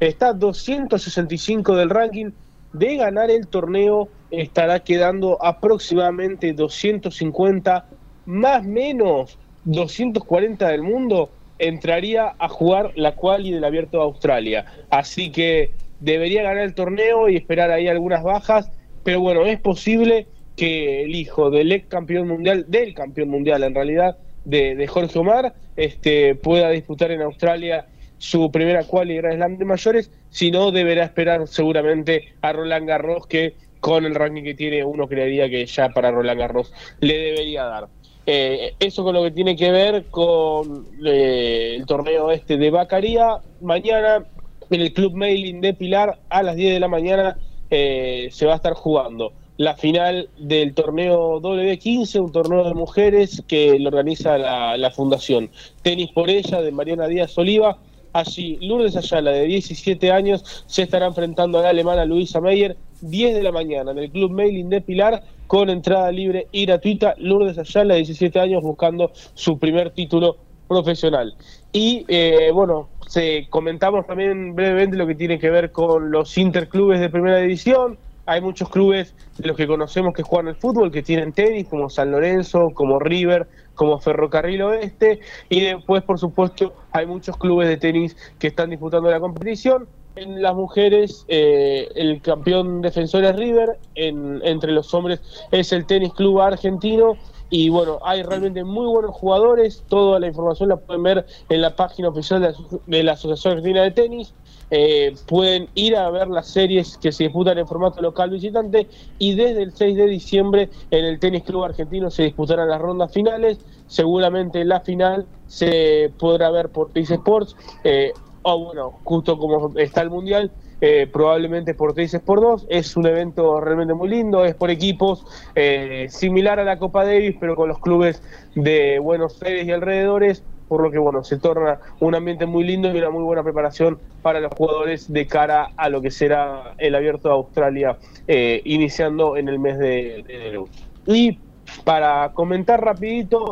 Speaker 5: está 265 del ranking, de ganar el torneo estará quedando aproximadamente 250 más menos 240 del mundo entraría a jugar la quali del Abierto de Australia. Así que debería ganar el torneo y esperar ahí algunas bajas, pero bueno, es posible que el hijo del ex campeón mundial, del campeón mundial en realidad, de, de Jorge Omar, este, pueda disputar en Australia su primera quali Grand Slam de mayores, si no deberá esperar seguramente a Roland Garros que con el ranking que tiene uno creería que ya para Roland Garros le debería dar. Eh, eso con lo que tiene que ver con eh, el torneo este de Bacaría. Mañana en el Club Mailing de Pilar a las 10 de la mañana eh, se va a estar jugando la final del torneo W15, un torneo de mujeres que lo organiza la, la Fundación Tenis por ella de Mariana Díaz Oliva. Allí Lourdes Ayala, de 17 años, se estará enfrentando a la alemana Luisa Meyer, 10 de la mañana, en el Club Mailing de Pilar, con entrada libre y gratuita. Lourdes Ayala, de 17 años, buscando su primer título profesional. Y eh, bueno, se, comentamos también brevemente lo que tiene que ver con los interclubes de primera división. Hay muchos clubes de los que conocemos que juegan al fútbol, que tienen tenis, como San Lorenzo, como River, como Ferrocarril Oeste, y después, por supuesto, hay muchos clubes de tenis que están disputando la competición. En las mujeres, eh, el campeón defensor es River, en, entre los hombres es el Tenis Club Argentino, y bueno, hay realmente muy buenos jugadores, toda la información la pueden ver en la página oficial de de la Asociación Argentina de Tenis, eh, pueden ir a ver las series que se disputan en formato local visitante y desde el 6 de diciembre en el Tenis Club Argentino se disputarán las rondas finales. Seguramente la final se podrá ver por Teis Sports eh, o bueno, justo como está el Mundial, eh, probablemente por Teis Sport 2. Es un evento realmente muy lindo, es por equipos, eh, similar a la Copa Davis, pero con los clubes de Buenos Aires y alrededores por lo que bueno, se torna un ambiente muy lindo y una muy buena preparación para los jugadores de cara a lo que será el abierto de Australia eh, iniciando en el mes de, enero. Y para comentar rapidito,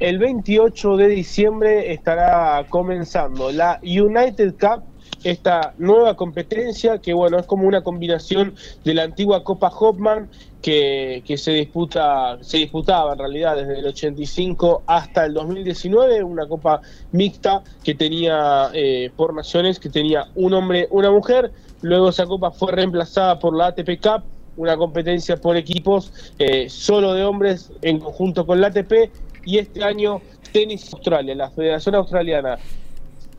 Speaker 5: el 28 de diciembre estará comenzando la United Cup esta nueva competencia que bueno es como una combinación de la antigua Copa Hopman que, que se disputa se disputaba en realidad desde el 85 hasta el 2019 una copa mixta que tenía eh, por naciones que tenía un hombre una mujer. Luego esa copa fue reemplazada por la ATP Cup una competencia por equipos eh, solo de hombres en conjunto con la ATP y este año Tenis Australia, la Federación Australiana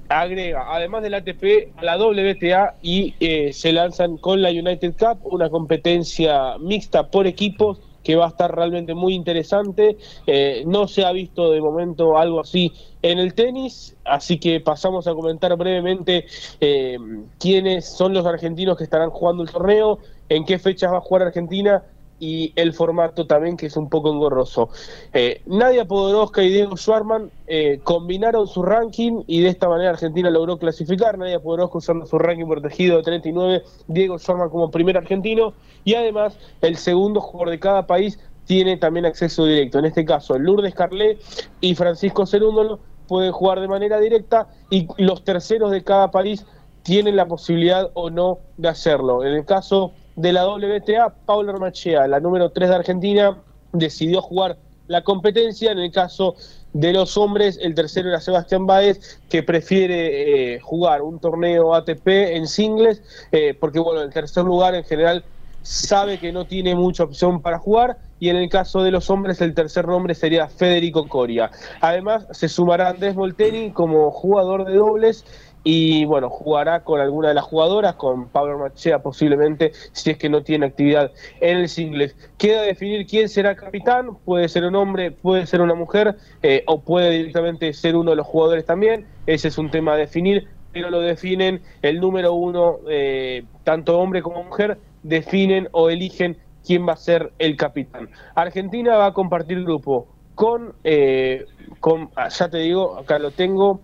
Speaker 5: agrega, además del ATP, a la WTA y eh, se lanzan con la United Cup, una competencia mixta por equipos que va a estar realmente muy interesante. Eh, no se ha visto de momento algo así en el tenis, así que pasamos a comentar brevemente eh, quiénes son los argentinos que estarán jugando el torneo, en qué fechas va a jugar Argentina y el formato también que es un poco engorroso. Eh, Nadia Podoroska y Diego Schwarman eh, combinaron su ranking y de esta manera Argentina logró clasificar. Nadia Podoroska usando su ranking protegido de 39, Diego Schwarman como primer argentino y además el segundo jugador de cada país tiene también acceso directo. En este caso, Lourdes Carlet y Francisco Cerúndolo pueden jugar de manera directa y los terceros de cada país tienen la posibilidad o no de hacerlo. En el caso de la WTA, Paula Armachea, la número 3 de Argentina, decidió jugar la competencia. En el caso de los hombres, el tercero era Sebastián Báez, que prefiere eh, jugar un torneo ATP en singles, eh, porque bueno, el tercer lugar en general sabe que no tiene mucha opción para jugar. Y en el caso de los hombres, el tercer nombre sería Federico Coria. Además, se sumará Andrés Molteni como jugador de dobles y bueno, jugará con alguna de las jugadoras, con Pablo Machea posiblemente, si es que no tiene actividad en el singles. Queda definir quién será capitán, puede ser un hombre, puede ser una mujer, eh, o puede directamente ser uno de los jugadores también, ese es un tema a definir, pero lo definen el número uno, eh, tanto hombre como mujer, definen o eligen quién va a ser el capitán. Argentina va a compartir grupo con, eh, con ah, ya te digo, acá lo tengo,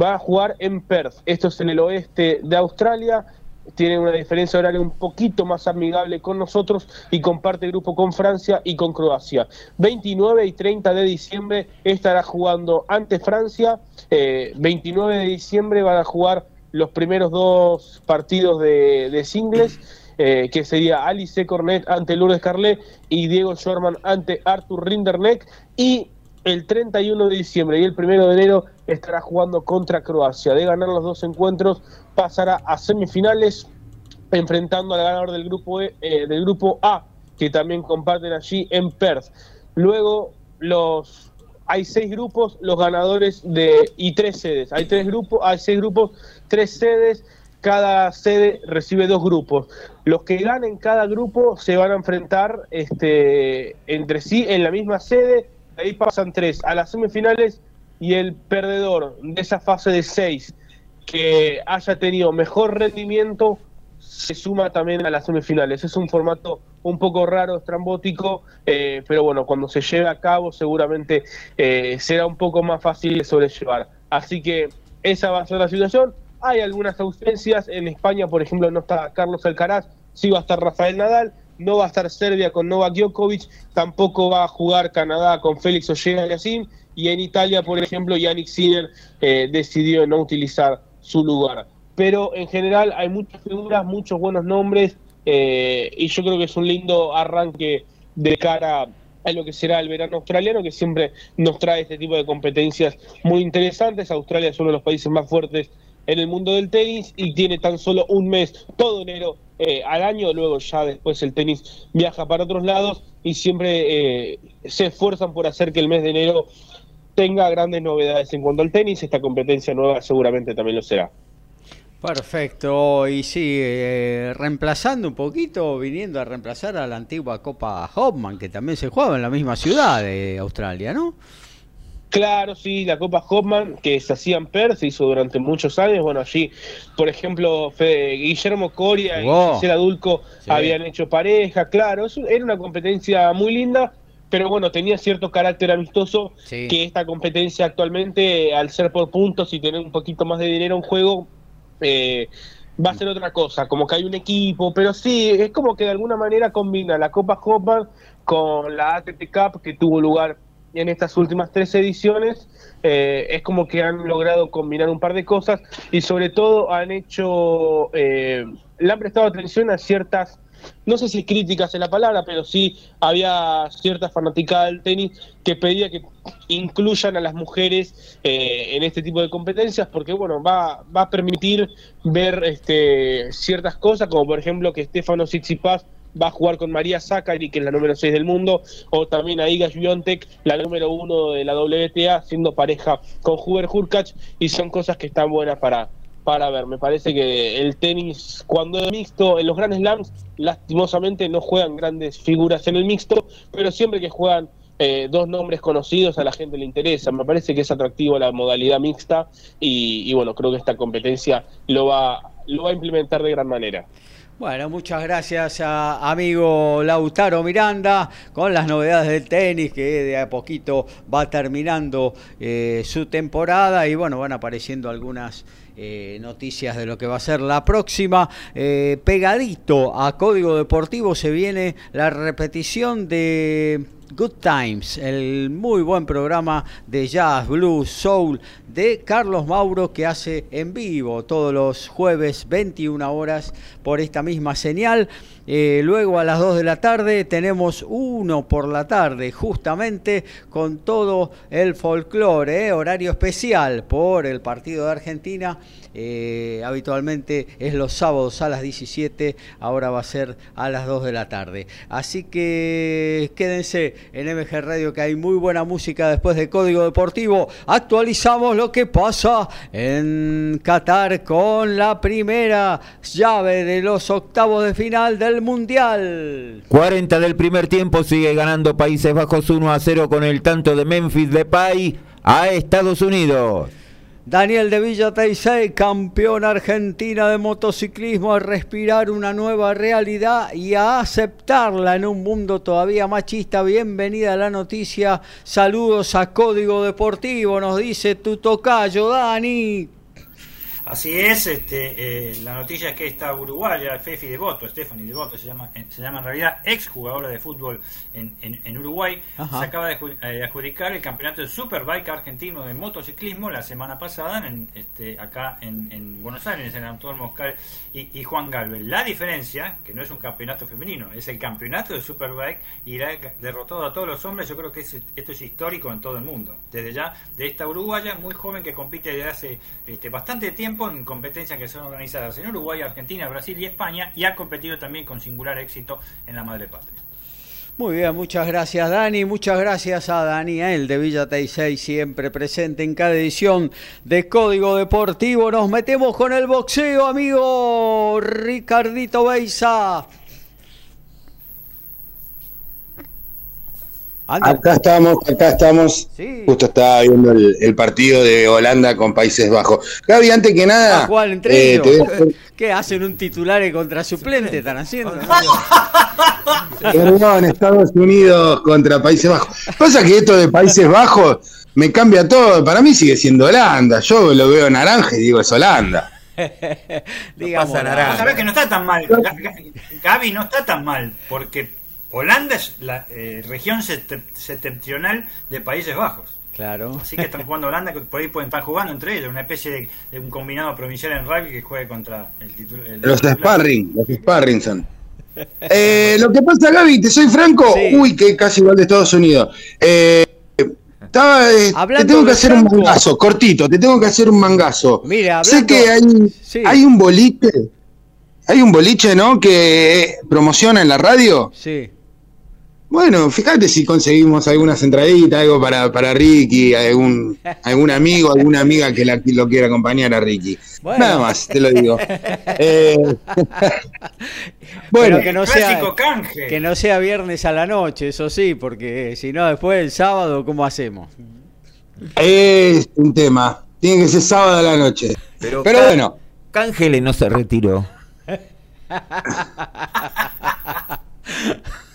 Speaker 5: va a jugar en Perth. Esto es en el oeste de Australia. Tiene una diferencia horaria un poquito más amigable con nosotros y comparte grupo con Francia y con Croacia. 29 y 30 de diciembre estará jugando ante Francia. 29 eh, de diciembre van a jugar los primeros dos partidos de, singles. Eh, que sería Alice Cornet ante Lourdes Carlet y Diego Schorman ante Arthur Rinderneck. Y el 31 de diciembre y el 1 de enero estará jugando contra Croacia. De ganar los dos encuentros, pasará a semifinales enfrentando al ganador del grupo, e, eh, del grupo A, que también comparten allí en Perth. Luego los hay seis grupos, los ganadores de y tres sedes. Hay tres grupos, hay seis grupos, tres sedes. Cada sede recibe dos grupos. Los que ganen cada grupo se van a enfrentar este, entre sí en la misma sede ahí pasan tres a las semifinales y el perdedor de esa fase de seis que haya tenido mejor rendimiento se suma también a las semifinales. Es un formato un poco raro, estrambótico, eh, pero bueno, cuando se lleve a cabo seguramente eh, será un poco más fácil de sobrellevar. Así que esa va a ser la situación. Hay algunas ausencias. En España, por ejemplo, no está Carlos Alcaraz, sí va a estar Rafael Nadal no va a estar Serbia con Novak Djokovic, tampoco va a jugar Canadá con Félix Ojeda-Yacine, y en Italia, por ejemplo, Yannick Sinner eh, decidió no utilizar su lugar. Pero en general hay muchas figuras, muchos buenos nombres, eh, y yo creo que es un lindo arranque de cara a lo que será el verano australiano, que siempre nos trae este tipo de competencias muy interesantes. Australia es uno de los países más fuertes en el mundo del tenis y tiene tan solo un mes, todo enero eh, al año, luego ya después el tenis viaja para otros lados y siempre eh, se esfuerzan por hacer que el mes de enero tenga grandes novedades en cuanto al tenis, esta competencia nueva seguramente también lo será.
Speaker 2: Perfecto, y sí, eh, reemplazando un poquito, viniendo a reemplazar a la antigua Copa Hopman, que también se jugaba en la misma ciudad de Australia, ¿no?
Speaker 5: Claro, sí, la Copa Hopman que se hacía en Perth, se hizo durante muchos años. Bueno, allí, por ejemplo, Guillermo Coria y Gisela Dulco habían hecho pareja, claro, era una competencia muy linda, pero bueno, tenía cierto carácter amistoso que esta competencia actualmente, al ser por puntos y tener un poquito más de dinero en juego, eh, va a ser otra cosa, como que hay un equipo, pero sí, es como que de alguna manera combina la Copa Hopman con la ATT Cup que tuvo lugar en estas últimas tres ediciones. Eh, es como que han logrado combinar un par de cosas y sobre todo han hecho, eh, le han prestado atención a ciertas, no sé si críticas en la palabra, pero sí había cierta fanaticada del tenis que pedía que incluyan a las mujeres eh, en este tipo de competencias porque bueno va, va a permitir ver este, ciertas cosas como por ejemplo que Stefano Tsitsipas va a jugar con María Zachary, que es la número 6 del mundo, o también a Iga Swiatek, la número 1 de la WTA, siendo pareja con Huber Hurkacz, y son cosas que están buenas para, para ver. Me parece que el tenis, cuando es mixto, en los grandes slams, lastimosamente no juegan grandes figuras en el mixto, pero siempre que juegan eh, dos nombres conocidos a la gente le interesa. Me parece que es atractivo la modalidad mixta y, y bueno, creo que esta competencia lo va, lo va a implementar de gran manera.
Speaker 2: Bueno, muchas gracias a amigo Lautaro Miranda con las novedades del tenis que de a poquito va terminando eh, su temporada y bueno, van apareciendo algunas eh, noticias de lo que va a ser la próxima. Eh, pegadito a Código Deportivo se viene la repetición de Good Times, el muy buen programa de jazz, blues, soul de Carlos Mauro que hace en vivo todos los jueves 21 horas por esta misma señal. Eh, luego a las 2 de la tarde tenemos uno por la tarde, justamente con todo el folclore, eh, horario especial por el partido de Argentina. Eh, habitualmente es los sábados a las 17, ahora va a ser a las 2 de la tarde. Así que quédense en MG Radio que hay muy buena música después de Código Deportivo. Actualizamos lo que pasa en Qatar con la primera llave de los octavos de final del Mundial.
Speaker 3: 40 del primer tiempo sigue ganando Países Bajos 1 a 0 con el tanto de Memphis Depay a Estados Unidos.
Speaker 2: Daniel de Villa Teisei, campeón argentina de motociclismo, a respirar una nueva realidad y a aceptarla en un mundo todavía machista. Bienvenida a la noticia. Saludos a Código Deportivo, nos dice tu tocayo, Dani.
Speaker 6: Así es, este, eh, la noticia es que esta uruguaya, Fefi Devoto, Stephanie Devoto, se llama, eh, se llama en realidad ex jugadora de fútbol en, en, Uruguay, se acaba de eh, adjudicar el campeonato de Superbike argentino de motociclismo la semana pasada, en, este, acá en, Buenos Aires, en Antonio Moscal y, Juan Galvez. La diferencia, que no es un campeonato femenino, es el campeonato de Superbike y ha derrotado a todos los hombres, yo creo que esto es histórico en todo el mundo. Desde ya, de esta uruguaya muy joven que compite desde hace este, bastante tiempo en competencias que son organizadas en Uruguay, Argentina, Brasil y España y ha competido también con singular éxito en la madre patria.
Speaker 2: Muy bien, muchas gracias Dani, muchas gracias a Daniel de Villa Teisei, siempre presente en cada edición de Código Deportivo. Nos metemos con el boxeo, amigo Ricardito Beisa.
Speaker 7: Acá estamos, acá estamos. Justo estaba viendo el, partido de Holanda con Países Bajos. Gaby, antes que nada.
Speaker 2: ¿Cuál entre eh, ¿Qué hacen un titular contra suplente? ¿Están haciendo?
Speaker 7: Perdón, Estados Unidos contra Países Bajos. Pasa que esto de Países Bajos me cambia todo. Para mí sigue siendo Holanda. Yo lo veo naranja y digo es Holanda.
Speaker 6: Digamos, no naranja. Sabes que no está tan mal. Gaby no está tan mal porque Holanda es la eh, región septentrional de Países Bajos.
Speaker 2: Claro.
Speaker 6: Así que están jugando Holanda, que por ahí pueden estar jugando entre ellos, una especie de, un combinado provincial en rugby que juegue contra el titular.
Speaker 7: Los sparring, los sparring son. Eh, lo que pasa, Gaby, te soy franco, uy, que casi igual de Estados Unidos. Eh, estaba, eh, te tengo que hacer un mangazo, cortito, te tengo que hacer un mangazo.
Speaker 2: Mira,
Speaker 7: sé que hay, hay un boliche, hay un boliche, ¿no? Que promociona en la radio.
Speaker 2: Sí.
Speaker 7: Bueno, fíjate si conseguimos algunas entraditas, algo para, para Ricky, algún, algún amigo, alguna amiga que lo quiera acompañar a Ricky. Nada más, te lo digo. Eh,
Speaker 2: bueno, que no, sea, que no sea viernes a la noche, eso sí, porque si no, después el sábado, ¿cómo hacemos?
Speaker 7: Es un tema. Tiene que ser sábado a la noche. Pero, Pero bueno.
Speaker 3: Cángele no se retiró.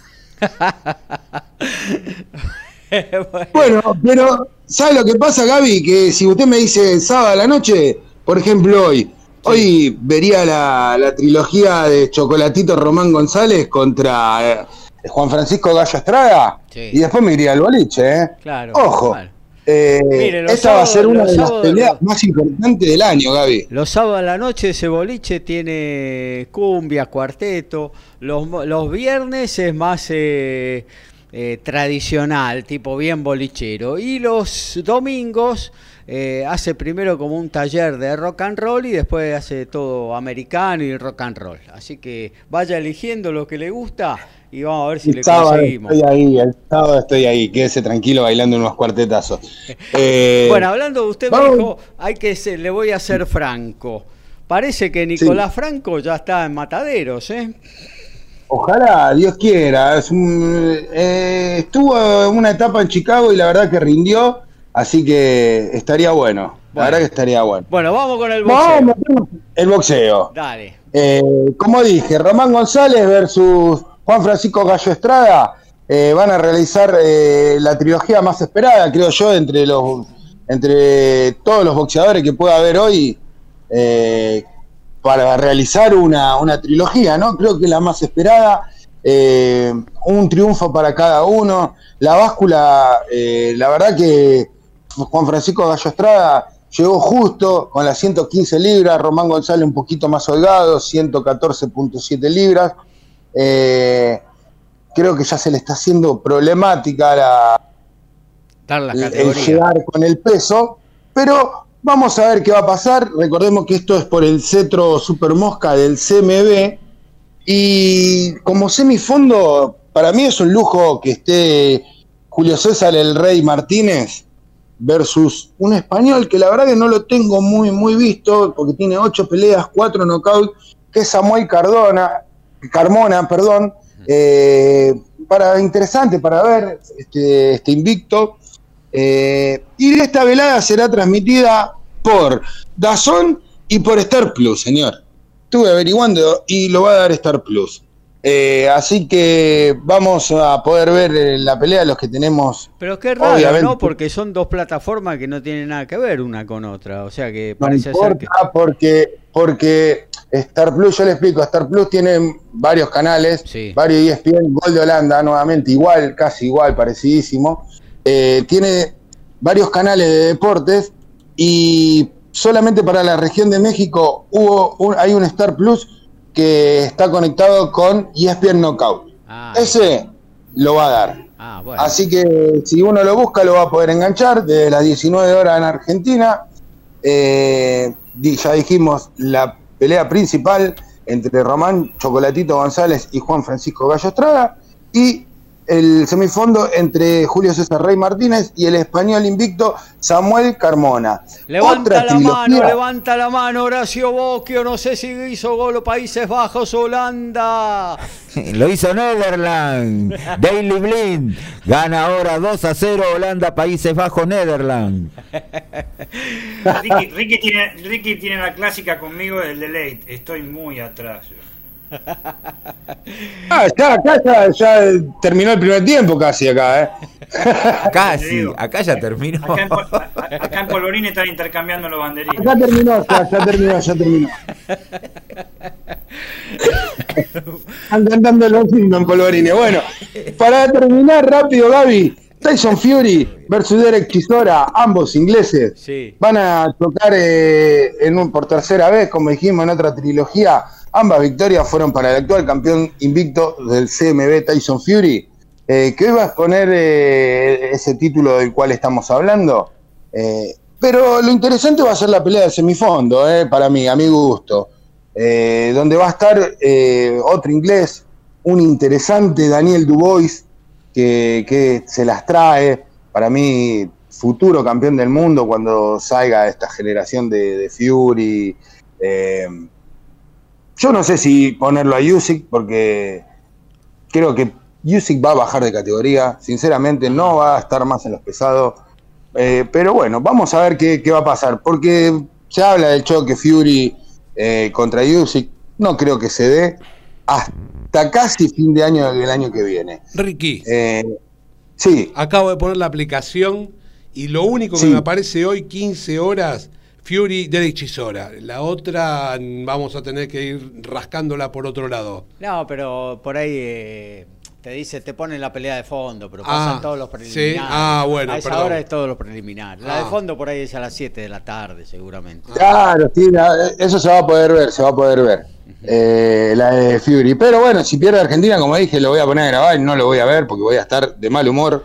Speaker 7: bueno, pero ¿sabe lo que pasa, Gaby? Que si usted me dice sábado a la noche, por ejemplo hoy, hoy vería la, trilogía de Chocolatito Román González contra Juan Francisco Gallo Estrada
Speaker 2: Sí.
Speaker 7: y después me iría al boliche, ¿eh?
Speaker 2: Claro.
Speaker 7: Ojo.
Speaker 2: claro.
Speaker 7: Eh,
Speaker 2: Mire,
Speaker 7: esta va a ser una de las peleas más importantes del año, Gaby.
Speaker 2: Los sábados a la noche ese boliche tiene cumbia, cuarteto. Los, los viernes es más eh, eh, tradicional, tipo bien bolichero. Y los domingos eh, hace primero como un taller de rock and roll y después hace todo americano y rock and roll. Así que vaya eligiendo lo que le gusta y vamos a ver si
Speaker 7: El
Speaker 2: le
Speaker 7: sábado
Speaker 2: conseguimos.
Speaker 7: estoy ahí, el sábado estoy ahí, quédese tranquilo bailando unos cuartetazos. Eh,
Speaker 2: Bueno, hablando de usted, me dijo, hay que ser, le voy a ser franco. Parece que Nicolás Franco ya está en Mataderos, ¿eh?
Speaker 7: Ojalá, Dios quiera. Es un- eh, estuvo en una etapa en Chicago y la verdad que rindió, así que estaría bueno. La
Speaker 2: Bueno.
Speaker 7: verdad que estaría bueno.
Speaker 2: Bueno, vamos con el boxeo.
Speaker 7: Vamos, el boxeo.
Speaker 2: Dale.
Speaker 7: Eh, como dije, Román González versus Juan Francisco Gallo Estrada eh, van a realizar eh, la trilogía más esperada, creo yo, entre los entre todos los boxeadores que pueda haber hoy eh, para realizar una, una trilogía, ¿no? Creo que la más esperada, eh, un triunfo para cada uno. La báscula, eh, la verdad que Juan Francisco Gallo Estrada llegó justo con las 115 libras, Román González un poquito más holgado, 114.7 libras. Eh, creo que ya se le está haciendo problemática la,
Speaker 2: Dar las
Speaker 7: el llegar con el peso, pero vamos a ver qué va a pasar. Recordemos que esto es por el cetro Super Mosca del CMB y como semifondo, para mí es un lujo que esté Julio César el Rey Martínez versus un español que la verdad que no lo tengo muy muy visto porque tiene ocho peleas, cuatro knockouts, que es Samuel Cardona, Carmona, perdón, eh, para interesante para ver este, este invicto. Eh, y esta velada será transmitida por Dazón y por Star Plus, señor. Estuve averiguando y lo va a dar Star Plus. Eh, así que vamos a poder ver eh, la pelea de los que tenemos.
Speaker 2: Pero qué raro,
Speaker 7: Obviamente.
Speaker 2: ¿no? Porque son dos plataformas que no tienen nada que ver una con otra. O sea que
Speaker 7: No
Speaker 2: parece ser que...
Speaker 7: importa porque, porque Star Plus, yo le explico, Star Plus tiene varios canales,
Speaker 2: Sí.
Speaker 7: varios ESPN, Gol de Holanda nuevamente, igual, casi igual, parecidísimo. Eh, tiene varios canales de deportes y solamente para la región de México hubo un- hay un Star Plus que está conectado con ESPN Knockout.
Speaker 2: Ah,
Speaker 7: Ese lo va a dar.
Speaker 2: ah, bueno.
Speaker 7: Así que si uno lo busca, lo va a poder enganchar desde las 19 horas en Argentina. Eh, ya dijimos la pelea principal entre Román Chocolatito González y Juan Francisco Gallo Estrada. Y el semifondo entre Julio César Rey Martínez y el español invicto Samuel Carmona.
Speaker 2: Levanta
Speaker 7: Otra
Speaker 2: la mano, levanta la mano, Horacio Bocchio. No sé si hizo gol o Países Bajos, Holanda.
Speaker 3: Lo hizo Netherland. Daily Blind. Gana ahora 2 a 0 Holanda, Países Bajos, Netherland.
Speaker 6: Ricky, Ricky tiene, Ricky tiene la clásica conmigo del delay. Estoy muy atrás. yo.
Speaker 7: Ah, ya, acá ya, ya terminó el primer tiempo casi acá, ¿eh?
Speaker 3: Casi, acá ya terminó.
Speaker 6: Acá en, acá en Polvorín están intercambiando los banderines.
Speaker 7: Ya terminó, ya, ya terminó, ya terminó. Están cantando los en polvorines. Bueno, para terminar rápido, Gaby, Tyson Fury versus Derek Chisora, ambos ingleses,
Speaker 2: Sí.
Speaker 7: van a tocar eh, en un, por tercera vez, como dijimos en otra trilogía. Ambas victorias fueron para el actual campeón invicto del CMB Tyson Fury, eh, que hoy va a exponer eh, ese título del cual estamos hablando. Eh, pero lo interesante va a ser la pelea del semifondo, para mí, a mi gusto. Donde va a estar otro inglés, un interesante Daniel Dubois, que, que se las trae. Para mí, futuro campeón del mundo cuando salga esta generación de, de Fury. Yo no sé si ponerlo a Usyk porque creo que Usyk va a bajar de categoría. Sinceramente, no va a estar más en los pesados. Eh, pero bueno, vamos a ver qué, qué va a pasar. Porque se habla del choque Fury eh, contra Usyk. No creo que se dé hasta casi fin de año del año que viene.
Speaker 4: Ricky,
Speaker 7: Eh, sí,
Speaker 4: acabo de poner la aplicación y lo único que
Speaker 7: Sí.
Speaker 4: me aparece hoy, 15 horas, Fury Derek Chisora. La otra vamos a tener que ir rascándola por otro lado.
Speaker 2: No, pero por ahí eh, Te dice, te ponen la pelea de fondo, pero pasan
Speaker 4: Ah,
Speaker 2: todos los
Speaker 4: sí.
Speaker 2: preliminares.
Speaker 4: Ah, bueno,
Speaker 2: A esa
Speaker 4: perdón.
Speaker 2: hora es todos los preliminares. La de
Speaker 4: Ah.
Speaker 2: fondo por ahí es a las 7 de la tarde, seguramente.
Speaker 7: Claro, sí, la- eso se va a poder ver, se va a poder ver. Eh, la de Fury. Pero bueno, si pierde Argentina, como dije, lo voy a poner a grabar y no lo voy a ver porque voy a estar de mal humor.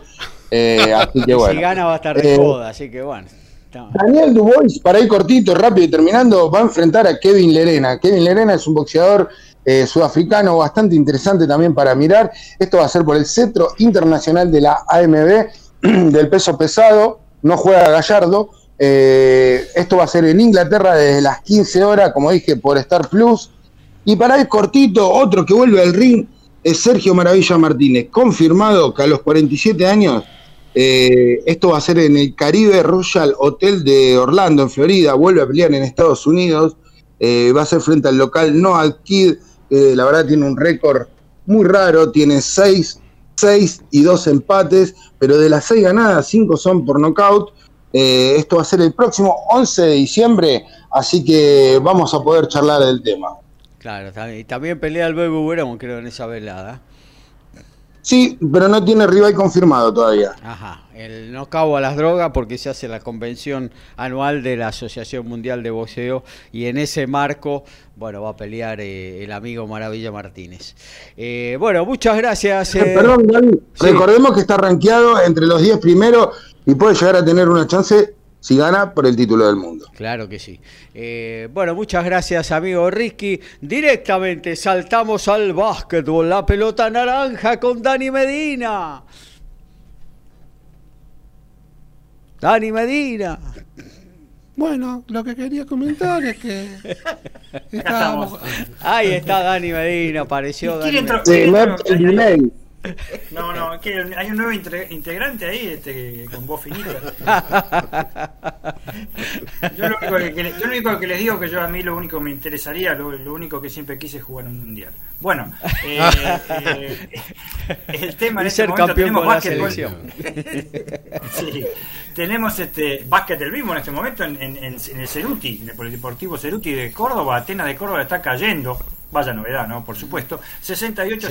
Speaker 7: Eh, así que bueno.
Speaker 2: si gana va a estar de
Speaker 7: Eh,
Speaker 2: así que bueno.
Speaker 7: Daniel Dubois, para ir cortito, rápido y terminando, va a enfrentar a Kevin Lerena. Kevin Lerena es un boxeador eh, sudafricano bastante interesante también para mirar. Esto va a ser por el centro internacional de la AMB del peso pesado. No juega Gallardo. Eh, esto va a ser en Inglaterra desde las 15 horas, como dije, por Star Plus. Y para ir cortito, otro que vuelve al ring es Sergio Maravilla Martínez, confirmado que a los 47 años, eh, esto va a ser en el Caribe Royal Hotel de Orlando, en Florida, vuelve a pelear en Estados Unidos, eh, va a ser frente al local Noah Kid, la verdad tiene un récord muy raro, tiene 6, 6 y 2 empates, pero de las 6 ganadas, 5 son por nocaut. Eh, esto va a ser el próximo 11 de diciembre, así que vamos a poder charlar del tema.
Speaker 2: Claro, también- también pelea el Bebe Buberón, creo, en esa velada.
Speaker 7: Sí, pero no tiene rival confirmado todavía.
Speaker 2: Ajá, el no cabo a las drogas porque se hace la convención anual de la Asociación Mundial de Boxeo y en ese marco, bueno, va a pelear eh, el amigo Maravilla Martínez. Eh, bueno, muchas gracias. eh,
Speaker 7: Perdón, Gaby,
Speaker 2: sí.
Speaker 7: recordemos que está rankeado entre los 10 primeros y puede llegar a tener una chance si gana por el título del mundo.
Speaker 2: Claro que sí. Eh, bueno, muchas gracias, amigo Ricky. Directamente saltamos al básquetbol. La pelota naranja con Dani Medina. Dani Medina.
Speaker 4: Bueno, lo que quería comentar es que.
Speaker 2: Ahí está Dani Medina, apareció
Speaker 6: ¿Y
Speaker 2: Dani
Speaker 6: quién entró?
Speaker 2: Medina.
Speaker 7: Sí,
Speaker 6: ¿Quién
Speaker 7: no.
Speaker 6: No, es que hay un nuevo integrante ahí este, con voz finita. Yo lo, único que, yo lo único que les digo que yo a mí lo único que me interesaría, lo, lo único que siempre quise es jugar un mundial. Bueno, eh, eh, el tema en
Speaker 2: Y
Speaker 6: este
Speaker 2: ser
Speaker 6: momento
Speaker 2: campeón
Speaker 6: tenemos básquetbol.
Speaker 2: selección.
Speaker 6: Sí, tenemos este básquet del mismo en este momento en, en- en- en el Ceruti, en el Polideportivo Ceruti de Córdoba. Atenas de Córdoba está cayendo. Vaya novedad, ¿no? Por supuesto.
Speaker 2: Se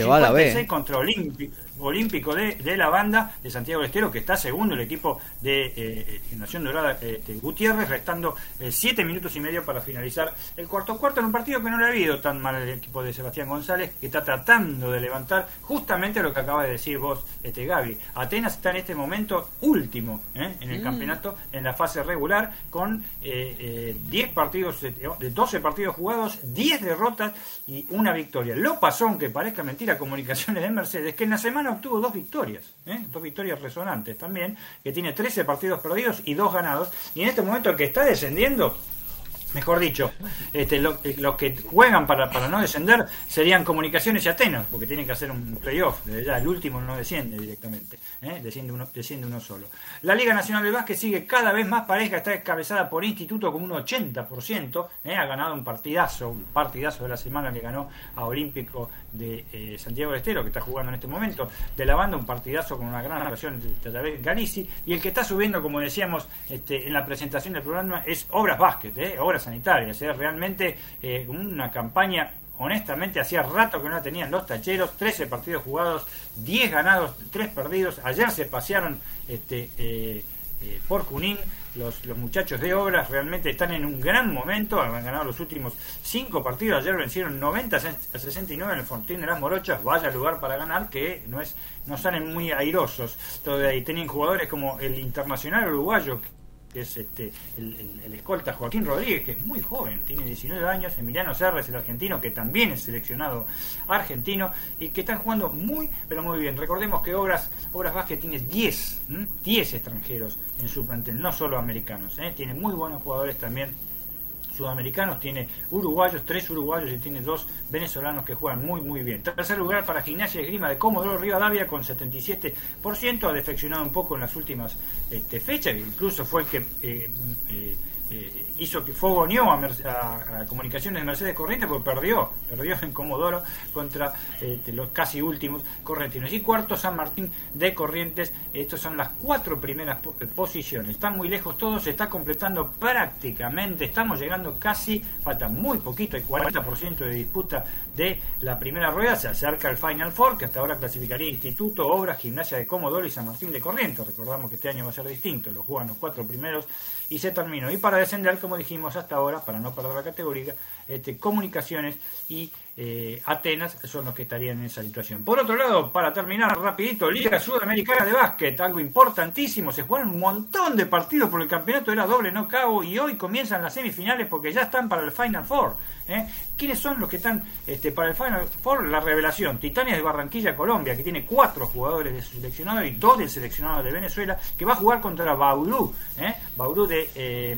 Speaker 2: va a la B.
Speaker 6: 68-56 contra Olímpico, Olímpico de, de la banda de Santiago del Estero, que está segundo el equipo de eh, Nación Dorada eh, de Gutiérrez, restando 7 minutos y medio para finalizar el cuarto cuarto en un partido que no le ha habido tan mal el equipo de Sebastián González, que está tratando de levantar justamente lo que acaba de decir vos, este Gaby. Atenas está en este momento último ¿eh? en el
Speaker 2: Mm.
Speaker 6: campeonato, en la fase regular, con eh, eh, 10 partidos, eh, de 12 partidos jugados, 10 derrotas y una victoria. Lo pasó, aunque parezca mentira, Comunicaciones de Mercedes, que en la semana obtuvo dos victorias, ¿eh? dos victorias resonantes también, que tiene 13 partidos perdidos y dos ganados, y en este momento el que está descendiendo Mejor dicho, este, eh, los que juegan para, para no descender serían Comunicaciones y Atenas, porque tienen que hacer un playoff. Ya, el último no desciende directamente, ¿eh? desciende, uno, desciende uno solo. La Liga Nacional de Básquet sigue cada vez más pareja, está encabezada por Instituto con un 80%, ¿eh? ha ganado un partidazo, un partidazo de la semana que ganó a Olímpico de eh, Santiago del Estero, que está jugando en este momento, de la banda, un partidazo con una gran relación de Tallavé Galici, y el que está subiendo, como decíamos este, en la presentación del programa, es Obras Básquet, ¿eh? Obras Sanitarias, es realmente eh, una campaña honestamente hacía rato que no la tenían los tacheros, 13 partidos jugados, 10 ganados, 3 perdidos, ayer se pasearon este, eh, eh, por Junín, los, los muchachos de obras realmente están en un gran momento, han ganado los últimos 5 partidos, ayer vencieron 90 a 69 en el Fortín de las Morochas, vaya lugar para ganar, que no es no salen muy airosos, todavía ahí tienen jugadores como el internacional uruguayo, que es este, el, escolta Joaquín Rodríguez, que es muy joven, tiene 19 años, Emiliano Serres, el argentino, que también es seleccionado argentino, y que están jugando muy, pero muy bien. Recordemos que Obras, Obras Vázquez tiene 10, ¿m? 10 extranjeros en su plantel, no solo americanos, ¿eh? tiene muy buenos jugadores también sudamericanos, tiene uruguayos, tres uruguayos y tiene dos venezolanos que juegan muy muy bien. Tercer lugar para Gimnasia y Esgrima de Comodoro Rivadavia con 77%, ha defeccionado un poco en las últimas este, fechas, incluso fue el que eh, eh, eh, hizo que fogoneó a, a- a Comunicaciones de Mercedes Corrientes porque perdió, perdió en Comodoro contra este, los casi últimos correntinos. Y cuarto San Martín de Corrientes, estos son las cuatro primeras eh, posiciones. Están muy lejos todos, se está completando prácticamente, estamos llegando casi, falta muy poquito, hay 40% de disputa de la primera rueda, se acerca el Final Four, que hasta ahora clasificaría Instituto, Obras, Gimnasia de Comodoro y San Martín de Corrientes. Recordamos que este año va a ser distinto, lo juegan los cuatro primeros y se terminó. Y para descender, como dijimos hasta ahora, para no perder la categoría, este, comunicaciones y eh, Atenas son los que estarían en esa situación. Por otro lado, para terminar rapidito, Liga Sudamericana de Básquet, algo importantísimo, se jugaron un montón de partidos por el campeonato, era doble no cabo y hoy comienzan las semifinales porque ya están para el Final Four. ¿Eh? ¿Quiénes son los que están este, para el Final Four? La revelación, Titanias de Barranquilla, Colombia, que tiene cuatro jugadores de su seleccionado y dos del seleccionado de Venezuela, que va a jugar contra Bauru, ¿eh? Bauru de, eh,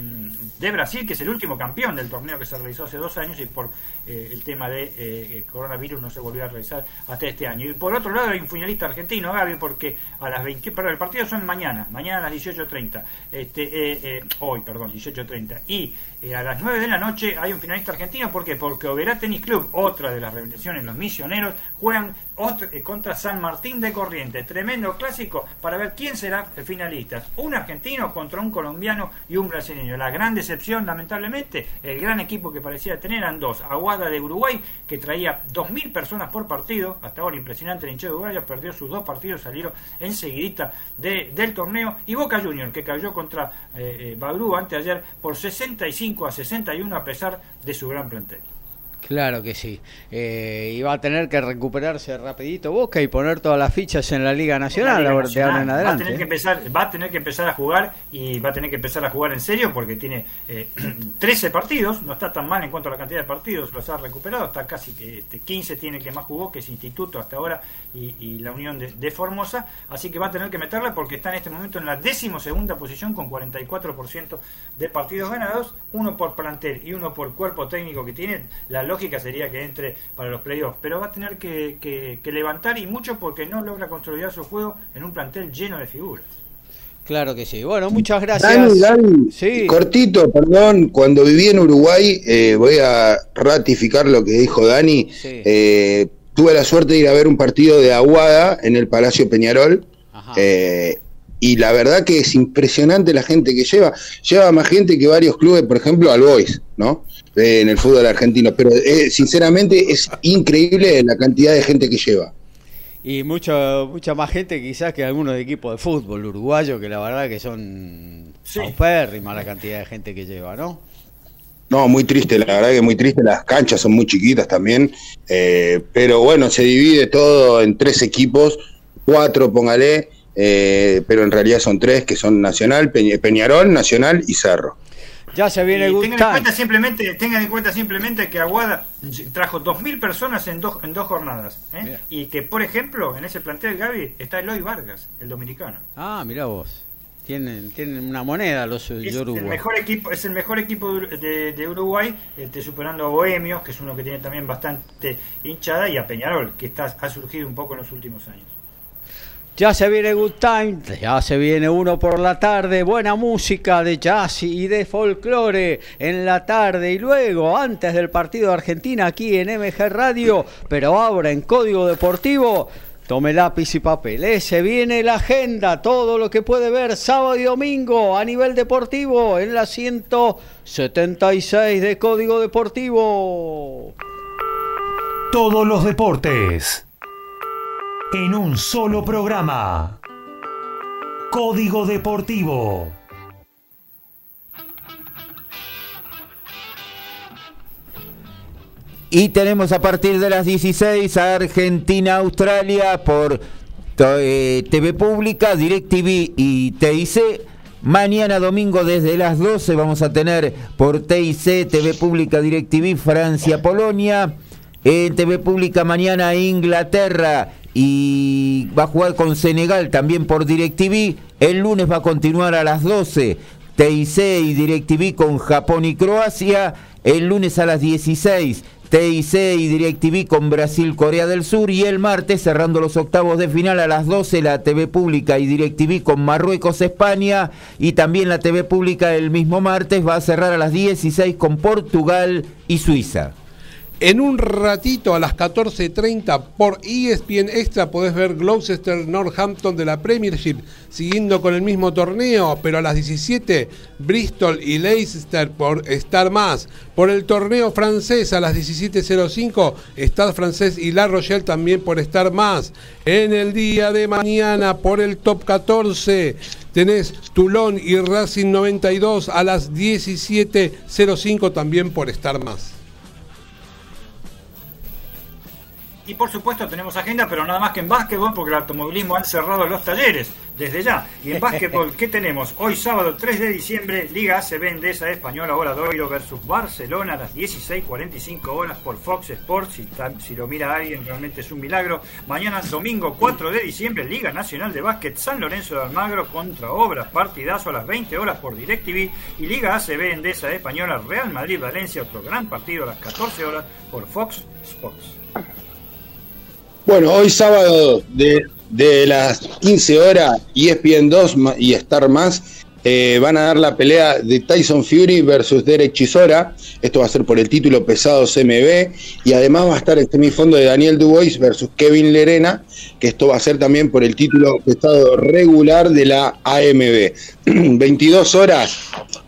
Speaker 6: de Brasil, que es el último campeón del torneo que se realizó hace dos años y por eh, el tema de coronavirus no se volvió a realizar hasta este año. Y por otro lado hay un finalista argentino, Gaby, porque a las 20, perdón, el partido son mañana, mañana a las 18.30, este, hoy, perdón, 18.30, y eh, a las 9 de la noche hay un finalista argentino, ¿por qué? Porque Oberá Tenis Club, otra de las revelaciones, los misioneros, juegan otro- eh, contra San Martín de Corrientes, tremendo clásico para ver quién será el finalista. Un argentino contra un colombiano y un brasileño. La gran decepción, lamentablemente, el gran equipo que parecía tener eran dos. Aguada de Uruguay, que traía 2.000 personas por partido, hasta ahora impresionante el hincha de Uruguay, perdió sus dos partidos, salieron enseguidita de, del torneo, y Boca Junior, que cayó contra eh, eh, Bauru anteayer por 65 a 61 a pesar de su gran plantel.
Speaker 2: Claro que sí. Eh, y va a tener que recuperarse rapidito Boca y poner todas las fichas en la Liga Nacional,
Speaker 6: La Liga
Speaker 2: ahora- de ahora en
Speaker 6: Nacional.
Speaker 2: adelante.
Speaker 6: Va a, tener que empezar, va a tener que empezar a jugar y va a tener que empezar a jugar en serio porque tiene eh, 13 partidos, no está tan mal en cuanto a la cantidad de partidos, los ha recuperado, está casi que este, 15 tiene el que más jugó, que es Instituto hasta ahora y, y la Unión de, de Formosa, así que va a tener que meterla porque está en este momento en la décimo segunda posición con 44% de partidos ganados, uno por plantel y uno por cuerpo técnico que tiene, la lógica sería que entre para los playoffs, pero va a tener que, que- que levantar y mucho porque no logra consolidar su juego en un plantel lleno de figuras.
Speaker 2: Claro que sí. Bueno, muchas gracias.
Speaker 7: Dani, Dani,
Speaker 2: Sí.
Speaker 7: cortito, perdón, cuando viví en Uruguay, eh, voy a ratificar lo que dijo Dani,
Speaker 2: Sí.
Speaker 7: eh, tuve la suerte de ir a ver un partido de Aguada en el Palacio Peñarol,
Speaker 2: Ajá.
Speaker 7: eh, y la verdad que es impresionante la gente que lleva, lleva más gente que varios clubes, por ejemplo, al Boys, ¿no? Eh, en el fútbol argentino, pero eh, sinceramente es increíble la cantidad de gente que lleva.
Speaker 2: Y mucha mucha más gente quizás que algunos equipos de fútbol uruguayo, que la verdad que son
Speaker 6: Sí.
Speaker 2: la cantidad de gente que lleva, ¿no?
Speaker 7: No, muy triste, la verdad que muy triste. Las canchas son muy chiquitas también. eh, pero bueno, se divide todo en tres equipos, cuatro, póngale, eh, pero en realidad son tres, que son Nacional, Peñ- Peñarol, Nacional y Cerro.
Speaker 2: Ya se viene Good
Speaker 6: tengan en cuenta simplemente, tengan en cuenta simplemente que Aguada trajo 2.000 personas en dos, en dos jornadas. ¿eh? Y que, por ejemplo, en ese plantel, Gaby, está Eloy Vargas, el dominicano.
Speaker 2: Ah, mira vos. Tienen, tienen una moneda los
Speaker 6: Es
Speaker 2: Yoruba.
Speaker 6: el mejor equipo, es el mejor equipo de, de- de Uruguay, este, superando a Bohemios, que es uno que tiene también bastante hinchada, y a Peñarol, que está, ha surgido un poco en los últimos años.
Speaker 2: Ya se viene Good Time, ya se viene uno por la tarde, buena música de jazz y de folclore en la tarde y luego, antes del partido de Argentina aquí en MG Radio, pero ahora en Código Deportivo, tome lápiz y papel. Eh, se viene la agenda, todo lo que puede ver sábado y domingo a nivel deportivo en la 176 de Código Deportivo.
Speaker 1: Todos los deportes. En un solo programa. Código Deportivo.
Speaker 3: Y tenemos a partir de las 16 a Argentina-Australia por to- eh, TV Pública, DirecTV y TIC. Mañana domingo desde las 12 vamos a tener por TIC, TV Pública, DirecTV, Francia-Polonia. En TV Pública mañana Inglaterra y va a jugar con Senegal también por DirecTV. El lunes va a continuar a las 12. TIC y DirecTV con Japón y Croacia. El lunes a las 16, TIC y DirecTV con Brasil, Corea del Sur. Y el martes, cerrando los octavos de final a las 12, la TV Pública y DirecTV con Marruecos, España. Y también la TV Pública el mismo martes va a cerrar a las 16 con Portugal y Suiza.
Speaker 4: En un ratito a las 14.30 por ESPN Extra podés ver Gloucester Northampton de la Premiership siguiendo con el mismo torneo, pero a las 17 Bristol y Leicester por Star Más. Por el torneo francés a las 17.05 Stade francés y La Rochelle también por Star Más. En el día de mañana por el top 14 tenés Toulon y Racing 92 a las 17.05 también por Star Más.
Speaker 6: Y por supuesto tenemos agenda, pero nada más que en básquetbol, porque el automovilismo han cerrado los talleres desde ya. Y en básquetbol, ¿qué tenemos? Hoy sábado 3 de diciembre, Liga ACB Endesa Española Obradoiro versus Barcelona a las 16.45 horas por Fox Sports. Si, si lo mira alguien, realmente es un milagro. Mañana, domingo 4 de diciembre, Liga Nacional de Básquet San Lorenzo de Almagro contra Obras. Partidazo a las 20 horas por DirecTV. Y Liga ACB Endesa Española Real Madrid Valencia, otro gran partido a las 14 horas por Fox Sports.
Speaker 7: Bueno, hoy sábado de, de las 15 horas, ESPN 2 y Star Más eh, van a dar la pelea de Tyson Fury versus Derek Chisora. Esto va a ser por el título pesado CMB. Y además va a estar el semifondo de Daniel Dubois versus Kevin Lerena, que esto va a ser también por el título pesado regular de la AMB. 22 horas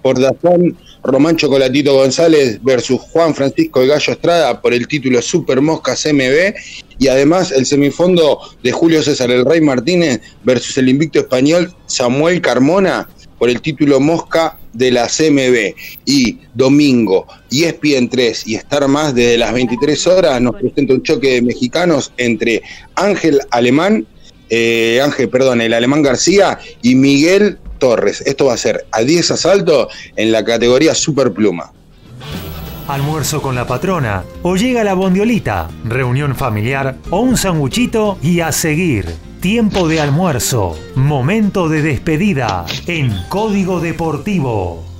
Speaker 7: por Dazón Román Chocolatito González versus Juan Francisco de Gallo Estrada por el título Super Mosca CMB y además el semifondo de Julio César El Rey Martínez versus el invicto español Samuel Carmona por el título Mosca de la CMB. Y domingo, ESPN 3 y Estar Más desde las 23 horas nos presenta un choque de mexicanos entre Ángel Alemán, eh, Ángel, perdón, el Alemán García y Miguel Torres. Esto va a ser a 10 asaltos en la categoría Superpluma.
Speaker 1: Almuerzo con la patrona, o llega la bondiolita, reunión familiar o un sanguchito y a seguir. Tiempo de almuerzo, momento de despedida en Código Deportivo.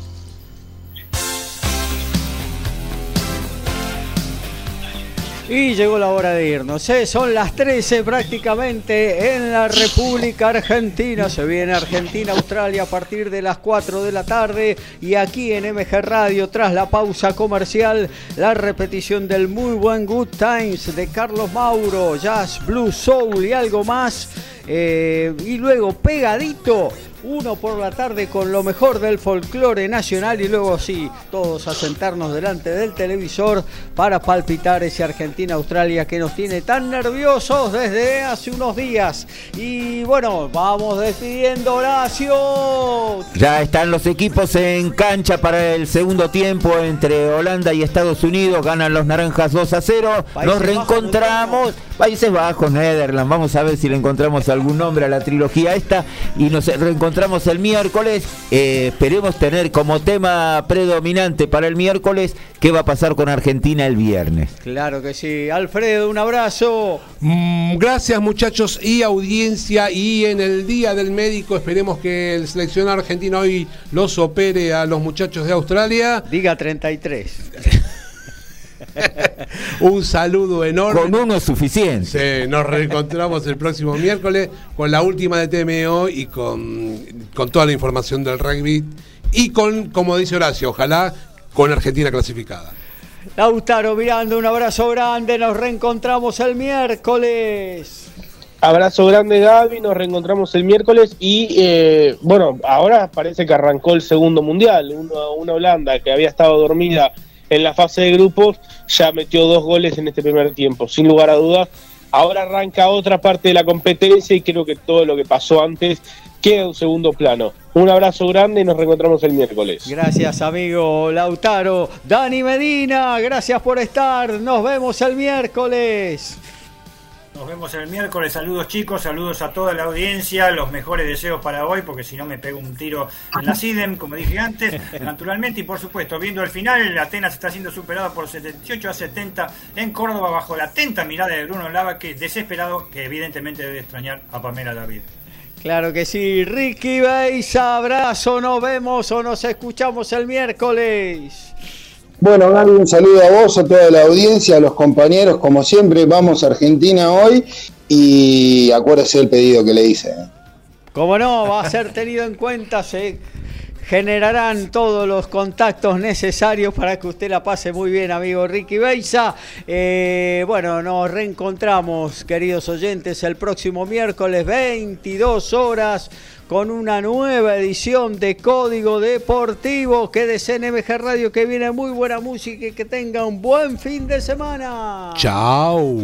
Speaker 2: Y llegó la hora de irnos. ¿eh? Son las 13 prácticamente en la República Argentina. Se viene Argentina-Australia a partir de las 4 de la tarde. Y aquí en MG Radio, tras la pausa comercial, la repetición del muy buen Good Times de Carlos Mauro, Jazz, Blue Soul y algo más. Eh, y luego pegadito uno por la tarde con lo mejor del folclore nacional y luego sí, todos a sentarnos delante del televisor para palpitar ese Argentina-Australia que nos tiene tan nerviosos desde hace unos días. Y bueno, vamos despidiendo Horacio.
Speaker 3: Ya están los equipos en cancha para el segundo tiempo entre Holanda y Estados Unidos. Ganan los naranjas 2 a 0. nos reencontramos. Países Bajos, Netherlands. Vamos a ver si le encontramos algún nombre a la trilogía esta. Y nos reencontramos el miércoles. Eh, esperemos tener como tema predominante para el miércoles qué va a pasar con Argentina el viernes.
Speaker 2: Claro que sí. Alfredo, un abrazo.
Speaker 4: Mm, gracias muchachos y audiencia. Y en el Día del Médico esperemos que el seleccionado argentino hoy los opere a los muchachos de Australia.
Speaker 2: Diga 33.
Speaker 4: Un saludo enorme.
Speaker 3: Con uno es suficiente.
Speaker 4: Sí, nos reencontramos el próximo miércoles con la última de TMO y con, con toda la información del rugby. Y con, como dice Horacio, ojalá con Argentina clasificada.
Speaker 2: Lautaro Miranda, un abrazo grande. Nos reencontramos el miércoles.
Speaker 5: Abrazo grande Gaby, nos reencontramos el miércoles y eh, bueno, ahora parece que arrancó el segundo mundial, una, una Holanda que había estado dormida en la fase de grupos, ya metió dos goles en este primer tiempo, sin lugar a dudas. Ahora arranca otra parte de la competencia y creo que todo lo que pasó antes queda en segundo plano. Un abrazo grande y nos reencontramos el miércoles.
Speaker 2: Gracias, amigo Lautaro. Dani Medina, gracias por estar. Nos vemos el miércoles.
Speaker 6: Nos vemos el miércoles. Saludos chicos, saludos a toda la audiencia. Los mejores deseos para hoy, porque si no me pego un tiro en la SIDEM, como dije antes, naturalmente. Y por supuesto, viendo el final, Atenas está siendo superado por 78 a 70 en Córdoba bajo la atenta mirada de Bruno Lava, que desesperado, que evidentemente debe extrañar a Pamela David.
Speaker 2: Claro que sí, Ricky Beis, abrazo, nos vemos o nos escuchamos el miércoles.
Speaker 7: Bueno, Gaby, un saludo a vos, a toda la audiencia, a los compañeros, como siempre, vamos a Argentina hoy y acuérdese del pedido que le hice. ¿eh?
Speaker 2: Como no, va a ser tenido en cuenta, se generarán todos los contactos necesarios para que usted la pase muy bien, amigo Ricky Beisa. Eh, bueno, nos reencontramos, queridos oyentes, el próximo miércoles, 22 horas, con una nueva edición de Código Deportivo. Quédese en MG Radio, que viene muy buena música y que tenga un buen fin de semana.
Speaker 4: Chao.